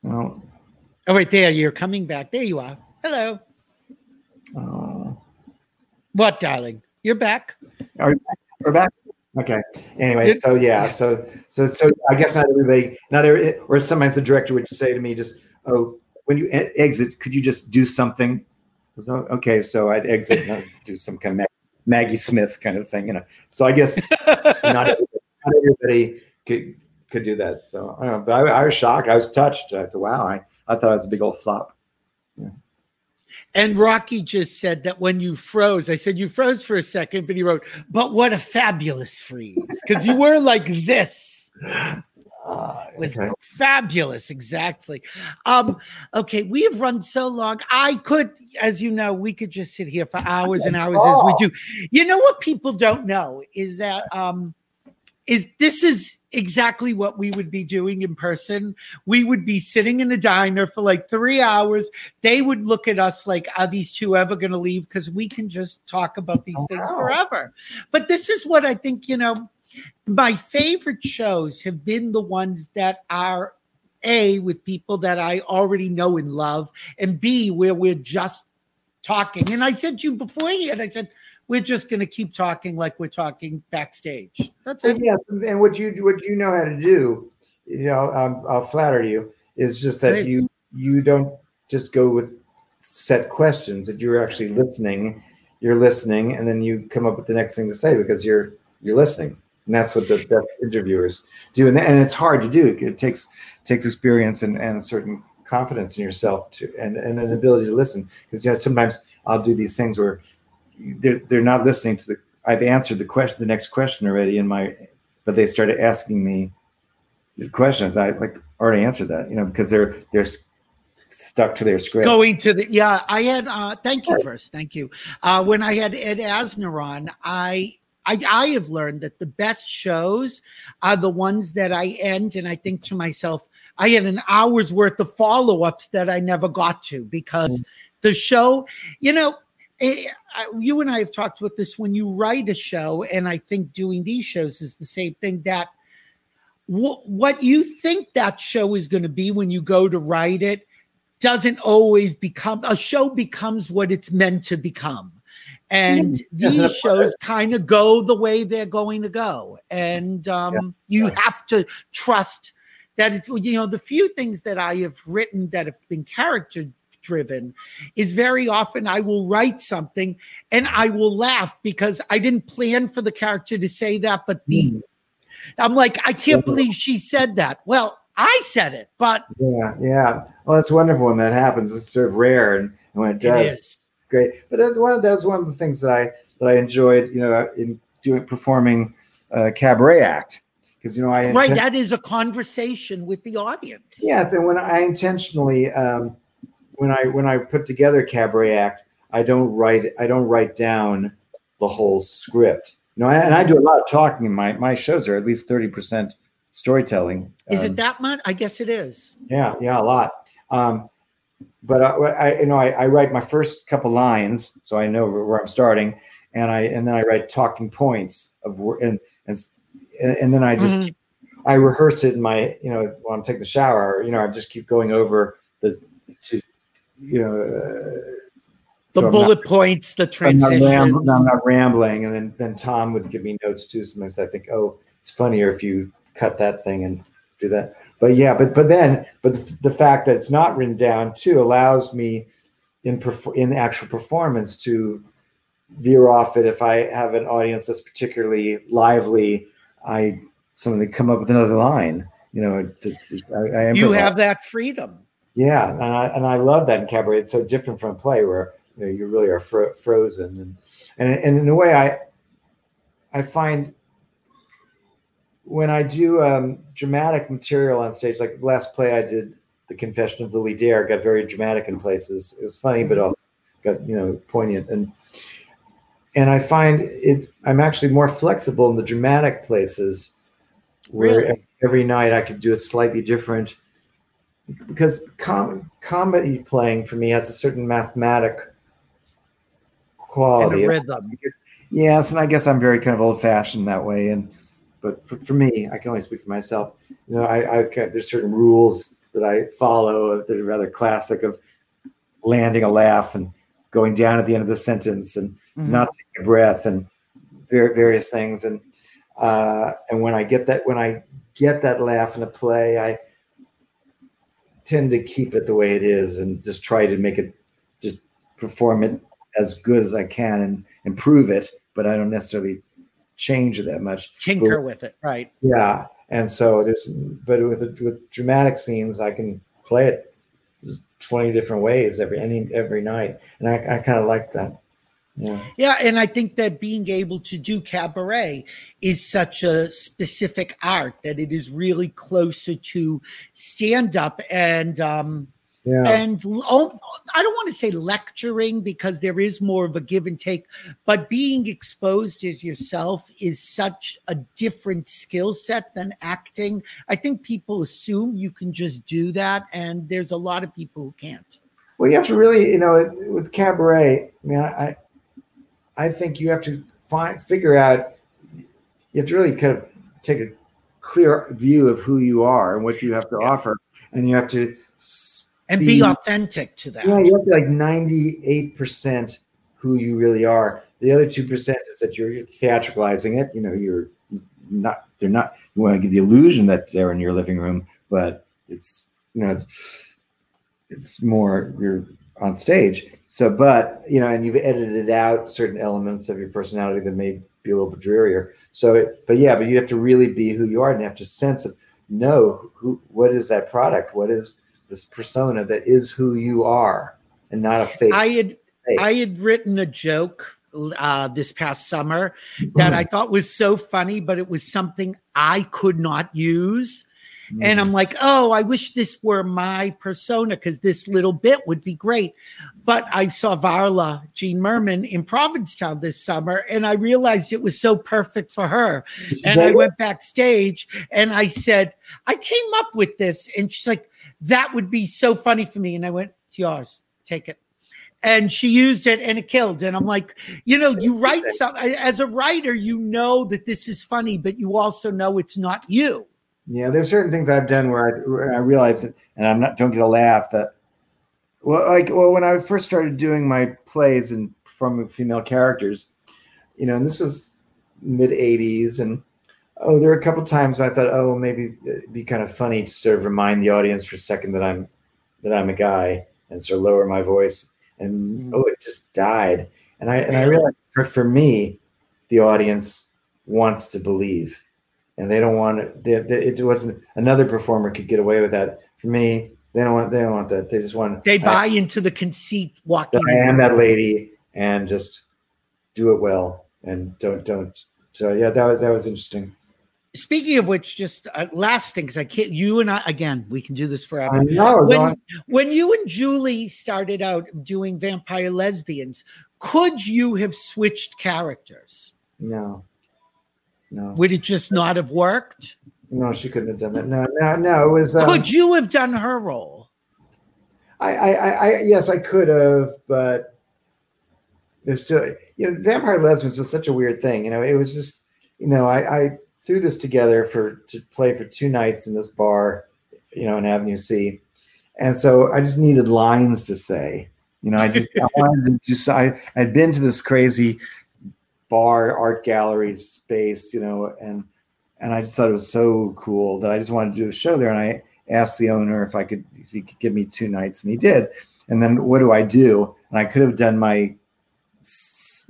Well, oh, wait, there, you're coming back. There you are. Hello. Uh, what, darling? You're back. Are we back? We're back. Okay. Anyway, so yeah, yes. so so so I guess not everybody, not every, or sometimes the director would say to me, just, "Oh, when you exit, could you just do something? Was, oh, okay, so I'd exit and I'd do some kind of Maggie Smith kind of thing, you know. So I guess [LAUGHS] not, everybody, not everybody could could do that. So I don't know, but I, I was shocked. I was touched. I thought, wow, I, I thought it was a big old flop. Yeah. And Rocky just said that when you froze, I said you froze for a second, but he wrote, "But what a fabulous freeze!" Because you were like this. [LAUGHS] Uh, was okay. fabulous. Exactly. Um, okay, we have run so long. I could, as you know, we could just sit here for hours and hours oh. as we do. You know what people don't know is that um, is this is exactly what we would be doing in person. We would be sitting in a diner for like three hours. They would look at us like, are these two ever going to leave? Because we can just talk about these oh, things wow. forever. But this is what I think, you know, my favorite shows have been the ones that are a with people that I already know and love, and B where we're just talking. And I said to you beforehand, I said we're just going to keep talking like we're talking backstage. That's it. Yes, and what you what you know how to do, you know, um, I'll flatter you, is just that Thanks. you you don't just go with set questions that you're actually listening you're listening and then you come up with the next thing to say because you're you're listening and that's what the best interviewers do and, and it's hard to do it takes takes experience and, and a certain confidence in yourself to and, and an ability to listen because you know sometimes i'll do these things where they're, they're not listening to the i've answered the question the next question already in my but they started asking me the questions i like already answered that you know because they're they're stuck to their script. Going to the yeah, I had uh thank you first. Thank you. Uh when I had Ed Asner on, I I, I have learned that the best shows are the ones that I end and I think to myself, I had an hour's worth of follow ups that I never got to because mm-hmm. the show, you know, it, eh, you and I have talked about this. When you write a show, and I think doing these shows is the same thing that what you think that show is going to be when you go to write it doesn't always become a show becomes what it's meant to become. And these shows kind of go the way they're going to go. And um, yeah. you have to trust that it's you know the few things that i have written that have been character driven is very often i will write something and i will laugh because i didn't plan for the character to say that but the mm. i'm like i can't believe she said that well i said it but yeah yeah well it's wonderful when that happens it's sort of rare and when it does it is great. But that's one of that's one of the things that I that I enjoyed, you know, in doing performing uh, cabaret act because you know I right that is a conversation with the audience. Yes, and when I intentionally um, when I when I put together cabaret act, I don't write I don't write down the whole script. You know, and I do a lot of talking. My my shows are at least thirty percent storytelling. Is um, it that much? I guess it is. Yeah, yeah, a lot. Um, but I, I, you know, I, I, write my first couple lines, so I know where I'm starting, and I and then I write talking points of and and and then I just mm-hmm. I rehearse it in my you know when I'm taking the shower. You know, I just keep going over the you know. Uh, the so bullet not, points, the transitions. I'm not, I'm not, rambling, and then then Tom would give me notes too. Sometimes I think, oh, it's funnier if you cut that thing and do that but yeah, but but then but the, the fact that it's not written down too allows me in perf- in actual performance to veer off it if I have an audience that's particularly lively. I suddenly come up with another line. You know, to, to, I, I You have that freedom. Yeah, and I, and I love that in cabaret. It's so different from play where you, know, you really are fro- frozen, and, and and in a way, I I find when I do um, dramatic material on stage, like the last play I did, The Confession of Lily Dare, got very dramatic in places. It was funny, but also got you know poignant, and and I find it. I'm actually more flexible in the dramatic places, where Really? every night I could do it slightly different because com- comedy playing for me has a certain mathematic And quality. a rhythm. Yes, and I guess I'm very kind of old fashioned that way. And but for, for me, I can only speak for myself. You know, I, I there's certain rules that I follow that are rather classic of landing a laugh and going down at the end of the sentence and Mhm. not taking a breath and various things. And uh, and when I get that when I get that laugh in a play, I tend to keep it the way it is and just try to make it just perform it as good as I can and improve it, but I don't necessarily change it that much. Tinker with it, right? Yeah, and so there's, but with with dramatic scenes, I can play it twenty different ways every any every night, and I, I kind of like that. Yeah, Yeah, and I think that being able to do cabaret is such a specific art that it is really closer to stand up and um yeah, and oh, I don't want to say lecturing because there is more of a give and take, but being exposed as yourself is such a different skill set than acting. I think people assume you can just do that, and there's a lot of people who can't. Well, you have to really, you know, with cabaret. I mean, I, I think you have to find figure out. You have to really kind of take a clear view of who you are and what you have to Yeah. offer, and you have to. And be- be authentic to that. Yeah, you have to be like ninety-eight percent who you really are. The other two percent is that you're, you're theatricalizing it. You know, you're not. They're not. You want to give the illusion that they're in your living room, but it's you know, it's it's more you're on stage. So, but you know, and you've edited out certain elements of your personality that may be a little bit drearier. So, it, but yeah, but you have to really be who you are, and you have to sense of know who what is that product, what is this persona that is who you are, and not a fake. I had fake. I had written a joke uh, this past summer that I thought was so funny, but it was something I could not use. And I'm mm. like, oh, I wish this were my persona because this little bit would be great. But I saw Varla, Jean Merman, in Provincetown this summer, and I realized it was so perfect for her. And I went backstage and I said, I came up with this. And she's like, that would be so funny for me. And I went, it's yours, take it. And she used it and it killed. And I'm like, you know, you write [LAUGHS] something as a writer, you know that this is funny, but you also know it's not you. Yeah, there's certain things I've done where I, where I realize it, and I'm not don't get a laugh that. Well, like well, when I first started doing my plays and from female characters, you know, and this was mid '80s, and oh, there were a couple times I thought, oh, maybe it'd be kind of funny to sort of remind the audience for a second that I'm that I'm a guy and sort of lower my voice, and Mm. oh, it just died, and I and I realized for for me, the audience wants to believe and they don't want it. They, they, it wasn't another performer could get away with that. For me, they don't want. They don't want that. They just want. They I, buy into the conceit walking. I am that lady, and just do it well, and don't don't. So yeah, that was that was interesting. Speaking of which, just uh, last thing, because I can't. You and I again, we can do this forever. I know. when when you and Julie started out doing vampire lesbians, could you have switched characters? no, no, Would it just not have worked? no. She couldn't have done that. No, no, no. It was. Um, could you have done her role? I, I, I, I, yes, I could have, but there's still, you know, vampire lesbians was such a weird thing. You know, it was just, you know, I, I threw this together for to play for two nights in this bar, you know, in Avenue C, and so I just needed lines to say. You know, I just I wanted to just I I'd been to this crazy bar art gallery space, you know, and and I just thought it was so cool that I just wanted to do a show there, and I asked the owner if I could if he could give me two nights, and he did. And then what do I do? And I could have done my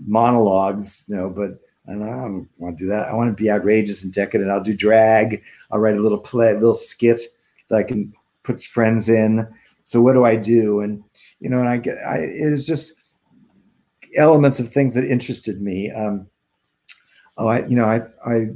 monologues, you know, but I don't want to do that. I want to be outrageous and decadent. I'll do drag. I'll write a little play, a little skit that I can put friends in. So what do I do? And you know, and I get, I it was just elements of things that interested me. Um, oh, I, you know, I, I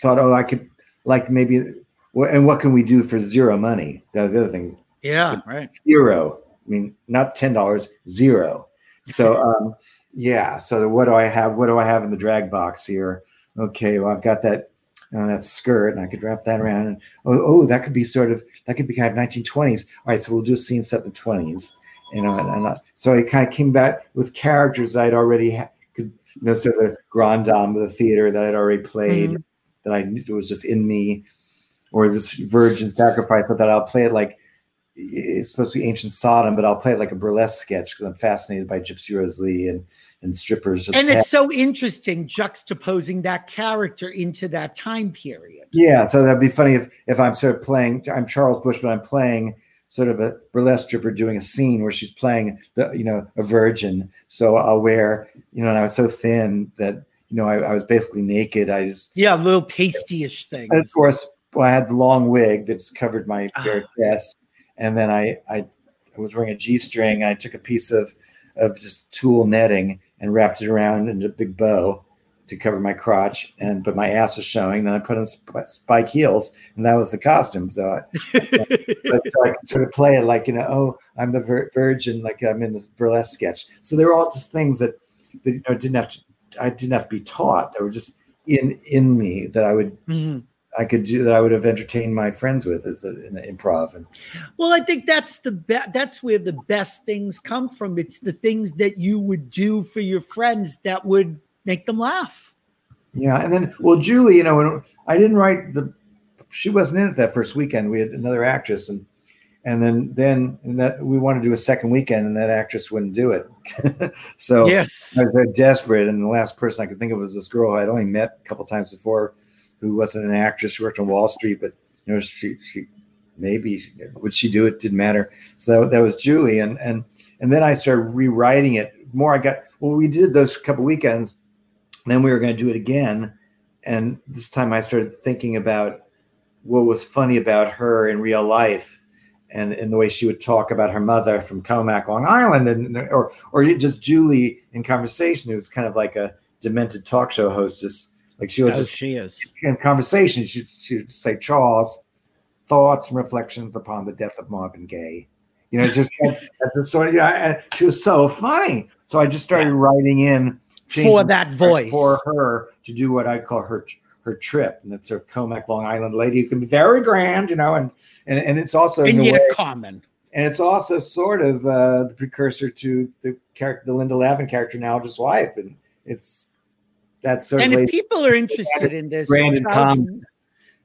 thought, oh, I could like maybe, well, and what can we do for zero money? That was the other thing. Yeah, right. Zero. I mean, not ten dollars, zero. So, [LAUGHS] um, yeah. So, what do I have? What do I have in the drag box here? Okay, well, I've got that uh, that skirt, and I could wrap that around. And oh, oh, that could be sort of that could be kind of 1920s. All right, so we'll do a scene set in the 20s. You know, and, and so I kind of came back with characters I'd already had, could, you know, sort of the grand dame of the theater that I'd already played, Mhm. that I knew was just in me, or this virgin sacrifice. I thought I'll play it like it's supposed to be ancient Sodom, but I'll play it like a burlesque sketch because I'm fascinated by Gypsy Rose Lee and and strippers. And it's so interesting juxtaposing that character into that time period. Yeah, so that'd be funny if if I'm sort of playing. I'm Charles Busch, but I'm playing sort of a burlesque stripper doing a scene where she's playing the you know a virgin. So I'll wear you know, and I was so thin that you know I, I was basically naked. I just Yeah, little pasty-ish things. and of course well, I had the long wig that's covered my Ah. bare chest, and then I I was wearing a g string. I took a piece of of just tulle netting and wrapped it around in a big bow to cover my crotch and but my ass was showing then i put on sp- spike heels and that was the costume so I, [LAUGHS] but so I could sort of play it like you know oh i'm the vir- virgin like i'm in this burlesque sketch so they were all just things that, that you know didn't have to i didn't have to be taught they were just in in me that i would Mhm. i could do that i would have entertained my friends with as a, an improv and Well, I think that's the be- that's where the best things come from. It's the things that you would do for your friends that would make them laugh. Yeah, and then well, Julie, you know, when I didn't write the, she wasn't in it that first weekend. We had another actress, and and then then and that we wanted to do a second weekend, and that actress wouldn't do it. [LAUGHS] so yes. I was very desperate, and the last person I could think of was this girl I'd only met a couple times before, who wasn't an actress. She worked on Wall Street, but you know, she she maybe would she do it? Didn't matter. So that, that was Julie, and and and then I started rewriting it more. I got well, we did those couple weekends, then we were going to do it again, and this time I started thinking about what was funny about her in real life. And in the way she would talk about her mother from Commack, Long Island, and or or just Julie in conversation, who's kind of like a demented talk show hostess. Like she would Oh, just she is. in conversation, she she would say, "Charles, thoughts and reflections upon the death of Marvin Gaye." You know, just [LAUGHS] that's the sort of yeah. And she was so funny, so I just started writing in For that voice. for her to do what I call her her trip, and that's her Commack Long Island lady who can be very grand, you know, and and, and it's also and yet way, common. and it's also sort of uh, the precursor to the character, the Linda Lavin character, Allergist's wife, and it's that's sort And of if lady- people are interested in this, Brandon Charles, Tom.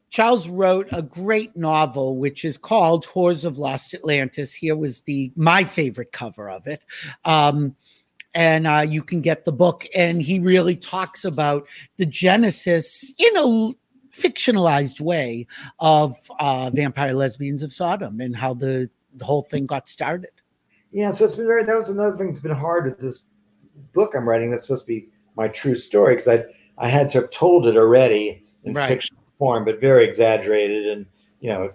Charles wrote a great novel which is called Whores of Lost Atlantis. Here was the my favorite cover of it. Um, and uh, you can get the book. And he really talks about the genesis in a fictionalized way of uh, vampire lesbians of Sodom and how the, the whole thing got started. Yeah, so it's been very. That was another thing that's been hard with this book I'm writing. That's supposed to be my true story because I I had to have told it already in Right. fiction form, but very exaggerated and you know.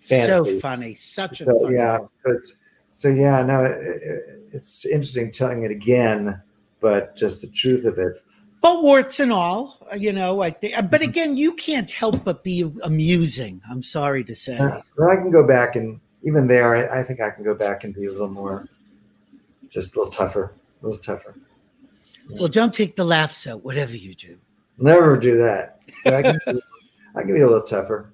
So funny, such a So, funny yeah, book. so it's so yeah. No, it, it- it's interesting telling it again, but just the truth of it. But warts and all, uh, you know. I think, but Mm-hmm. again, you can't help but be amusing. I'm sorry to say. Uh, but I can go back and even there, I, I think I can go back and be a little more, just a little tougher, a little tougher. Well, don't take the laughs out, whatever you do. Never do that. I can, be- [LAUGHS] I can be a little tougher.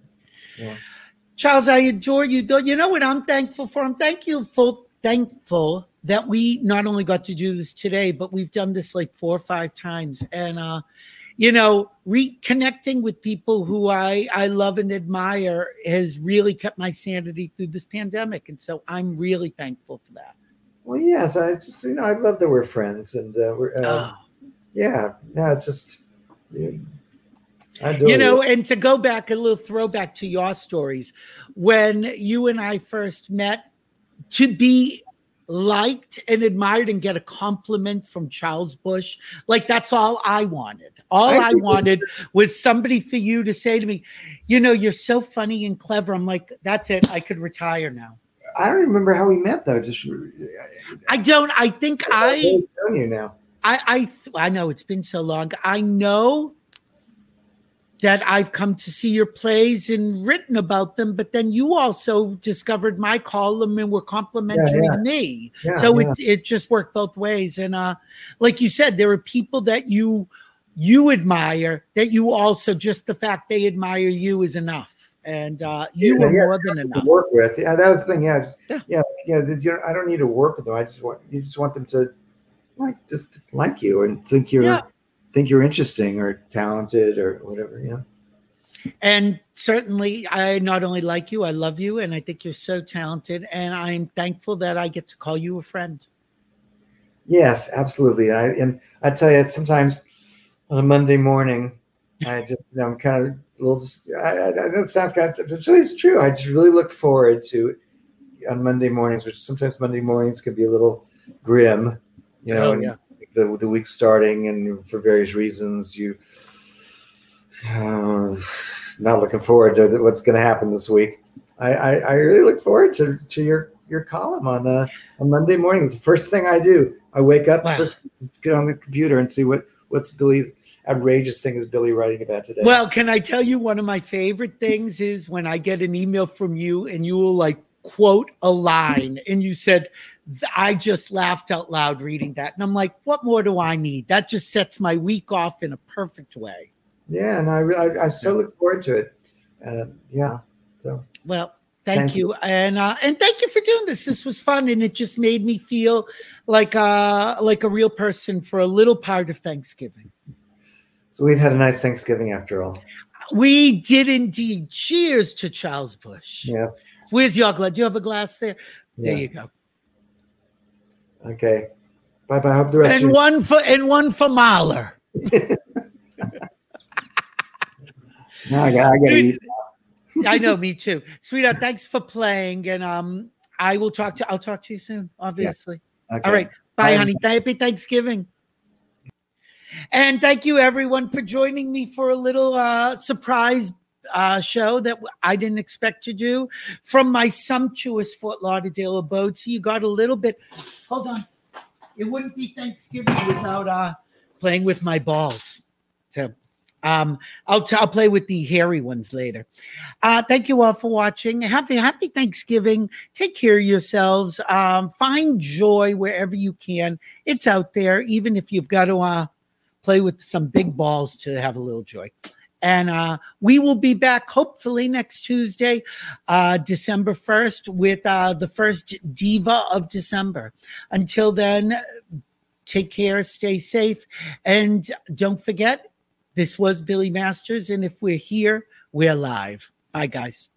Charles, I adore you. Though you know what I'm thankful for? I'm thankful thankful that we not only got to do this today, but we've done this like four or five times. And uh, you know, reconnecting with people who I I love and admire has really kept my sanity through this pandemic. And so I'm really thankful for that. Well, yes, I just you know I love that we're friends and uh, we're uh, Oh, yeah, yeah. It's just you I do. You know and to go back a little throwback to your stories. When you and i first met to be liked and admired and get a compliment from charles busch like that's all i wanted. All I i wanted was somebody for you to say to me you know you're so funny and clever. I'm like that's it. I could retire now. I don't remember how we met though. Just uh, i don't. I think i I've you now. I I I know it's been so long. I know that I've come to see your plays and written about them, but then you also discovered my column and were complimentary Yeah, to me. Yeah, so yeah. it it just worked both ways. And uh, like you said, there are people that you you admire that you also just the fact they admire you is enough, and uh, you were yeah, more than enough to work with. Yeah, that was the thing. Yeah, Yeah. yeah, yeah. yeah I don't need to work with them. I just want you just want them to like just like you and think you're Yeah. Think you're interesting or talented or whatever. You know. And certainly, I not only like you, I love you, and I think you're so talented. And I'm thankful that I get to call you a friend. Yes, absolutely. And I and I tell you, sometimes on a Monday morning, I just you know, I'm kind of a little. Just, I, I, that sounds kind of. It's really true. I just really look forward to on Monday mornings, which sometimes Monday mornings can be a little grim. You know, Oh, yeah. The the week starting, and for various reasons, you uh, not looking forward to what's going to happen this week. I, I, I really look forward to, to your your column on uh, on Monday morning. It's the first thing I do. I wake up, Wow. first get on the computer and see what what's Billy outrageous thing is Billy writing about today. Well, can I tell you one of my favorite things is when I get an email from you and you will like quote a line and you said, I just laughed out loud reading that. And I'm like, what more do I need? That just sets my week off in a perfect way. yeah, and I I, I so look forward to it. Uh, yeah, so Well, thank, Thank you. And uh, and thank you for doing this. This was fun and it just made me feel like uh like a real person for a little part of Thanksgiving. so we've had a nice Thanksgiving after all. We did indeed. Cheers to Charles Busch. Yeah. Where's your glass? Do you have a glass there? There you go. Okay. Bye bye. Hope the rest And of one for and one for Mahler. [LAUGHS] now I got I got eat. I know, me too. Sweetheart, thanks for playing. And um, I will talk to I'll talk to you soon, obviously. Okay. All right. Bye, Bye. honey. Happy Thanksgiving. And thank you everyone for joining me for a little uh surprise uh show that I didn't expect to do from my sumptuous Fort Lauderdale abode. So you got a little bit hold on. It wouldn't be Thanksgiving without uh playing with my balls. So um I'll t- I'll play with the hairy ones later. Uh thank you all for watching. Happy happy Thanksgiving. Take care of yourselves. Um find joy wherever you can. It's out there even if you've got to uh play with some big balls to have a little joy. And uh, we will be back hopefully next Tuesday, uh, December 1st, with uh, the first Diva of December. Until then, take care, stay safe, and don't forget this was Billy Masters. And if we're here, we're live. Bye, guys.